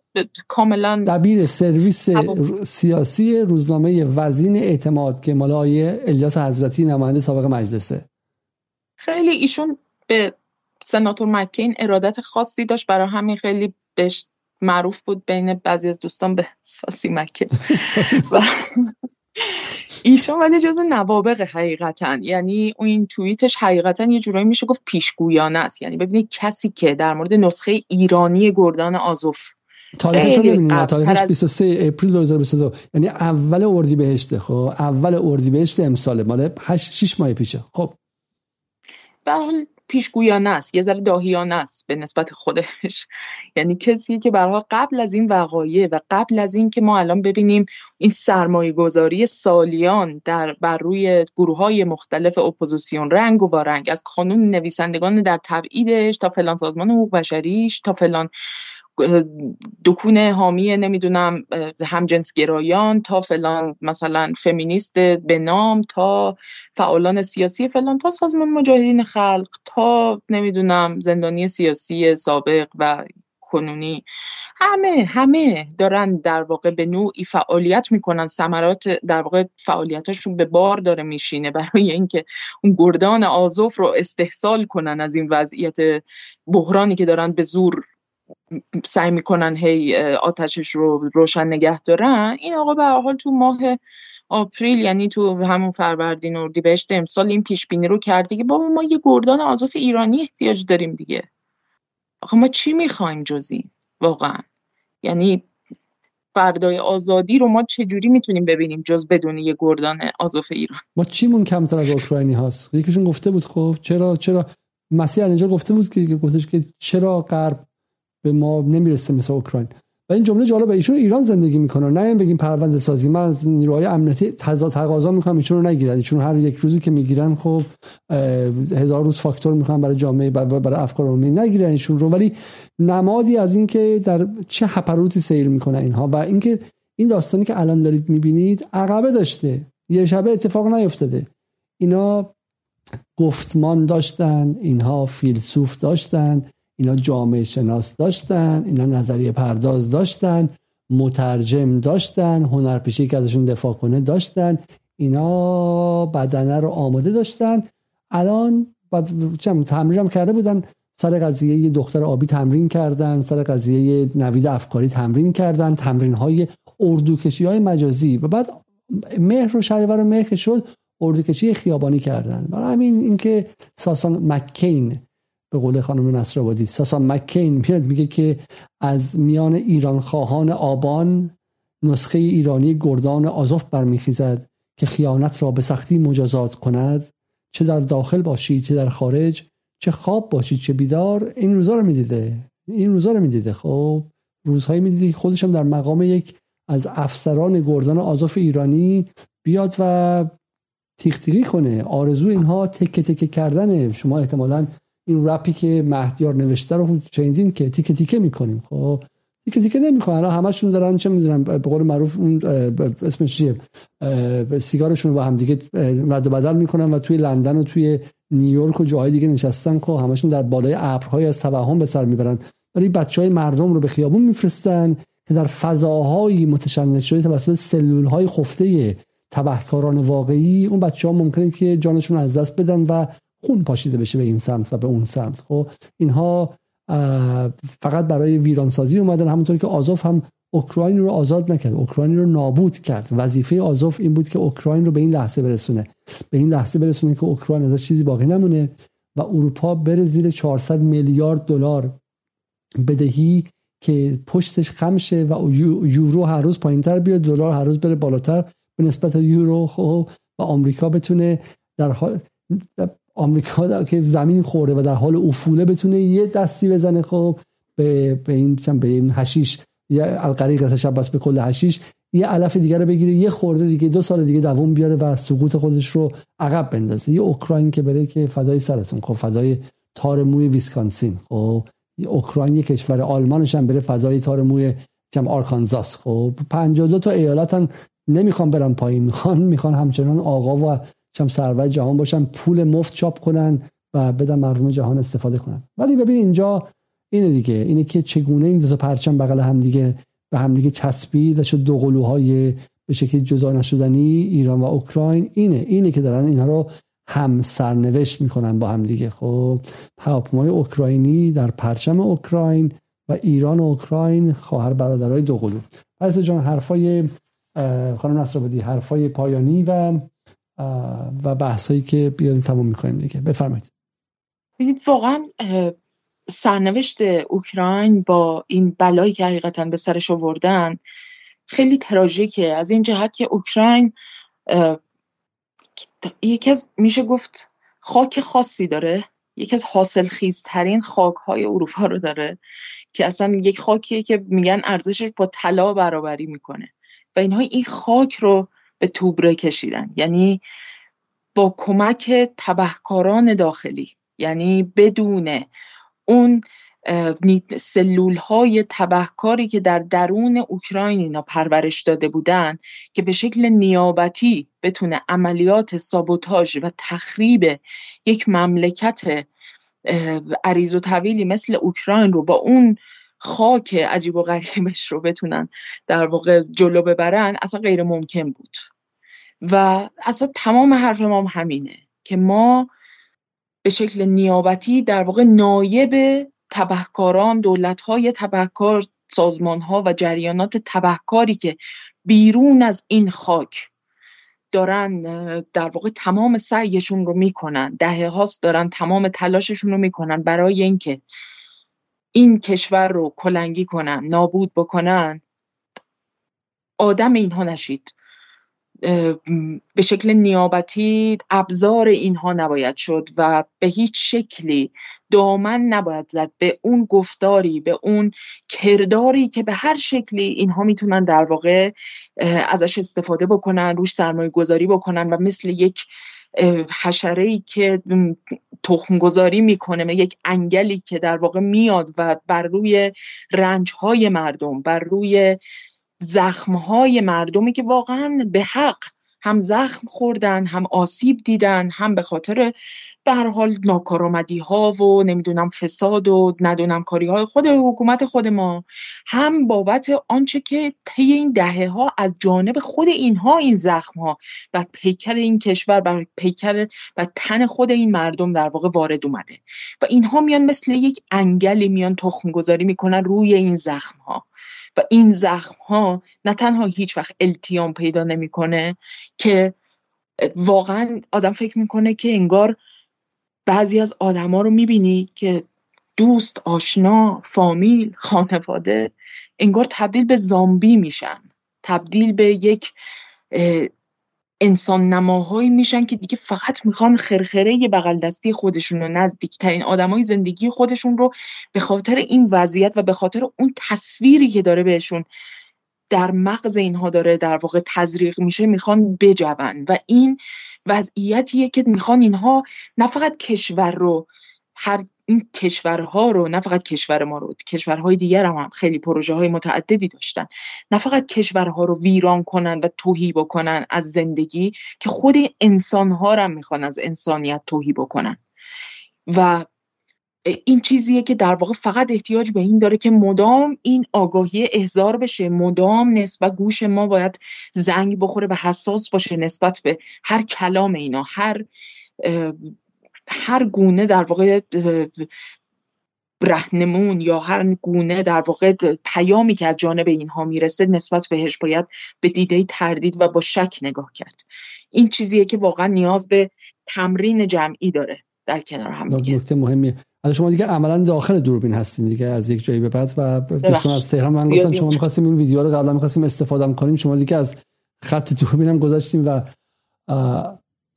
کاملا دبیر سرویس سیاسی روزنامه وزین اعتماد که مال الیاس حضرتی نماینده سابق مجلسه خیلی ایشون به سناتور مکین ارادت خاصی داشت برای همین خیلی بهش معروف بود بین بعضی از دوستان به ساسی مکه ایشون ولی جز نوابق حقیقتا یعنی این توییتش حقیقتا یه جورایی میشه گفت پیشگویانه است. یعنی ببینید کسی که در مورد نسخه ایرانی گردان آزوف تاریخش رو ببینید تاریخش 23 اپریل 2022 یعنی اول اردیبهشت خب؟ اول اردیبهشت امسال مال 8 6 ماه پیشه. خب. به حال پیشگویانه است یه ذره داهیانه است به نسبت خودش. یعنی کسی که برای قبل از این وقایع و قبل از این که ما الان ببینیم این سرمایه گذاری سالیان در بر روی گروه های مختلف اپوزیسیون رنگ و وارنگ از کانون نویسندگان در تبعیدش تا فلان سازمان حقوق بشریش تا فلان دکون حامی نمی‌دونم همجنسگرایان تا فلان مثلا فمینیست به نام تا فعالان سیاسی فلان تا سازمان مجاهدین خلق تا نمی‌دونم زندانی سیاسی سابق و کنونی. همه همه دارن در واقع به نوعی فعالیت می‌کنن. ثمرات در واقع فعالیتاشون به بار داره میشینه برای اینکه اون گردان آزوف رو استحصال کنن از این وضعیت بحرانی که دارن به زور سعی می‌کنن هی آتشش رو روشن نگه دارن. این آقا به حال تو ماه آپریل یعنی تو همون فروردین اردیبهشت امسال این پیش بینی رو کرده که بابا ما یه گردان آزوف ایرانی احتیاج داریم دیگه. آخه ما چی می‌خوایم جزی واقعا. یعنی فردای آزادی رو ما چجوری می‌تونیم ببینیم جز بدون یه گردان آزوف ایران؟ ما چیمون کمتر از اوکراینی هست یکیشون گفته بود خب چرا چرا؟ مسیح اینجا گفته بود که گفتش که چرا غرب به ما نمی‌رسه مثل اوکراین. و این جمله جالبه. ایشون ایران زندگی می‌کنه. نه بگیم پرونده سازی. من از نیروهای امنیتی تقاضا می‌کنم. ایشون رو نگیرن. ایشون هر یک روزی که می‌گیرن خب هزار روز فاکتور می‌خوان برای جامعه برای افکار عمومی نگیرن ایشون رو. ولی نمادی از اینکه در چه هپروتی سیر می‌کنه اینها. و اینکه این داستانی که الان دارید می‌بینید عقبه داشته. یه شبه اتفاق نیفتاده. اینا گفتمان داشتن. اینها فیلسوف داشتن. اینا جامعه شناس داشتن اینا نظریه پرداز داشتن مترجم داشتن هنرپیشه که ازشون دفاع کنه داشتن. اینا بدنه رو آماده داشتن. الان تمرین هم کرده بودن سر قضیه یه دختر آبی تمرین کردن سر قضیه نوید افکاری تمرین کردن تمرین های اردوکشی های مجازی. و بعد مهر و شهریور و مهر شد اردوکشی خیابانی کردن. برای همین اینکه ساسان مکین به قول خانم نصرآبادی. ساسان مکین میاد میگه که از میان ایران خواهان آبان نسخه ایرانی گردان آزوف برمیخیزد که خیانت را به سختی مجازات کند. چه در داخل باشید چه در خارج چه خواب باشید چه بیدار. این روزا رو می‌دیده. این روزا رو می‌دیده. خب روزهایی می‌دیده که خودشم در مقام یک از افسران گردان آزوف ایرانی بیاد و تیختیری کنه. آرزو اینها تکه تکه کردنه. شما احتمالا این رپی که مهدیار نوشته رو شنیدین که تیکه تیکه می‌کنیم. خب تیکه تیکه نمی‌کنن الان همشون دارن چه می‌دونن به قول معروف اون اسمش چیه؟ سیگارشون رو با هم دیگه رد بدل می‌کنن و توی لندن و توی نیویورک و جاهای دیگه نشستن که همشون در بالای ابرهای از توهم به سر می‌برن. ولی بچه های مردم رو به خیابون میفرستن که در فضاهایی متشنج شده توسط سلول های خفته تبهکاران واقعی اون بچه ها ممکنه که جانشون از دست بدن و خون پاشیده بشه به این سمت و به اون سمت. خب اینها فقط برای ویرانسازی اومدن همونطور که آزوف هم اوکراین رو آزاد نکرد اوکراین رو نابود کرد. وظیفه آزوف این بود که اوکراین رو به این لحظه برسونه. به این لحظه برسونه که اوکراین ازش چیزی باقی نمونه و اروپا بره زیر 400 میلیارد دلار بدهی که پشتش خمشه و یورو هر روز پایینتر بیاد دلار هر روز بره بالاتر به نسبت یورو خب و آمریکا بتونه در حال آمریکا که زمین خورده و در حال افوله بتونه یه دستی بزنه خب به به این به این هشیش یا القریق تشبس به کل هشیش یه علف دیگه رو بگیره یه خورده دیگه دو سال دیگه دووم بیاره و سقوط خودش رو عقب بندازه. یه اوکراین که بره که فدای سرتون خب فدای تار موی ویسکانسین. خب اوکراین یه کشور آلمانش هم بره فدای تار موی کم آرکانزاس. خب 52 تا ایالت نمی‌خوان برن پایین. می‌خوان می‌خوان همچنان آقا و چم سرور جهان باشن پول مفت چاپ کنن و بدن مردم جهان استفاده کنن. ولی ببین اینجا اینه دیگه اینه که چگونه این دو تا پرچم بغل هم دیگه به هم دیگه چسبید و شد دو قلوهای به شکل جدا نشدنی ایران و اوکراین اینه. اینه که دارن اینها رو هم سرنوشت می‌کنن با هم دیگه. خب هواپیمای اوکراینی در پرچم اوکراین و ایران و اوکراین خواهر برادرای دو قلو. پس جان حرفای خانم نصر حرفای پایانی و و بحثایی که بیاریم تمام می‌کنیم دیگه. بفرمایید. ببینید واقعا سرنوشت اوکراین با این بلایی که حقیقتا به سرش آوردن خیلی تراژیکه. از این جهت که اوکراین یکی از میشه گفت خاک خاصی داره. یکی از حاصل خیزترین خاک های اروپا رو داره که اصلا یک خاکیه که میگن ارزشش با طلا برابری می‌کنه. و اینها این خاک رو به توبره کشیدن. یعنی با کمک تبهکاران داخلی. یعنی بدون اون سلول های تبهکاری که در درون اوکراین اینا پرورش داده بودن که به شکل نیابتی بتونه عملیات سابوتاژ و تخریب یک مملکت عریض و طویلی مثل اوکراین رو با اون خاک عجیب و غریبش رو بتونن در واقع جلو ببرن اصلا غیر ممکن بود. و اصلا تمام حرف ما همینه که ما به شکل نیابتی در واقع نایب تبهکاران دولت های تبهکار سازمان ها و جریانات تبهکاری که بیرون از این خاک دارن در واقع تمام سعیشون رو می‌کنن دهه هاست دارن تمام تلاششون رو می‌کنن برای اینکه این کشور رو کلنگی کنن نابود بکنن آدم اینها نشید. به شکل نیابتی ابزار اینها نباید شد و به هیچ شکلی دامن نباید زد به اون گفتاری به اون کرداری که به هر شکلی اینها می‌تونن در واقع ازش استفاده بکنن روش سرمایه گذاری بکنن و مثل یک حشره ای که تخم گذاری می‌کنه یک انگلی که در واقع میاد و بر روی رنج های مردم بر روی زخم های مردمی که واقعا به حق هم زخم خوردن هم آسیب دیدن هم به خاطر به حال ناکارآمدی ها و نمی‌دونم فساد و ندونم کاری های خود حکومت خود ما هم بابت آنچه که طی این دهه ها از جانب خود اینها این زخم ها و پیکر این کشور و پیکر و تن خود این مردم در واقع وارد اومده. و اینها میان مثل یک انگلی میان تخم گذاری می‌کنن روی این زخم ها و این زخم ها نه تنها هیچ وقت التیام پیدا نمی‌کنه که واقعا آدم فکر می‌کنه که انگار بعضی از آدما رو می‌بینی که دوست آشنا فامیل خانواده انگار تبدیل به زامبی میشن. تبدیل به یک انسان نماهایی میشن که دیگه فقط می‌خوان خرخره بغل دستی خودشون رو نزدیکترین آدمای زندگی خودشون رو به خاطر این وضعیت و به خاطر اون تصویری که داره بهشون در مغز اینها داره در واقع تزریق میشه می‌خوان بجون. و این وضعیتیه که می‌خوان اینها نه فقط کشور رو هر این کشورها رو نه فقط کشور ما رو کشورهای دیگر هم, هم خیلی پروژه های متعددی داشتن. نه فقط کشورها رو ویران کنن و توهی بکنن از زندگی که خود انسانها رو هم می‌خوان از انسانیت توهی بکنن. و این چیزیه که در واقع فقط احتیاج به این داره که مدام این آگاهی احضار بشه مدام نسبت گوش ما باید زنگ بخوره و حساس باشه نسبت به هر کلام اینا هر هر گونه در واقع رهنمون یا هر گونه در واقع پیامی که از جانب اینها می‌رسه نسبت بهش باید به دیده تردید و با شک نگاه کرد. این چیزیه که واقعا نیاز به تمرین جمعی داره در کنار هم دیگه. نکته مهمیه. از شما دیگه عملا داخل دوربین هستین دیگه از یک جایی به بعد و دوستان از تهران من گفتن شما می‌خواستیم این ویدیو رو قبلا می‌خواستیم استفاده کنیم. شما دیگه از خط دوربین هم گذاشتیم و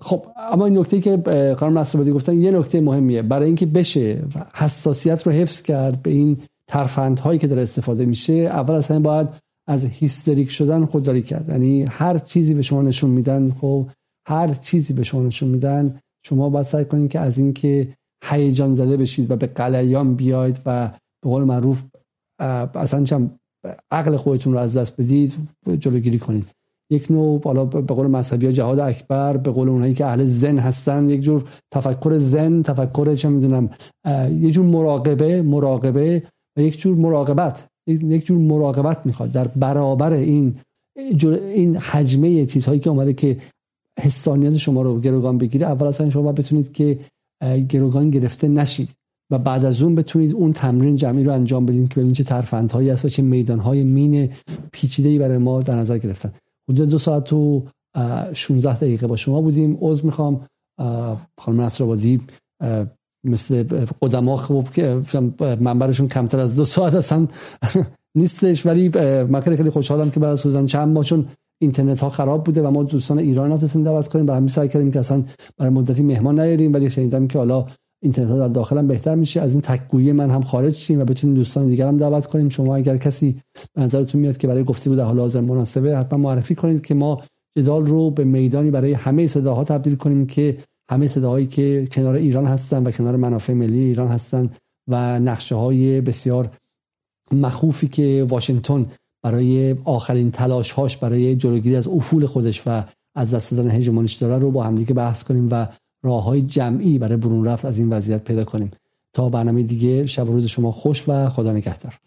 خب اما این نکته که قانون نصرآبادی گفتن یه نکته مهمیه. برای اینکه بشه حساسیت رو حفظ کرد به این ترفندهایی که داره استفاده میشه اول اصلا باید از هیستریک شدن خودداری کرد. یعنی هر چیزی به شما نشون میدن خب هر چیزی به شما نشون میدن شما باید سعی کنید که از اینکه هیجان زده بشید و به قلیان بیاید و به قول معروف اصلا چم عقل خودتون رو از دست بدید جلوگیری کنید. یک نوع بالا به قول مذهبی جهاد اکبر به قول اونایی که اهل زن هستن یک جور تفکر زن تفکر چه می‌دونم یک جور مراقبه مراقبه و یک جور مراقبت یک جور مراقبت می‌خواد. در برابر این این حجمه چیزهایی که اومده که حسانیت شما رو گروگان بگیره اول اصلا شما بتونید که گروگان گرفته نشید و بعد از اون بتونید اون تمرین جمعی رو انجام بدین که ببینید چه ترفندهایی هست و چه میدانهای مین پیچیده‌ای برای ما در نظر گرفتن. حدود دو ساعت و 16 دقیقه با شما بودیم. عضو می‌خوام. خانم نصر مثل قدما خوب که منبرشون کمتر از دو ساعت اصلا نیستش. ولی من خیلی خوشحالم که بعد از حدودا چند ماه چون اینترنت ها خراب بوده و ما دوستان ایران نتونستیم دعوت کنیم. برای همین سعی کردیم که اصلا برای مدتی مهمان نیاریم. ولی شنیدم که حالا اینترنت ها در داخل بهتر میشه. از این تکگویی من هم خارج شیم و بتونیم دوستان دیگر هم دعوت کنیم. شما اگر کسی به نظرتون میاد که برای گفتگو در حال حاضر مناسبه حتما معرفی کنید که ما جدال رو به میدانی برای همه صداها تبدیل کنیم که همه صداهایی که کنار ایران هستن و کنار منافع ملی ایران هستن و نقشه های بسیار مخوفی که واشنگتن برای آخرین تلاش هاش برای جلوگیری از افول خودش و از دست دادن هژمونیش داره رو با همدیگه بحث کنیم و راه های جمعی برای برون رفت از این وضعیت پیدا کنیم. تا برنامه دیگه شب روز شما خوش و خدا نگهدار.